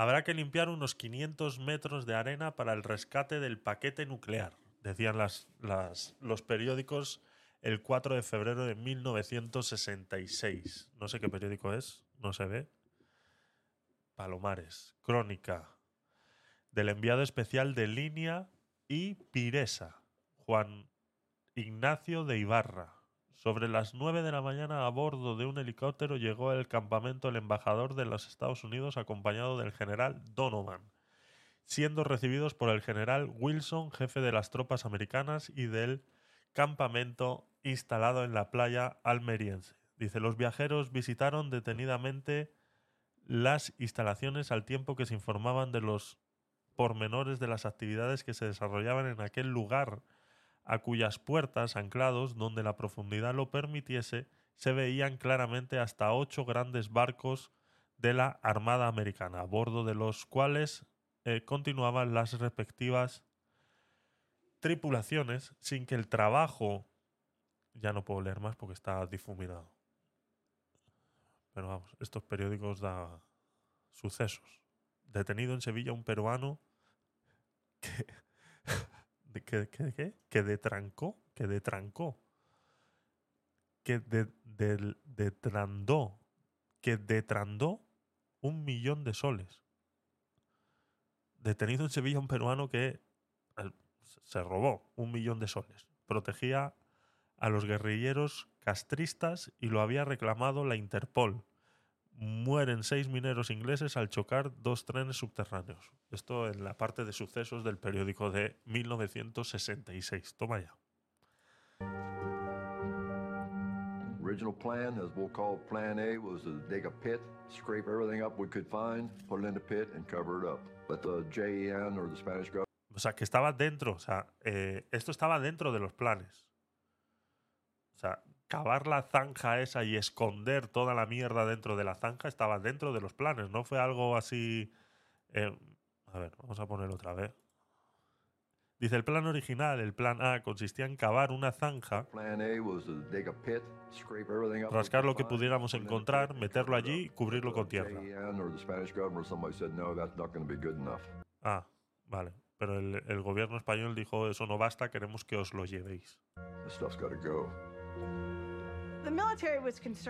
Speaker 1: Habrá que limpiar unos 500 metros de arena para el rescate del paquete nuclear, decían los periódicos el 4 de febrero de 1966. No sé qué periódico es, no se ve. Palomares, crónica del enviado especial de Línea y Piresa, Juan Ignacio de Ibarra. Sobre las 9 de la mañana a bordo de un helicóptero llegó al campamento el embajador de los Estados Unidos acompañado del general Donovan, siendo recibidos por el general Wilson, jefe de las tropas americanas y del campamento instalado en la playa almeriense. Dice, los viajeros visitaron detenidamente las instalaciones al tiempo que se informaban de los pormenores de las actividades que se desarrollaban en aquel lugar, a cuyas puertas, anclados donde la profundidad lo permitiese, se veían claramente hasta ocho grandes barcos de la Armada Americana, a bordo de los cuales eh, continuaban las respectivas tripulaciones sin que el trabajo... Ya no puedo leer más porque está difuminado. Pero vamos, estos periódicos da sucesos. Detenido en Sevilla un peruano que, de- que, que- que- que detrancó, que detrancó, que de, detrandó, que detrandó un millón de soles. Detenido en Sevilla un peruano que se robó un millón de soles. Protegía a los guerrilleros castristas y lo había reclamado la Interpol. Mueren seis mineros ingleses al chocar dos trenes subterráneos. Esto en la parte de sucesos del periódico de 1966. Toma ya.
Speaker 30: Original plan, as we'll call Plan A, was to dig a pit, scrape everything up we could find, put it in the pit, and cover it up. But the JEN or the Spanish government
Speaker 1: O sea, que estaba dentro. O sea, eh, esto estaba dentro de los planes. O sea, cavar la zanja esa y esconder toda la mierda dentro de la zanja estaba dentro de los planes. No fue algo así. eh, a ver, vamos a ponerlo otra vez. Dice el plan original, el plan A, consistía en cavar una zanja, rascar lo que pudiéramos encontrar, meterlo allí y cubrirlo con tierra. Ah, vale. Pero el, el gobierno español dijo, eso no basta, queremos que os lo llevéis.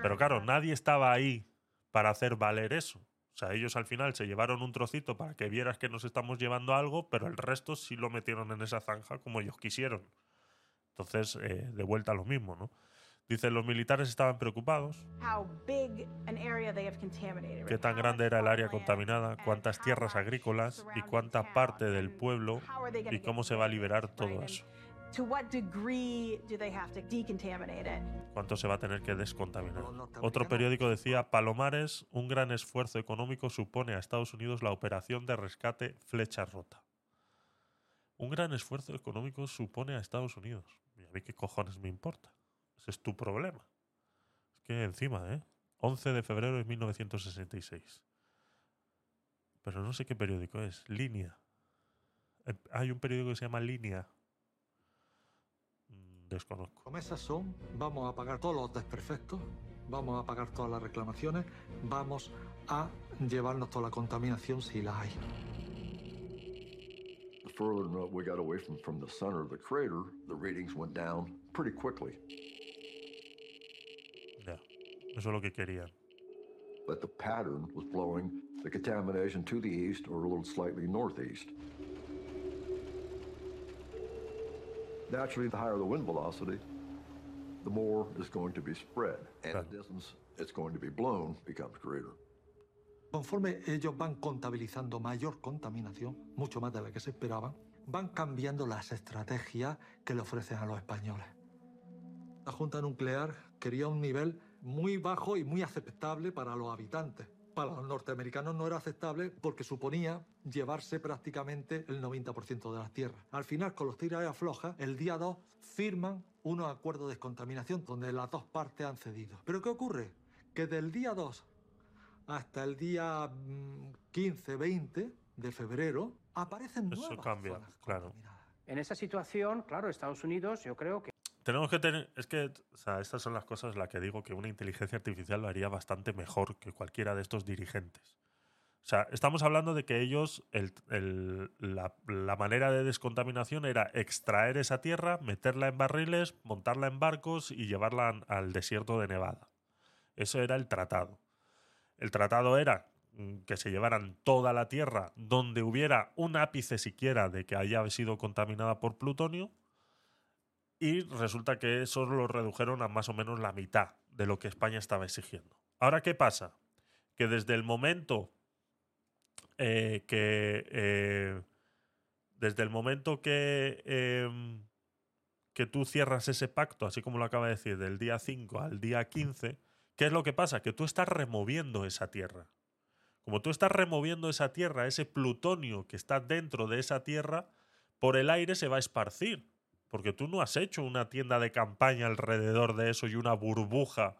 Speaker 1: Pero claro, nadie estaba ahí para hacer valer eso. O sea, ellos al final se llevaron un trocito para que vieras que nos estamos llevando algo, pero el resto sí lo metieron en esa zanja como ellos quisieron. Entonces, eh, de vuelta a lo mismo, ¿no? Dicen, los militares estaban preocupados.
Speaker 28: how big an area they have contaminated.
Speaker 1: qué tan grande era el área contaminada, cuántas tierras agrícolas y cuánta parte del pueblo y cómo se va a liberar todo eso.
Speaker 28: To what degree do they have to decontaminate it?
Speaker 1: cuánto se va a tener que descontaminar. Otro periódico decía, Palomares, un gran esfuerzo económico supone a Estados Unidos la operación de rescate Flecha Rota. Un gran esfuerzo económico supone a Estados Unidos. Y a mí qué cojones me importa. Ese es tu problema. Es que encima, ¿eh? 11 de febrero de 1966. Pero no sé qué periódico es. Línea. Eh, Hay un periódico que se llama Línea. Desconozco.
Speaker 20: promesas son, vamos a pagar todos los desperfectos, vamos a pagar todas las reclamaciones, vamos a llevarnos toda la contaminación si la hay.
Speaker 30: The further we got away from, from the center of the crater, the readings went down pretty quickly.
Speaker 1: Ya. Eso es lo que querían.
Speaker 30: But the pattern was blowing the contamination to the east or a little slightly northeast. Naturally, the higher the wind velocity, the more is going to be spread. And the distance it's going to be blown becomes greater.
Speaker 20: Conforme ellos van contabilizando mayor contaminación, mucho más de la que se esperaban, van cambiando las estrategias que le ofrecen a los españoles. La Junta Nuclear quería un nivel muy bajo y muy aceptable para los habitantes. Para los norteamericanos no era aceptable porque suponía llevarse prácticamente el 90% de las tierras. Al final, con los tiras y aflojas, el día 2 firman unos acuerdos de descontaminación donde las dos partes han cedido. ¿Pero qué ocurre? Que del día 2 hasta el día mm, 15, 20 de febrero aparecen
Speaker 1: Eso
Speaker 20: nuevas
Speaker 1: cambia,
Speaker 20: zonas.
Speaker 1: claro.
Speaker 23: En esa situación, claro, Estados Unidos, yo creo que
Speaker 1: Tenemos que tener. Es que, estas son las cosas las que digo que una inteligencia artificial lo haría bastante mejor que cualquiera de estos dirigentes. O sea, estamos hablando de que ellos, el- la, manera de descontaminación era extraer esa tierra, meterla en barriles, montarla en barcos y llevarla al desierto de Nevada. Eso era el tratado. El tratado era mm, que se llevaran toda la tierra donde hubiera un ápice siquiera de que haya sido contaminada por plutonio y resulta que eso lo redujeron a más o menos la mitad de lo que España estaba exigiendo. Ahora, ¿qué pasa? Que desde el momento eh, que. eh, desde el momento que. em, que tú cierras ese pacto, así como lo acaba de decir, del día 5 al día 15, ¿qué es lo que pasa? Que tú estás removiendo esa tierra. Como tú estás removiendo esa tierra, ese plutonio que está dentro de esa tierra, por el aire se va a esparcir. Porque tú no has hecho una tienda de campaña alrededor de eso y una burbuja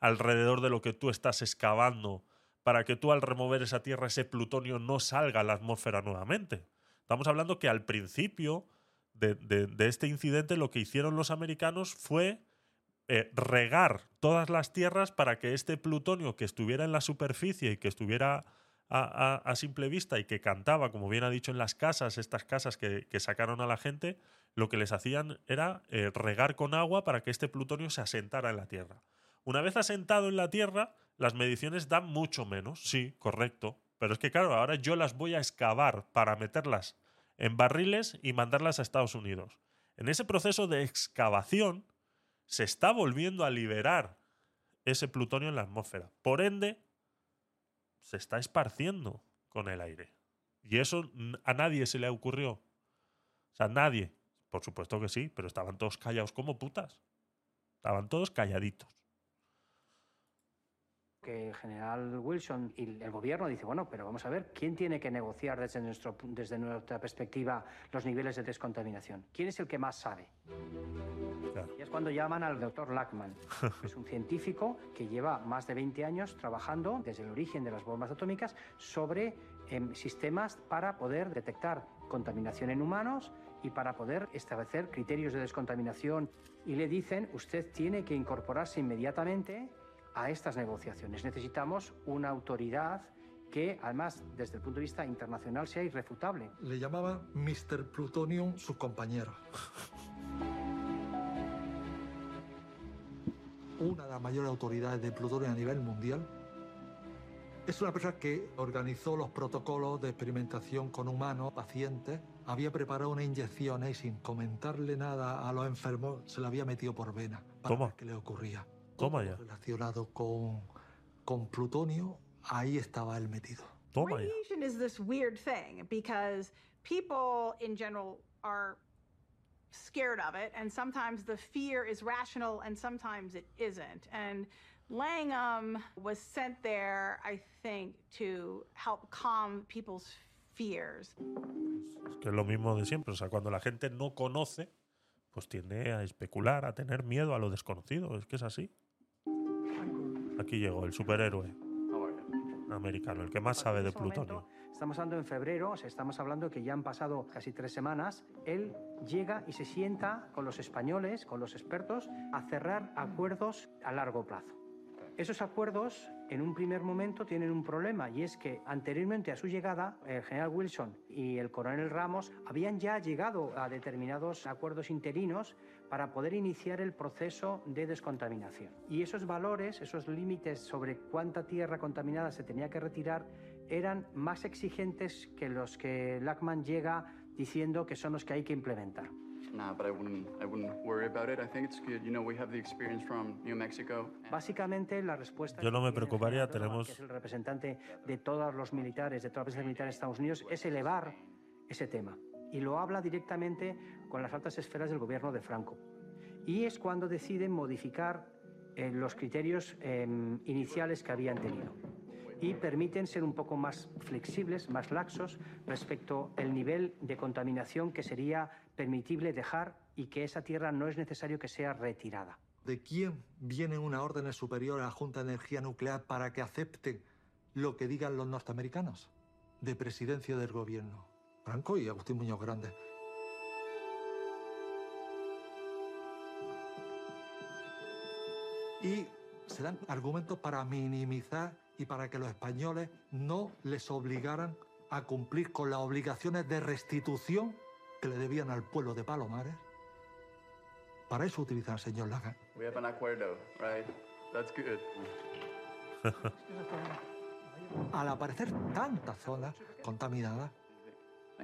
Speaker 1: alrededor de lo que tú estás excavando para que tú al remover esa tierra, ese plutonio no salga a la atmósfera nuevamente. Estamos hablando que al principio de, este incidente lo que hicieron los americanos fue eh, regar todas las tierras para que este plutonio que estuviera en la superficie y que estuviera a, simple vista y que cantaba, como bien ha dicho en las casas, estas casas que, que sacaron a la gente, lo que les hacían era eh, regar con agua para que este plutonio se asentara en la Tierra. Una vez asentado en la Tierra, las mediciones dan mucho menos, sí, correcto. Pero es que claro, ahora yo las voy a excavar para meterlas en barriles y mandarlas a Estados Unidos. En ese proceso de excavación se está volviendo a liberar ese plutonio en la atmósfera. Por ende, se está esparciendo con el aire. Y eso a nadie se le ocurrió. O sea, nadie. Por supuesto que sí, pero estaban todos callados como putas. Estaban todos calladitos.
Speaker 23: Que el general Wilson y el gobierno dice, bueno, pero vamos a ver, ¿quién tiene que negociar desde, nuestro, desde nuestra perspectiva los niveles de descontaminación? ¿Quién es el que más sabe? Y es cuando llaman al doctor Lackman, que es un científico que lleva más de 20 años trabajando desde el origen de las bombas atómicas sobre em, sistemas para poder detectar contaminación en humanos y para poder establecer criterios de descontaminación. Y le dicen, usted tiene que incorporarse inmediatamente a estas negociaciones. Necesitamos una autoridad que además desde el punto de vista internacional sea irrefutable.
Speaker 20: Le llamaban Mr. Plutonium sus compañeros. Una de las mayores autoridades de plutonio a nivel mundial es una persona que organizó los protocolos de experimentación con humanos, pacientes, había preparado una inyección y sin comentarle nada a los enfermos se la había metido por vena para
Speaker 1: Toma.
Speaker 20: ver qué le ocurría.
Speaker 1: Toma ya.
Speaker 20: Relacionado con, con plutonio, ahí estaba él metido.
Speaker 1: Toma ya.
Speaker 28: Radiation is this weird thing because people in general are scared of it, and sometimes the fear is rational and sometimes it isn't. And Langham was sent there, I think, to help calm people's fears.
Speaker 1: Es que es lo mismo de siempre. O sea, cuando la gente no conoce, pues tiende a especular, a tener miedo a lo desconocido. Es que es así. Aquí llegó el superhéroe americano, el que más sabe de
Speaker 23: momento,
Speaker 1: plutonio.
Speaker 23: Estamos hablando en febrero, o sea, estamos hablando que ya han pasado casi tres semanas. Él llega y se sienta con los españoles, con los expertos, a cerrar acuerdos a largo plazo. Esos acuerdos, en un primer momento, tienen un problema y es que anteriormente a su llegada, el general Wilson y el coronel Ramos habían ya llegado a determinados acuerdos interinos para poder iniciar el proceso de descontaminación. Y esos valores, esos límites sobre cuánta tierra contaminada se tenía que retirar, eran más exigentes que los que Lackman llega diciendo que son los que hay que implementar.
Speaker 31: Nah, but I wouldn't. I wouldn't worry about it. I think it's good. You know, we have the experience from New Mexico.
Speaker 23: Básicamente la respuesta
Speaker 1: Yo no me preocuparía, tenemos-
Speaker 23: que es el representante de todos los militares, de toda la presencia militar de Estados Unidos, es elevar ese tema. Y lo habla directamente con las altas esferas del gobierno de Franco. Y es cuando deciden modificar eh, los criterios eh, iniciales que habían tenido. Y permiten ser un poco más flexibles, más laxos respecto al nivel de contaminación que sería permitible dejar y que esa tierra no es necesario que sea retirada.
Speaker 20: ¿De quién vienen unas órdenes superiores a la Junta de Energía Nuclear para que acepten lo que digan los norteamericanos? De presidencia del gobierno. Franco y Agustín Muñoz Grande. Y se dan argumentos para minimizar y para que los españoles no les obligaran a cumplir con las obligaciones de restitución que le debían al pueblo de Palomares. Para eso utilizan al señor Lagan.
Speaker 31: We have an acuerdo, right? That's good. [LAUGHS]
Speaker 20: Al aparecer tantas zonas contaminadas,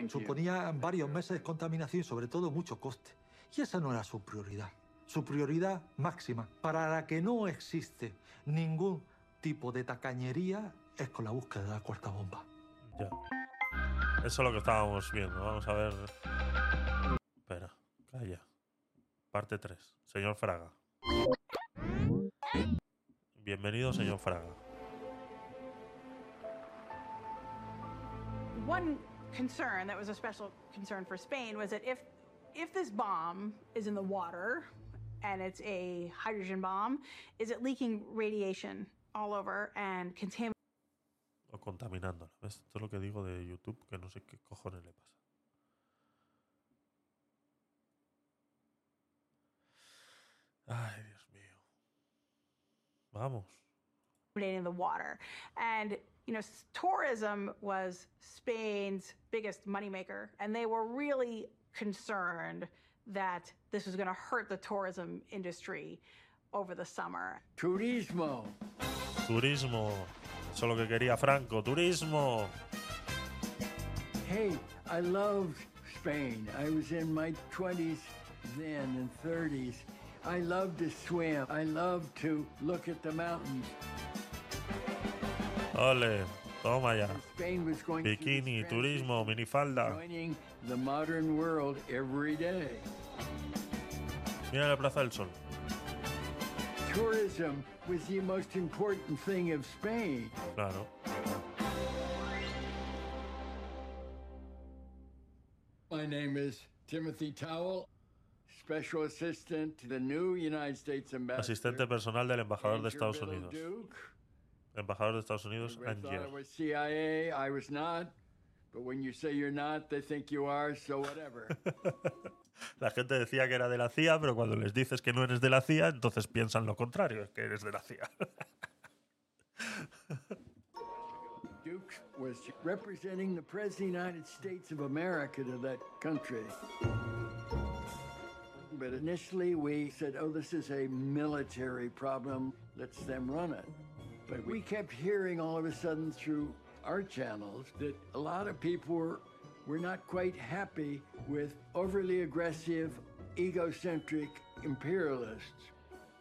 Speaker 20: suponía varios meses de contaminación y sobre todo mucho coste. Y esa no era su prioridad. Su prioridad máxima, para la que no existe ningún tipo de tacañería, es con la búsqueda de la cuarta bomba.
Speaker 1: Ya. Eso es lo que estábamos viendo. Vamos a ver. Espera, calla. Parte 3. Señor Fraga. Bienvenido, señor Fraga.
Speaker 28: One concern that was a special concern for Spain was that if if this bomb is in the water and it's a hydrogen bomb, is it leaking radiation all over and contaminating
Speaker 1: O contaminándola. ¿Ves? Esto es lo que digo de YouTube, que no sé qué cojones le pasa. Ay, Dios mío. Vamos.
Speaker 28: the water? And you know, tourism was Spain's biggest moneymaker, and they were really concerned that this was going to hurt the tourism industry over the summer.
Speaker 32: Turismo.
Speaker 1: Turismo. Eso es lo que quería Franco. Turismo.
Speaker 32: Hey, I loved Spain. I was in my 20s then and 30s. I loved to swim. I loved to look at the mountains.
Speaker 1: Ole. Toma ya. Bikini, turismo, minifalda.
Speaker 32: joining the modern world every day.
Speaker 1: Mira la Plaza del Sol.
Speaker 32: Tourism was the most important thing of Spain.
Speaker 1: Claro.
Speaker 32: My name is Timothy Towell, Special Assistant to the new United States Ambassador.
Speaker 1: Asistente personal del embajador de Estados Unidos. Embajador de Estados Unidos,
Speaker 32: Everybody thought I was CIA. I was not. But when you say you're not, they think you are, so whatever. [LAUGHS]
Speaker 1: La gente decía que era de la CIA, pero cuando les dices que no eres de la CIA, entonces piensan lo contrario, que eres de la CIA. [LAUGHS]
Speaker 32: Duke's was representing the President of the United States of America to that country. But initially we said, oh, this is a military problem. Let's them run it. But we kept hearing all of a sudden through our channels that a lot of people were, were not quite happy with overly aggressive, egocentric imperialists.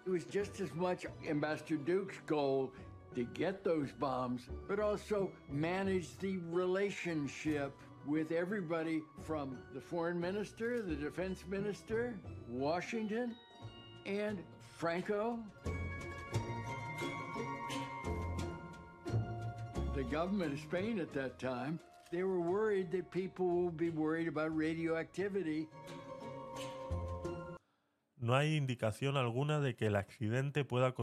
Speaker 32: It was just as much Ambassador Duke's goal to get those bombs, but also manage the relationship with everybody from the foreign minister, the defense minister, Washington, and Franco. The government of Spain at that time, they were worried that people will be worried about radioactivity
Speaker 1: No hay indicación alguna de que el accidente pueda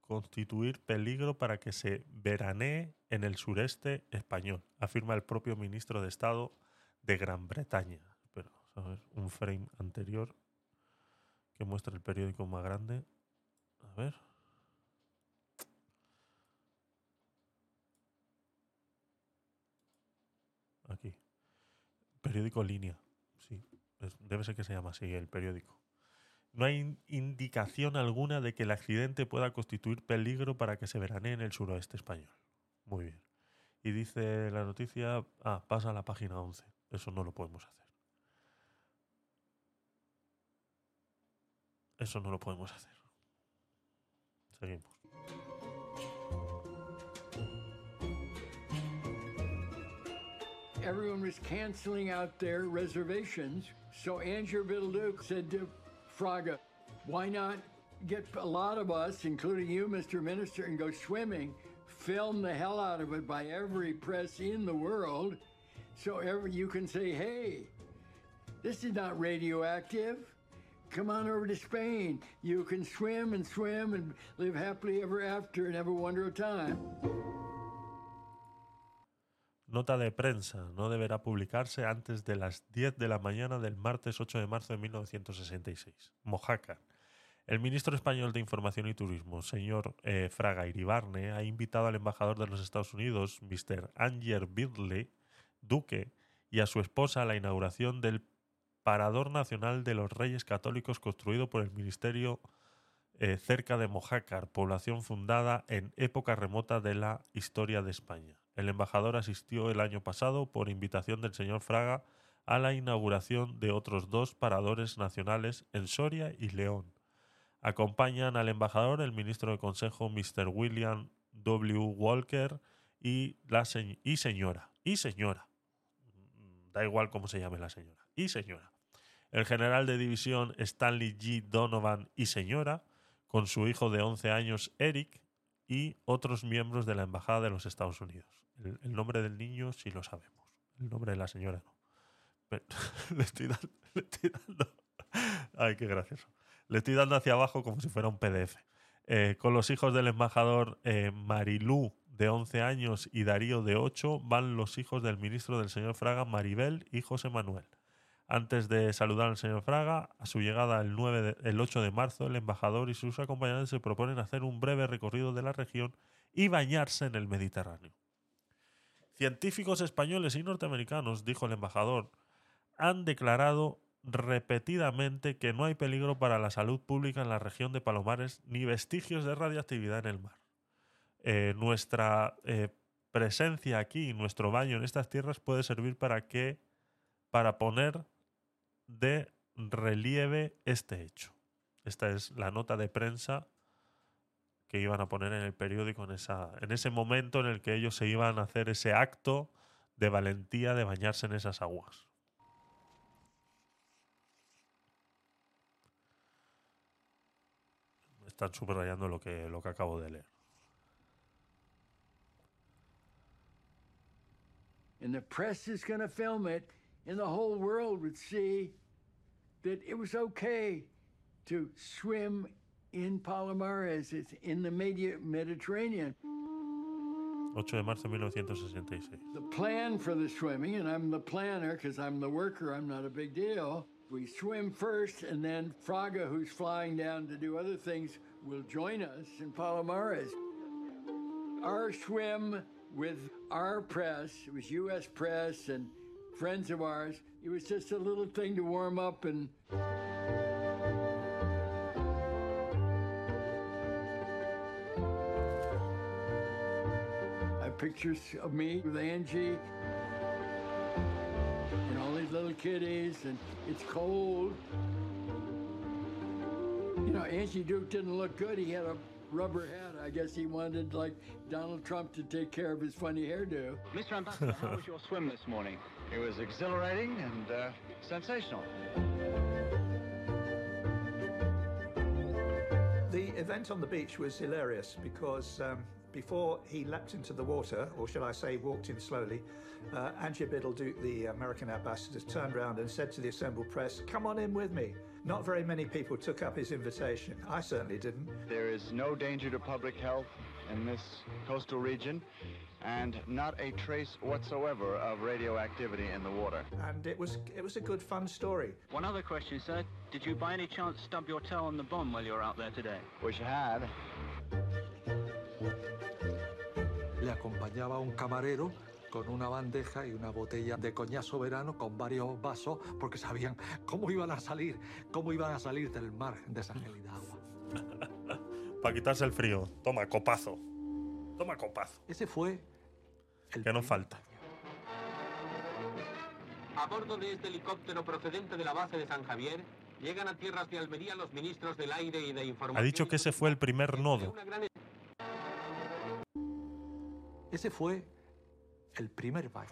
Speaker 1: constituir peligro para que se veranee en el sureste español, afirma el propio ministro de Estado de Gran Bretaña. Pero, ver, un frame anterior que muestra el periódico más grande. A ver. Aquí. Periódico Línea. Sí, debe ser que se llama así el periódico. No hay in- indicación alguna de que el accidente pueda constituir peligro para que se veranee en el suroeste español. Muy bien. Y dice la noticia, ah, pasa a la página 11. Eso no lo podemos hacer. Eso no lo podemos hacer. Seguimos.
Speaker 32: Everyone was canceling out their reservations. So Andrew Biddleduke said to Fraga, why not get a lot of us, including you, Mr. Minister, and go swimming, film the hell out of it by every press in the world, so every, you can say, hey, this is not radioactive. Come on over to Spain. You can swim and swim and live happily ever after and have a wonderful time.
Speaker 1: Nota de prensa. No deberá publicarse antes de las 10 de la mañana del martes 8 de marzo de 1966. Mojácar. El ministro español de Información y Turismo, señor eh, Fraga Iribarne, ha invitado al embajador de los Estados Unidos, Mr. Anger Bidley, duque, y a su esposa a la inauguración del Parador Nacional de los Reyes Católicos construido por el Ministerio eh, cerca de Mojácar, población fundada en época remota de la historia de España. El embajador asistió el año pasado, por invitación del señor Fraga, a la inauguración de otros dos paradores nacionales en Soria y León. Acompañan al embajador el ministro de Consejo, Mr. William W. Walker, y, la y señora. Y señora. Da igual cómo se llame la señora. Y señora. El general de división Stanley G. Donovan y señora, con su hijo de 11 años, Eric, y otros miembros de la Embajada de los Estados Unidos. El, nombre del niño sí lo sabemos. El nombre de la señora no. [LAUGHS] Le, estoy dando, le estoy dando. Ay, qué gracioso. Le estoy dando hacia abajo como si fuera un PDF. Eh, con los hijos del embajador eh, Marilú, de 11 años, y Darío, de 8, van los hijos del ministro del señor Fraga, Maribel y José Manuel. Antes de saludar al señor Fraga, a su llegada el, 9 de- el 8 de marzo, el embajador y sus acompañantes se proponen hacer un breve recorrido de la región y bañarse en el Mediterráneo. Científicos españoles y norteamericanos, dijo el embajador, han declarado repetidamente que no hay peligro para la salud pública en la región de Palomares ni vestigios de radioactividad en el mar. Eh, nuestra eh, presencia aquí, nuestro baño en estas tierras puede servir para que para poner de relieve este hecho. Esta es la nota de prensa que iban a poner en el periódico en, esa, en ese momento en el que ellos se iban a hacer ese acto de valentía de bañarse en esas aguas. Están subrayando lo que, lo que acabo de leer.
Speaker 32: and the press is going to film it, and the whole world would see that it was okay to swim in Palomares. It's in the Medi- Mediterranean.
Speaker 1: 8 de marzo de 1966.
Speaker 32: The plan for the swimming, and I'm the planner because I'm the worker, I'm not a big deal. We swim first, and then Fraga, who's flying down to do other things, will join us in Palomares. Our swim with our press. It was U.S. press and friends of ours. It was just a little thing to warm up and. Pictures of me with Angie and all these little kiddies, and it's cold. You know, Angie Duke didn't look good. He had a rubber hat. I guess he wanted, like, Donald Trump to take care of his funny hairdo.
Speaker 33: Mr. Ambassador, how was your [LAUGHS] swim this morning? It was exhilarating and uh, sensational.
Speaker 29: The event on the beach was hilarious because um, before he leapt into the water, or shall I say walked in slowly, uh, Angie Biddle-Duke, the American ambassador, turned around and said to the assembled press, come on in with me. Not very many people took up his invitation. I certainly didn't.
Speaker 33: There is no danger to public health in this coastal region and not a trace whatsoever of radioactivity in the water.
Speaker 29: And it was it was a good fun story.
Speaker 34: One other question, sir. Did you by any chance stub your toe on the bomb while you were out there today?
Speaker 33: Wish I had.
Speaker 20: Le acompañaba un camarero con una bandeja y una botella de coñac soberano con varios vasos porque sabían cómo iban a salir, cómo iban a salir del mar de esa gelida agua. [LAUGHS]
Speaker 1: Para quitarse el frío. Toma, copazo. Toma, copazo.
Speaker 20: Ese fue
Speaker 1: Que no falta.
Speaker 14: A bordo de este helicóptero procedente de la base de San Javier, llegan a tierras de Almería los ministros del aire y de
Speaker 1: Ha
Speaker 14: información.
Speaker 1: dicho que ese fue el primer nodo.
Speaker 20: Ese fue el primer baño.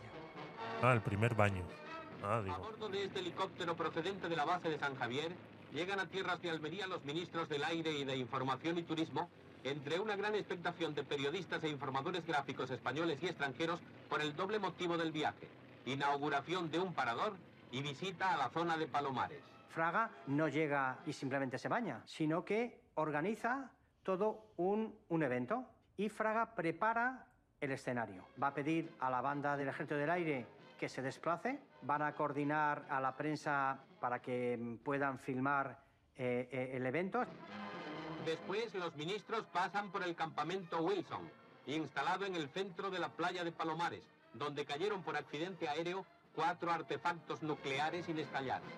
Speaker 1: Ah, el primer baño. Ah,
Speaker 14: A
Speaker 1: digo.
Speaker 14: bordo de este helicóptero procedente de la base de San Javier, llegan a tierras de Almería los ministros del aire y de información y turismo, entre una gran expectación de periodistas e informadores gráficos españoles y extranjeros por el doble motivo del viaje, inauguración de un parador y visita a la zona de Palomares.
Speaker 23: Fraga no llega y simplemente se baña, sino que organiza todo un, un evento y Fraga prepara el escenario. Va a pedir a la banda del Ejército del Aire que se desplace, van a coordinar a la prensa para que puedan filmar eh, eh, el evento.
Speaker 14: Después los ministros pasan por el campamento Wilson, instalado en el centro de la playa de Palomares, donde cayeron por accidente aéreo cuatro artefactos nucleares inescallados.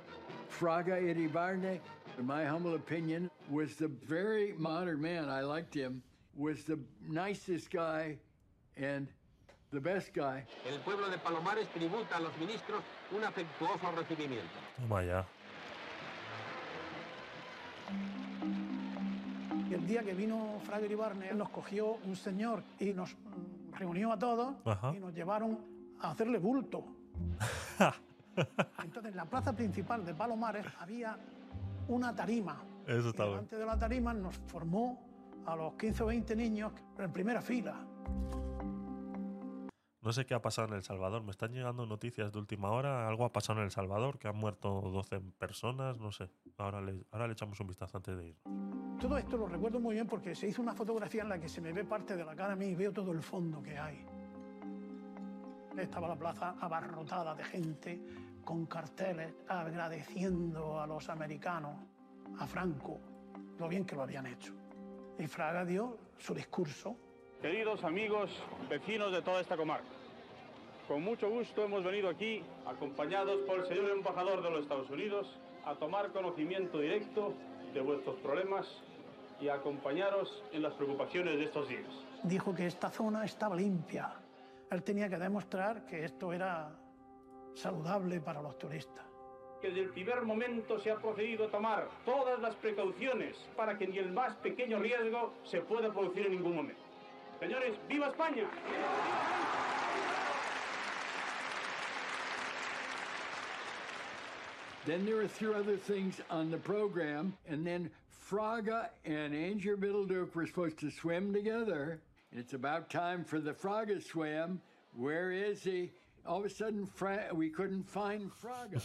Speaker 32: Fraga Iribarne, in my humble opinion, was the very modern man. I liked him. Was the nicest guy and the best guy.
Speaker 14: El pueblo de Palomares tributa a los ministros un afectuoso recibimiento.
Speaker 1: Toma ya.
Speaker 27: Y el día que vino Fraga Iribarne, nos cogió un señor y nos reunió a todos
Speaker 1: Ajá.
Speaker 27: y nos llevaron a hacerle bulto. [LAUGHS] Entonces, en la plaza principal de Palomares había una tarima.
Speaker 1: Eso está
Speaker 27: y delante de la tarima nos formó a los 15 o 20 niños en primera fila.
Speaker 1: No sé qué ha pasado en El Salvador. Me están llegando noticias de última hora. Algo ha pasado en El Salvador, que han muerto 12 personas. No sé. Ahora le, ahora echamos un vistazo antes de ir.
Speaker 27: Todo esto lo recuerdo muy bien porque se hizo una fotografía en la que se me ve parte de la cara a mí y veo todo el fondo que hay. Estaba la plaza abarrotada de gente con carteles agradeciendo a los americanos, a Franco, lo bien que lo habían hecho. Y Fraga dio su discurso.
Speaker 35: Queridos amigos, vecinos de toda esta comarca, con mucho gusto hemos venido aquí, acompañados por el señor embajador de los Estados Unidos, a tomar conocimiento directo de vuestros problemas y a acompañaros en las preocupaciones de estos días.
Speaker 27: Dijo que esta zona estaba limpia. Él tenía que demostrar que esto era saludable para los turistas.
Speaker 35: Que desde el primer momento se ha procedido a tomar todas las precauciones para que ni el más pequeño riesgo se pueda producir en ningún momento. Señores, ¡viva España!
Speaker 32: Then there were three other things on the program, and then Fraga and Andrew Middleduke were supposed to swim together. It's about time for the Fraga swim. Where is he? All of a sudden, Fra- we couldn't find Fraga.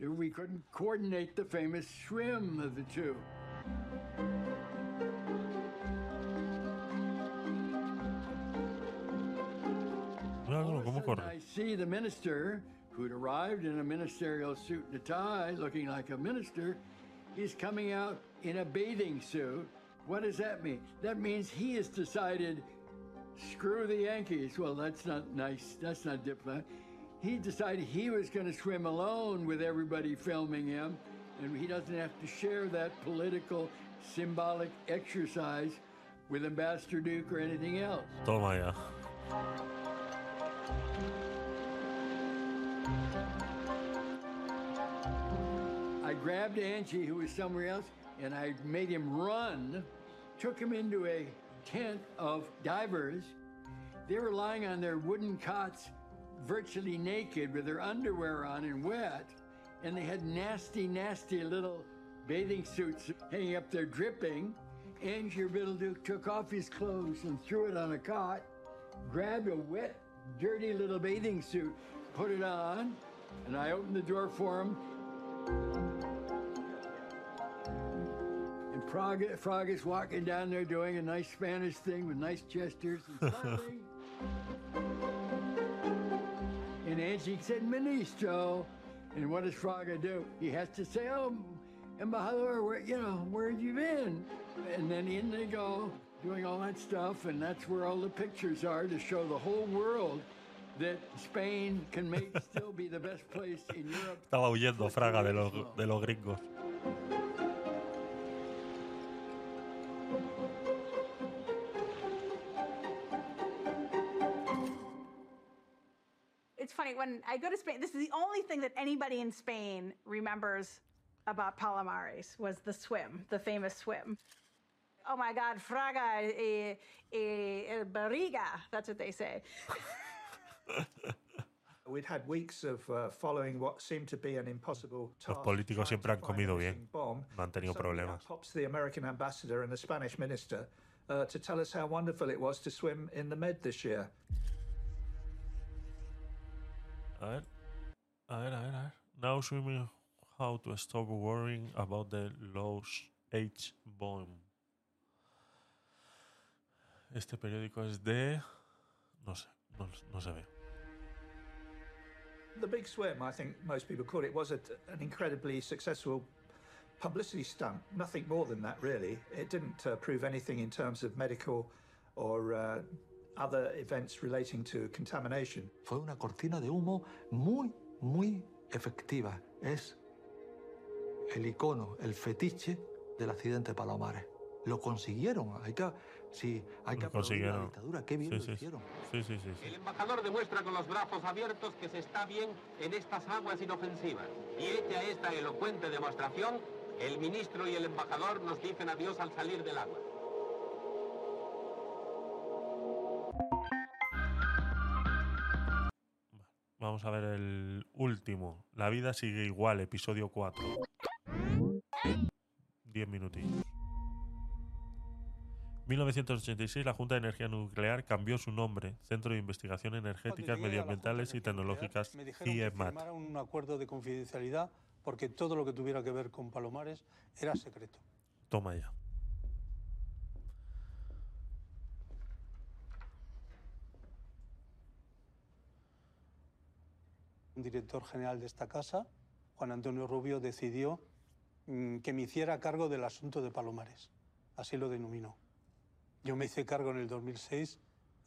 Speaker 32: [LAUGHS] we couldn't coordinate the famous swim of the two.
Speaker 1: Cómo corre.
Speaker 32: I see the minister who'd arrived in a ministerial suit and a tie, looking like a minister. He's coming out in a bathing suit. What does that mean? That means he has decided screw the Yankees. Well, that's not nice. That's not diplomatic. He decided he was going to swim alone with everybody filming him, and he doesn't have to share that political, symbolic exercise with Ambassador Duke or anything else.
Speaker 1: Toma ya.
Speaker 32: Grabbed Angie, who was somewhere else, and I made him run, took him into a tent of divers. They were lying on their wooden cots, virtually naked, with their underwear on and wet, and they had nasty, nasty little bathing suits hanging up there dripping. Angie or Biddleduke took off his clothes and threw it on a cot, grabbed a wet, dirty little bathing suit, put it on, and I opened the door for him. Frog, Frog is walking down there doing a nice Spanish thing with nice gestures and [LAUGHS] smiling. and Angie said, Ministro. And what does Fraga do? He has to say, oh, and Embajador, where, you know, where have you been? And then in they go, doing all that stuff, and that's where all the pictures are to show the whole world that Spain can make [LAUGHS] still be the best place in Europe.
Speaker 1: Estaba huyendo Fraga de los, de los gringos.
Speaker 28: Funny when I go to Spain. This is the only thing that anybody in Spain remembers about Palomares was the swim, the famous swim. Oh my God, Fraga, eh, eh, barriga. That's what they say. [LAUGHS]
Speaker 29: We'd had weeks of uh, following what seemed to be an impossible task Los
Speaker 1: políticos siempre han comido bien.
Speaker 29: bomb.
Speaker 1: No han tenido problemas.
Speaker 29: pops the American ambassador and the Spanish minister uh, to tell us how wonderful it was to swim in the Med this year.
Speaker 1: A ver. A ver, a ver, a ver. Now swimming how to stop worrying about the lost H bomb. Este periódico es de. No sé, no, no se ve.
Speaker 29: The big swim, I think most people call it, was a, an incredibly successful publicity stunt. Nothing more than that, really. It didn't uh, prove anything in terms of medical or uh, other events relating to contamination.
Speaker 20: Fue una cortina de humo muy, muy efectiva. Es el icono, el fetiche del accidente de Palomares. Lo consiguieron. Hay que, sí, hay que la dictadura. Qué bien
Speaker 1: Sí,
Speaker 20: lo
Speaker 1: sí,
Speaker 20: hicieron.
Speaker 1: Sí, sí, sí. sí.
Speaker 14: El embajador demuestra con los brazos abiertos que se está bien en estas aguas inofensivas. Y hecha esta elocuente demostración, el ministro y el embajador nos dicen adiós al salir del agua.
Speaker 1: A ver el último. La vida sigue igual, episodio 4. 10 minutillos. 1986, la Junta de Energía Nuclear cambió su nombre, Centro de Investigación Energéticas, Medioambientales y Tecnológicas,
Speaker 36: me
Speaker 1: CIEMAT.
Speaker 36: un acuerdo de confidencialidad porque todo lo que tuviera que ver con Palomares era secreto.
Speaker 1: Toma ya.
Speaker 36: Un director general de esta casa, Juan Antonio Rubio, decidió mm, que me hiciera cargo del asunto de Palomares. Así lo denominó. Yo me hice cargo en el 2006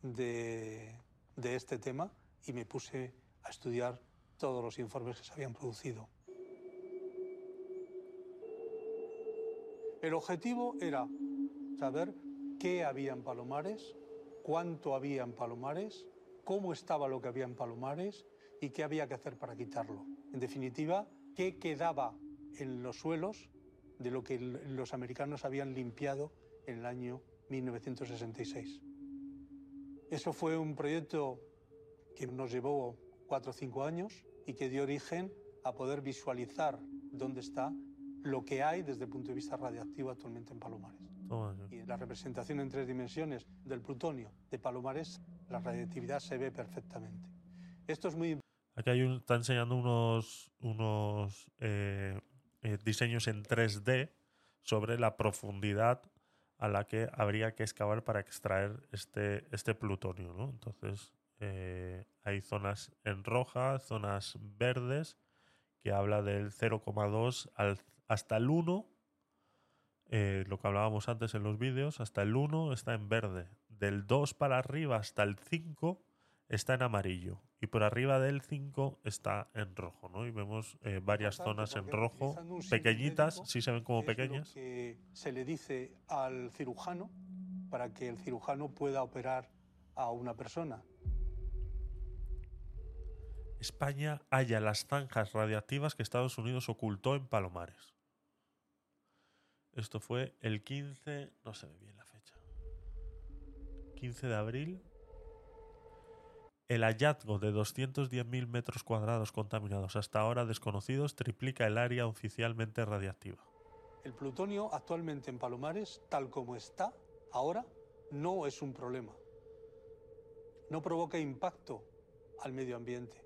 Speaker 36: de, de este tema y me puse a estudiar todos los informes que se habían producido. El objetivo era saber qué había en Palomares, cuánto había en Palomares, cómo estaba lo que había en Palomares y qué había que hacer para quitarlo. En definitiva, qué quedaba en los suelos de lo que los americanos habían limpiado en el año 1966. Eso fue un proyecto que nos llevó cuatro o cinco años y que dio origen a poder visualizar dónde está lo que hay desde el punto de vista radiactivo actualmente en Palomares.
Speaker 1: Toma ya.
Speaker 36: Y en la representación en tres dimensiones del plutonio de Palomares, la radiactividad se ve perfectamente. Esto es muy
Speaker 1: Aquí hay un- está enseñando unos, unos eh, eh, diseños en 3D sobre la profundidad a la que habría que excavar para extraer este, este plutonio. ¿no? Entonces, eh, hay zonas en roja, zonas verdes, que habla del 0,2 al- hasta el 1. eh, lo que hablábamos antes en los vídeos, hasta el 1 está en verde. del 2 para arriba hasta el 5 está en amarillo y por arriba del 5 está en rojo, ¿no? Y vemos eh, varias zonas en rojo, pequeñitas, sí se ven como pequeñas.
Speaker 36: que se le dice al cirujano para que el cirujano pueda operar a una persona.
Speaker 1: España halla las zanjas radiactivas que Estados Unidos ocultó en Palomares. Esto fue el 15, no se ve bien la fecha. 15 de abril. El hallazgo de 210.000 metros cuadrados contaminados hasta ahora desconocidos triplica el área oficialmente radiactiva.
Speaker 36: El plutonio actualmente en Palomares, tal como está ahora, no es un problema. No provoca impacto al medio ambiente.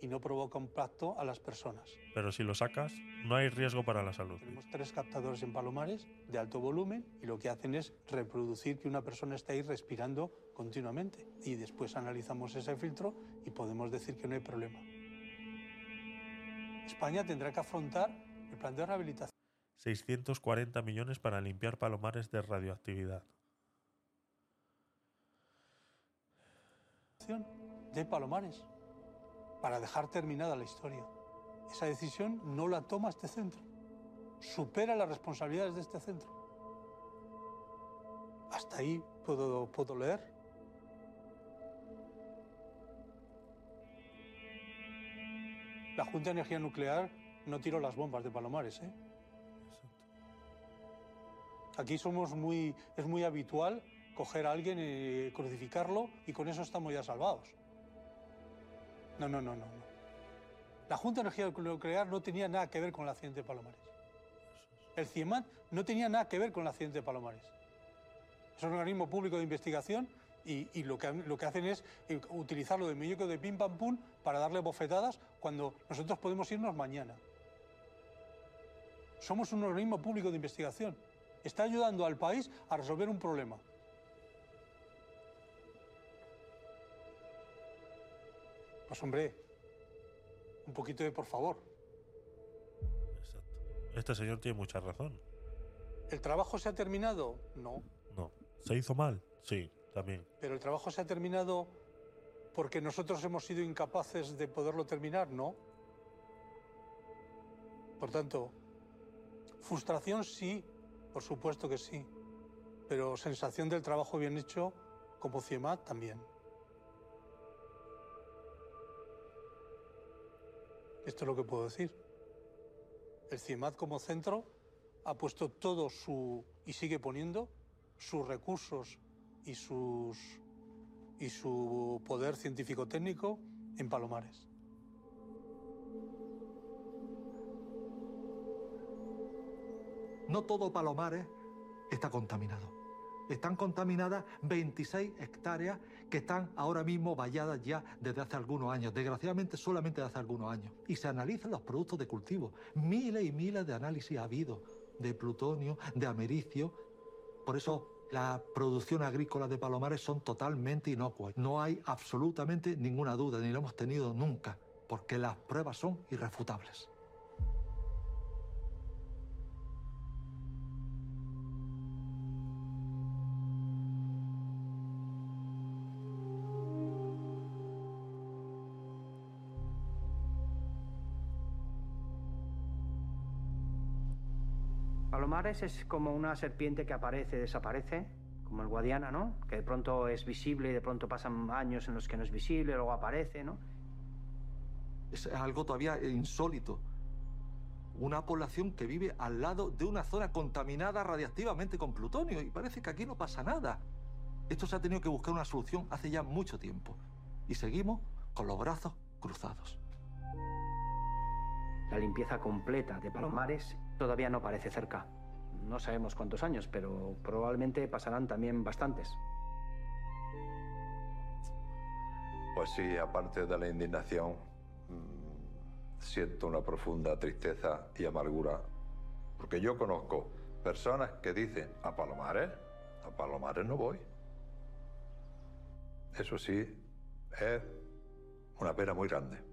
Speaker 36: Y no provoca impacto a las personas.
Speaker 1: Pero si lo sacas, no hay riesgo para la salud.
Speaker 36: Tenemos tres captadores en Palomares de alto volumen y lo que hacen es reproducir que una persona esté ahí respirando continuamente. Y después analizamos ese filtro y podemos decir que no hay problema. España tendrá que afrontar el plan de rehabilitación
Speaker 1: 640 millones para limpiar palomares de radioactividad.
Speaker 36: de Palomares para dejar terminada la historia. Esa decisión no la toma este centro. Supera las responsabilidades de este centro. Hasta ahí puedo, puedo leer. La Junta de Energía Nuclear no tiró las bombas de Palomares, ¿eh? Aquí somos muy, es muy habitual coger a alguien y crucificarlo y con eso estamos ya salvados. No, no, no, no. La Junta de Energía Nuclear no tenía nada que ver con el accidente de Palomares. El CIEMAT no tenía nada que ver con el accidente de Palomares. Es un organismo público de investigación y, y lo, que, lo que hacen es eh, utilizarlo de muñeco de pim pam pum para darle bofetadas cuando nosotros podemos irnos mañana. Somos un organismo público de investigación. Está ayudando al país a resolver un problema. Pues hombre, un poquito de por favor.
Speaker 1: Este señor tiene mucha razón.
Speaker 36: ¿El trabajo se ha terminado? No.
Speaker 1: No. ¿Se hizo mal? Sí, también.
Speaker 36: ¿Pero el trabajo se ha terminado porque nosotros hemos sido incapaces de poderlo terminar? No. Por tanto, frustración sí, por supuesto que sí. Pero sensación del trabajo bien hecho, como CIEMAT, también. Esto es lo que puedo decir. El CIEMAT como centro ha puesto todo su, y sigue poniendo, sus recursos y, sus, y su poder científico-técnico en Palomares.
Speaker 20: No todo Palomares está contaminado. Están contaminadas 26 hectáreas que están ahora mismo valladas ya desde hace algunos años, desgraciadamente solamente desde hace algunos años. Y se analizan los productos de cultivo. Miles y miles de análisis ha habido de plutonio, de americio. Por eso las producciones agrícolas de Palomares son totalmente inocuas. No hay absolutamente ninguna duda, ni lo hemos tenido nunca, porque las pruebas son irrefutables.
Speaker 23: Palomares es como una serpiente que aparece desaparece, como el Guadiana, ¿no? Que de pronto es visible y de pronto pasan años en los que no es visible, luego aparece, ¿no?
Speaker 20: Es algo todavía insólito. Una población que vive al lado de una zona contaminada radiactivamente con plutonio y parece que aquí no pasa nada. Esto se ha tenido que buscar una solución hace ya mucho tiempo y seguimos con los brazos cruzados.
Speaker 23: La limpieza completa de Palomares todavía no parece cerca. No sabemos cuántos años, pero probablemente pasarán también bastantes.
Speaker 22: Pues sí, aparte de la indignación, mm, siento una profunda tristeza y amargura. Porque yo conozco personas que dicen, a Palomares, a Palomares no voy. Eso sí, es una pena muy grande.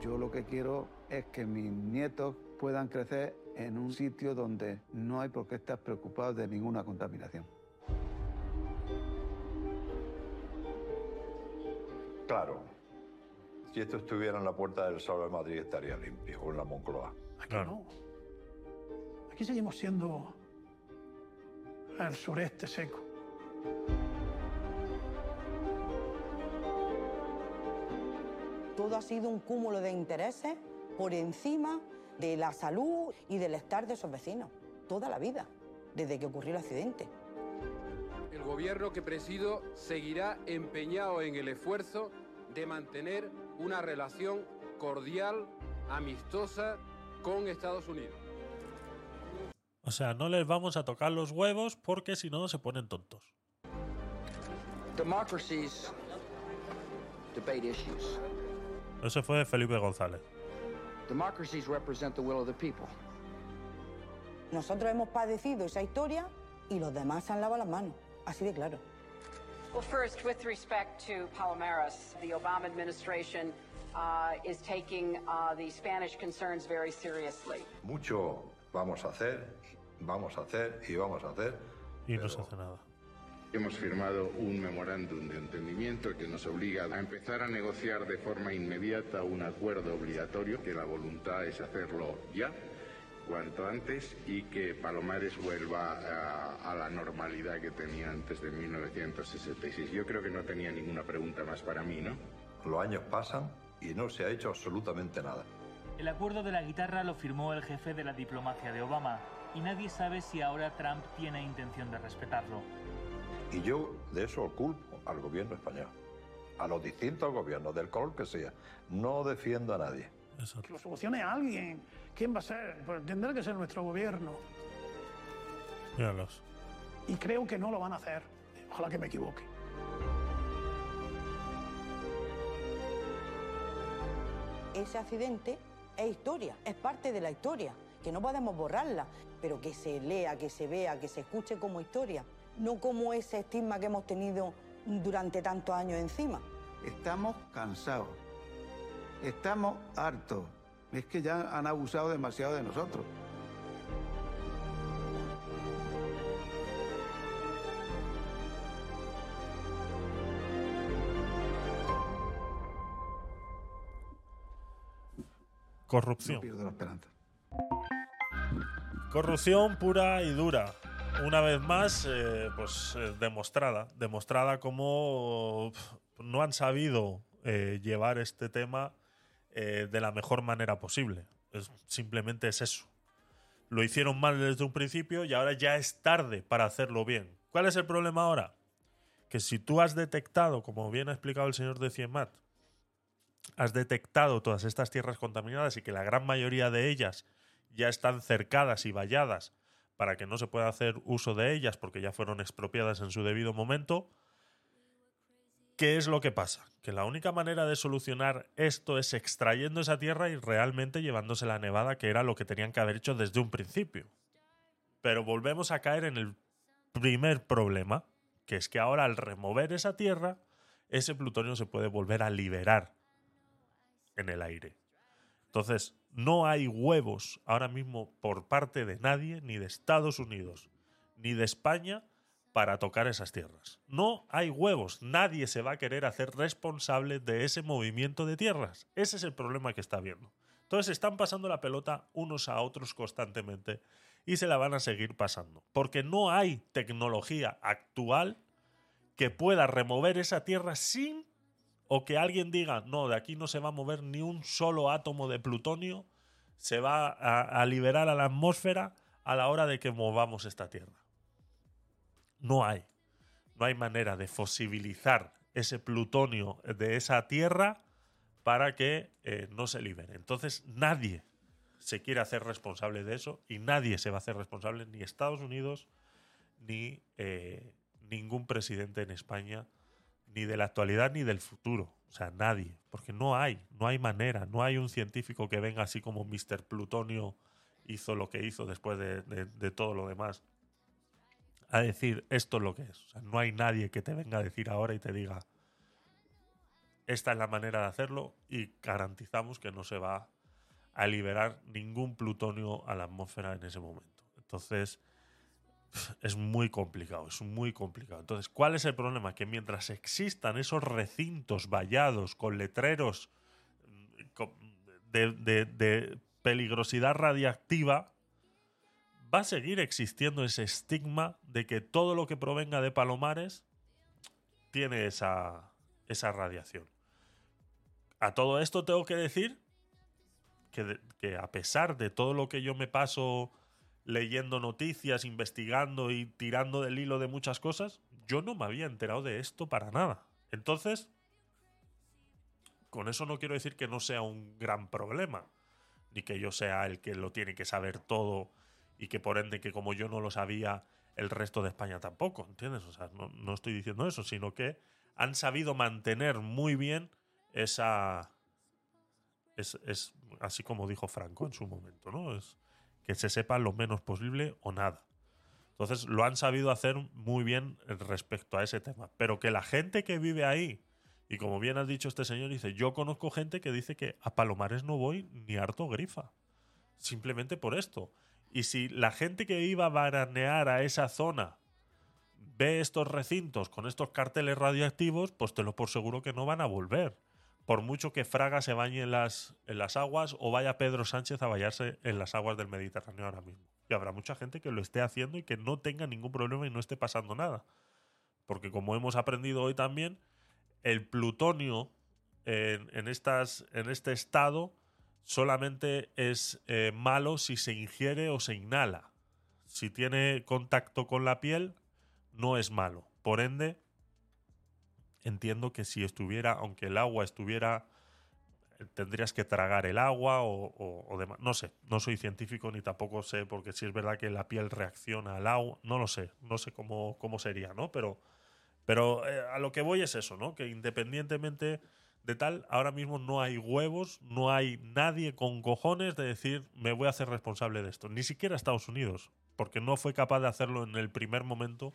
Speaker 22: Yo
Speaker 37: lo que quiero es que mis nietos puedan crecer en un sitio donde no hay por qué estar preocupados de ninguna contaminación.
Speaker 22: Claro, si esto estuviera en la Puerta del Sol de Madrid estaría limpio, o en la Moncloa.
Speaker 27: Claro. Aquí seguimos siendo el sureste seco.
Speaker 21: Todo ha sido un cúmulo de intereses por encima de la salud y del estar de esos vecinos. Toda la vida, desde que ocurrió el accidente.
Speaker 38: El gobierno que presido seguirá empeñado en el esfuerzo de mantener una relación cordial, amistosa con Estados Unidos.
Speaker 1: O sea, no les vamos a tocar los huevos porque si no se ponen tontos.
Speaker 39: Democracies debate issues.
Speaker 1: Ese fue Felipe González.
Speaker 39: Democracies represent the will of the people.
Speaker 21: Nosotros hemos padecido esa historia y los demás se han lavado las manos. Así de claro.
Speaker 40: Well, first, with respect to Palomares, the Obama administration uh, is taking uh, the Spanish concerns very seriously.
Speaker 22: Mucho vamos a hacer, vamos a hacer y vamos a hacer.
Speaker 1: Y no se hace nada.
Speaker 41: Hemos firmado un memorándum de entendimiento que nos obliga a empezar a negociar de forma inmediata un acuerdo obligatorio, que la voluntad es hacerlo ya, cuanto antes, y que Palomares vuelva a, a la normalidad que tenía antes de 1966. Yo creo que no tenía ninguna pregunta más para mí, ¿no?
Speaker 22: Los años pasan y no se ha hecho absolutamente nada.
Speaker 42: El acuerdo de la guitarra lo firmó el jefe de la diplomacia de Obama y nadie sabe si ahora Trump tiene intención de respetarlo.
Speaker 22: Y yo de eso culpo al gobierno español, a los distintos gobiernos, del color que sea. No defiendo a nadie.
Speaker 27: Que lo solucione alguien. ¿Quién va a ser? Pues tendrá que ser nuestro gobierno.
Speaker 1: Míralos.
Speaker 27: Y creo que no lo van a hacer. Ojalá que me equivoque.
Speaker 21: Ese accidente es historia, es parte de la historia, que no podemos borrarla, pero que se lea, que se vea, que se escuche como historia, no como ese estigma que hemos tenido durante tantos años encima.
Speaker 37: Estamos cansados. Estamos hartos. Es que ya han abusado demasiado de nosotros.
Speaker 1: Corrupción.
Speaker 37: No pierdo la esperanza.
Speaker 1: Corrupción pura y dura. Una vez más, eh, pues eh, demostrada. Demostrada como no han sabido eh, llevar este tema de la mejor manera posible. Es- simplemente es eso. Lo hicieron mal desde un principio y ahora ya es tarde para hacerlo bien. ¿Cuál es el problema ahora? Que si tú has detectado, como bien ha explicado el señor de Ciemat, has detectado todas estas tierras contaminadas y que la gran mayoría de ellas ya están cercadas y valladas para que no se pueda hacer uso de ellas porque ya fueron expropiadas en su debido momento, ¿qué es lo que pasa? Que la única manera de solucionar esto es extrayendo esa tierra y realmente llevándose la nevada, que era lo que tenían que haber hecho desde un principio. Pero volvemos a caer en el primer problema, que es que ahora al remover esa tierra, ese plutonio se puede volver a liberar en el aire. Entonces, no hay huevos ahora mismo por parte de nadie, ni de Estados Unidos, ni de España, para tocar esas tierras. No hay huevos. Nadie se va a querer hacer responsable de ese movimiento de tierras. Ese es el problema que está habiendo. Entonces están pasando la pelota unos a otros constantemente y se la van a seguir pasando. Porque no hay tecnología actual que pueda remover esa tierra sin o que alguien diga, no, de aquí no se va a mover ni un solo átomo de plutonio, se va a, liberar a la atmósfera a la hora de que movamos esta tierra. No hay. No hay manera de fosibilizar ese plutonio de esa tierra para que eh, no se libere. Entonces nadie se quiere hacer responsable de eso y nadie se va a hacer responsable, ni Estados Unidos, ni eh, ningún presidente en España, ni de la actualidad ni del futuro. O sea, nadie. Porque no hay, no hay manera, no hay un científico que venga así como Mr. Plutonio hizo lo que hizo después de, todo lo demás. A decir esto es lo que es. O sea, no hay nadie que te venga a decir ahora y te diga esta es la manera de hacerlo y garantizamos que no se va a liberar ningún plutonio a la atmósfera en ese momento. Entonces, es muy complicado, es muy complicado. Entonces, ¿cuál es el problema? Que mientras existan esos recintos vallados con letreros mm, de, peligrosidad radiactiva, va a seguir existiendo ese estigma de que todo lo que provenga de Palomares tiene esa, esa radiación. A todo esto tengo que decir que, a pesar de todo lo que yo me paso leyendo noticias, investigando y tirando del hilo de muchas cosas, yo no me había enterado de esto para nada. Entonces, con eso no quiero decir que no sea un gran problema, ni que yo sea el que lo tiene que saber todo y que por ende que como yo no lo sabía, el resto de España tampoco, ¿entiendes? O sea, no, estoy diciendo eso, sino que han sabido mantener muy bien esa... Es, es, así como dijo Franco en su momento, ¿no? Es que se sepa lo menos posible o nada. Entonces lo han sabido hacer muy bien respecto a ese tema. Pero que la gente que vive ahí, y como bien ha dicho este señor, dice, yo conozco gente que dice que a Palomares no voy ni harto grifa. Simplemente por esto. Y si la gente que iba a baranear a esa zona ve estos recintos con estos carteles radioactivos, pues te lo por seguro que no van a volver. Por mucho que Fraga se bañe en las, en las aguas o vaya Pedro Sánchez a bañarse en las aguas del Mediterráneo ahora mismo. Y habrá mucha gente que lo esté haciendo y que no tenga ningún problema y no esté pasando nada. Porque como hemos aprendido hoy también, el plutonio en, estas, en este estado solamente es eh, malo si se ingiere o se inhala. Si tiene contacto con la piel, no es malo. Por ende, entiendo que si estuviera, aunque el agua estuviera, eh, tendrías que tragar el agua o, demás. No sé, no soy científico ni tampoco sé, porque si es verdad que la piel reacciona al agua, no lo sé, no sé cómo, cómo sería, ¿no? Pero, pero eh, a lo que voy es eso, ¿no? Que independientemente de tal, ahora mismo no hay huevos, no hay nadie con cojones de decir me voy a hacer responsable de esto. Ni siquiera Estados Unidos, porque no fue capaz de hacerlo en el primer momento,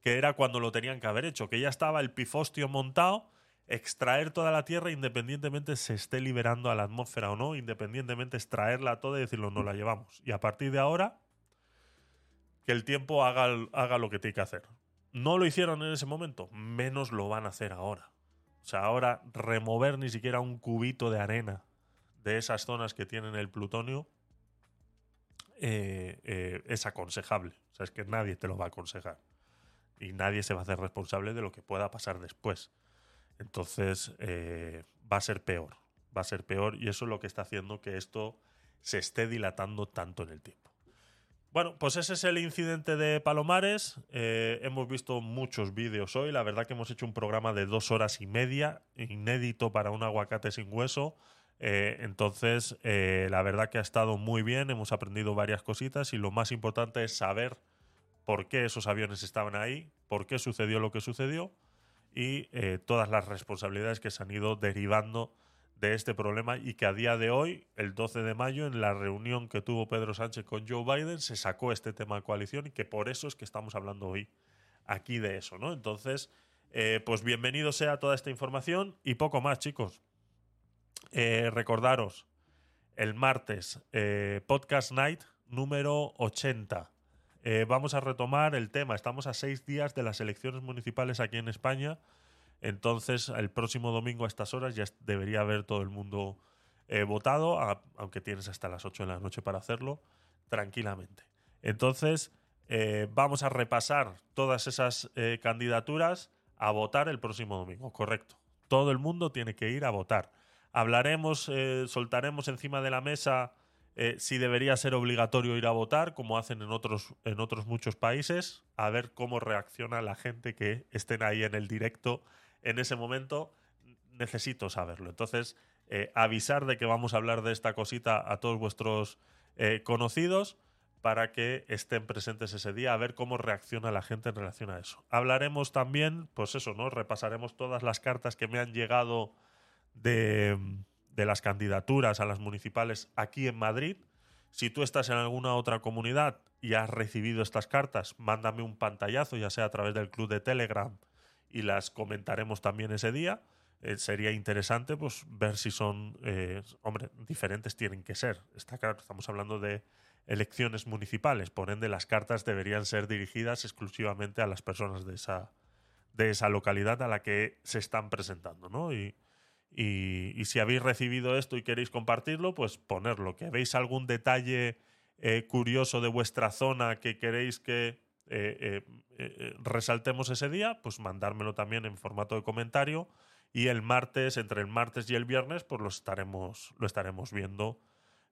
Speaker 1: que era cuando lo tenían que haber hecho, que ya estaba el pifostio montado, extraer toda la Tierra independientemente se esté liberando a la atmósfera o no, independientemente extraerla toda y decirlo no la llevamos. Y a partir de ahora, que el tiempo haga, haga lo que tiene que hacer. No lo hicieron en ese momento, menos lo van a hacer ahora. O sea, ahora remover ni siquiera un cubito de arena de esas zonas que tienen el plutonio eh, eh, es aconsejable. O sea, es que nadie te lo va a aconsejar. Y nadie se va a hacer responsable de lo que pueda pasar después. Entonces, eh, va a ser peor. Va a ser peor y eso es lo que está haciendo que esto se esté dilatando tanto en el tiempo. Bueno, pues ese es el incidente de Palomares. Eh, hemos visto muchos vídeos hoy. La verdad que hemos hecho un programa de dos horas y media, inédito para un aguacate sin hueso. Eh, entonces, la verdad que ha estado muy bien. Hemos aprendido varias cositas y lo más importante es saber por qué esos aviones estaban ahí, por qué sucedió lo que sucedió y todas las responsabilidades que se han ido derivando de este problema y que a día de hoy, el 12 de mayo, en la reunión que tuvo Pedro Sánchez con Joe Biden, se sacó este tema de coalición y que por eso es que estamos hablando hoy aquí de eso, ¿no? Entonces, eh, pues bienvenido sea toda esta información y poco más, chicos. Eh, recordaros, el martes, eh, Podcast Night número 80. Vamos a retomar el tema. Estamos a seis días de las elecciones municipales aquí en España. Entonces, el próximo domingo a estas horas ya debería haber todo el mundo eh, votado, aunque tienes hasta las 8 de la noche para hacerlo, tranquilamente. Entonces, eh, vamos a repasar todas esas eh, candidaturas a votar el próximo domingo, correcto. Todo el mundo tiene que ir a votar. Hablaremos, soltaremos encima de la mesa si debería ser obligatorio ir a votar, como hacen en otros, en otros muchos países, a ver cómo reacciona la gente que estén ahí en el directo en ese momento necesito saberlo. Entonces, eh, avisar de que vamos a hablar de esta cosita a todos vuestros eh, conocidos para que estén presentes ese día, a ver cómo reacciona la gente en relación a eso. Hablaremos también, pues eso, ¿no? Repasaremos todas las cartas que me han llegado de, de las candidaturas a las municipales aquí en Madrid. Si tú estás en alguna otra comunidad y has recibido estas cartas, mándame un pantallazo, ya sea a través del club de Telegram y las comentaremos también ese día. eh, sería interesante pues ver si son, eh, hombre, diferentes tienen que ser. Está claro, estamos hablando de elecciones municipales, por ende las cartas deberían ser dirigidas exclusivamente a las personas de esa, de esa localidad a la que se están presentando, ¿no? Y, y, si habéis recibido esto y queréis compartirlo, pues ponerlo. Que veis algún detalle eh, curioso de vuestra zona que queréis que resaltemos ese día, pues mandármelo también en formato de comentario y el martes, entre el martes y el viernes, pues lo estaremos, lo estaremos viendo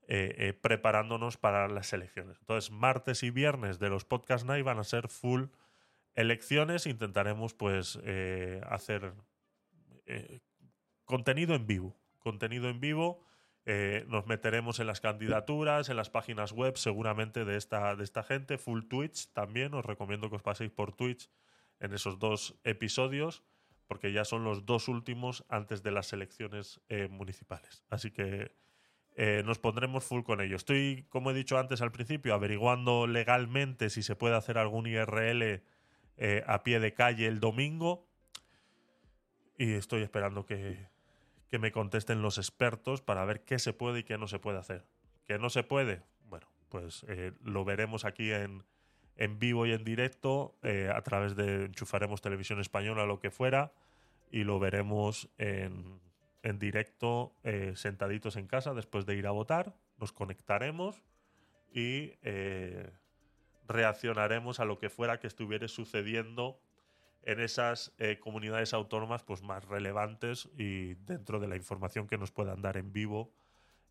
Speaker 1: eh, eh, preparándonos para las elecciones. Entonces, martes y viernes de los Podcast Night van a ser full elecciones. Intentaremos pues eh, hacer contenido en vivo. Contenido en vivo. nos meteremos en las candidaturas, en las páginas web seguramente de esta, de esta gente. Full Twitch también. Os recomiendo que os paséis por Twitch en esos dos episodios porque ya son los dos últimos antes de las elecciones eh, municipales. Así que eh, nos pondremos full con ello. Estoy, como he dicho antes al principio, averiguando legalmente si se puede hacer algún IRL eh, a pie de calle el domingo. Y estoy esperando que, que me contesten los expertos para ver qué se puede y qué no se puede hacer. ¿Qué no se puede? Bueno, pues lo veremos aquí en, en vivo y en directo eh, a través de enchufaremos televisión española lo que fuera y lo veremos en, en directo eh, sentaditos en casa después de ir a votar nos conectaremos y eh, reaccionaremos a lo que fuera que estuviera sucediendo en esas comunidades autónomas pues más relevantes y dentro de la información que nos puedan dar en vivo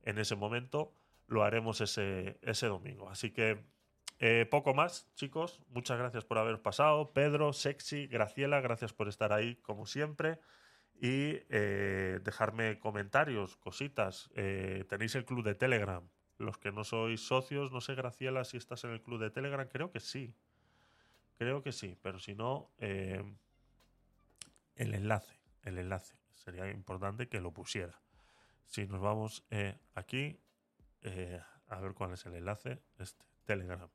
Speaker 1: en ese momento lo haremos ese, ese domingo así que eh, poco más, chicos. Muchas gracias por haber pasado. Pedro, Sexy, Graciela, gracias por estar ahí, como siempre. Y eh, dejarme comentarios, cositas. Eh, tenéis el club de Telegram. Los que no sois socios, no sé, Graciela, si estás en el club de Telegram. Creo que sí. Creo que sí. Pero si no, el enlace. El enlace. Sería importante que lo pusiera. Si nos vamos aquí, a ver cuál es el enlace. Este, Telegram.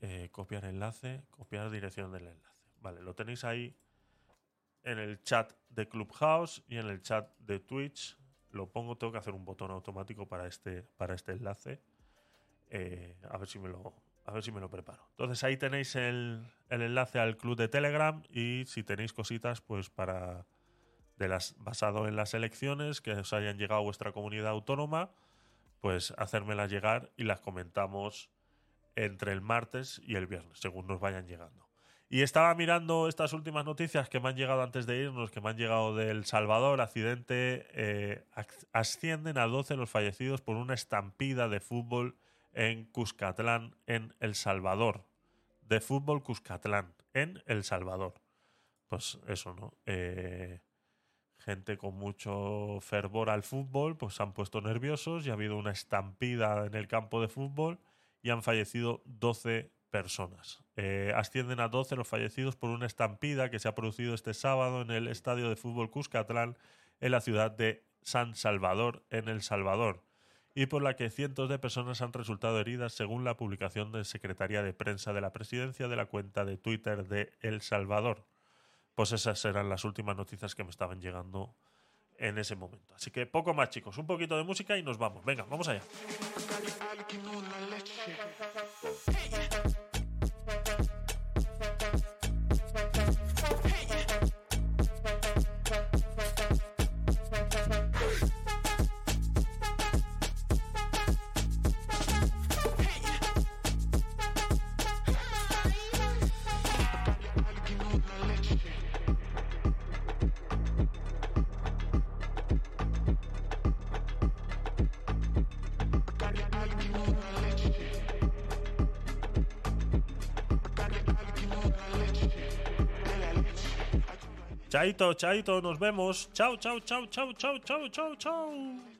Speaker 1: Eh, copiar enlace, copiar dirección del enlace. Vale, lo tenéis ahí en el chat de Clubhouse y en el chat de Twitch. Lo pongo, tengo que hacer un botón automático para este, para este enlace. Eh, a, ver si me lo, a ver si me lo preparo. Entonces ahí tenéis el, el, enlace al club de Telegram y si tenéis cositas, pues para de las basado en las elecciones que os hayan llegado a vuestra comunidad autónoma, pues hacérmelas llegar y las comentamos entre el martes y el viernes, según nos vayan llegando. Y estaba mirando estas últimas noticias que me han llegado antes de irnos, que me han llegado del Salvador, accidente, eh, ascienden a 12 los fallecidos por una estampida de fútbol en Cuscatlán, en El Salvador. De fútbol Cuscatlán, en El Salvador. Pues eso, ¿no? Eh, gente con mucho fervor al fútbol, pues se han puesto nerviosos y ha habido una estampida en el campo de fútbol y han fallecido 12 personas. Eh, ascienden a 12 los fallecidos por una estampida que se ha producido este sábado en el estadio de fútbol Cuscatlán en la ciudad de San Salvador, en El Salvador, y por la que cientos de personas han resultado heridas según la publicación de Secretaría de Prensa de la Presidencia de la cuenta de Twitter de El Salvador. Pues esas eran las últimas noticias que me estaban llegando en ese momento. Así que poco más chicos, un poquito de música y nos vamos. Venga, vamos allá. Chaito, chaito, nos vemos. Chao, chao, chao, chao, chao, chao, chao, chao.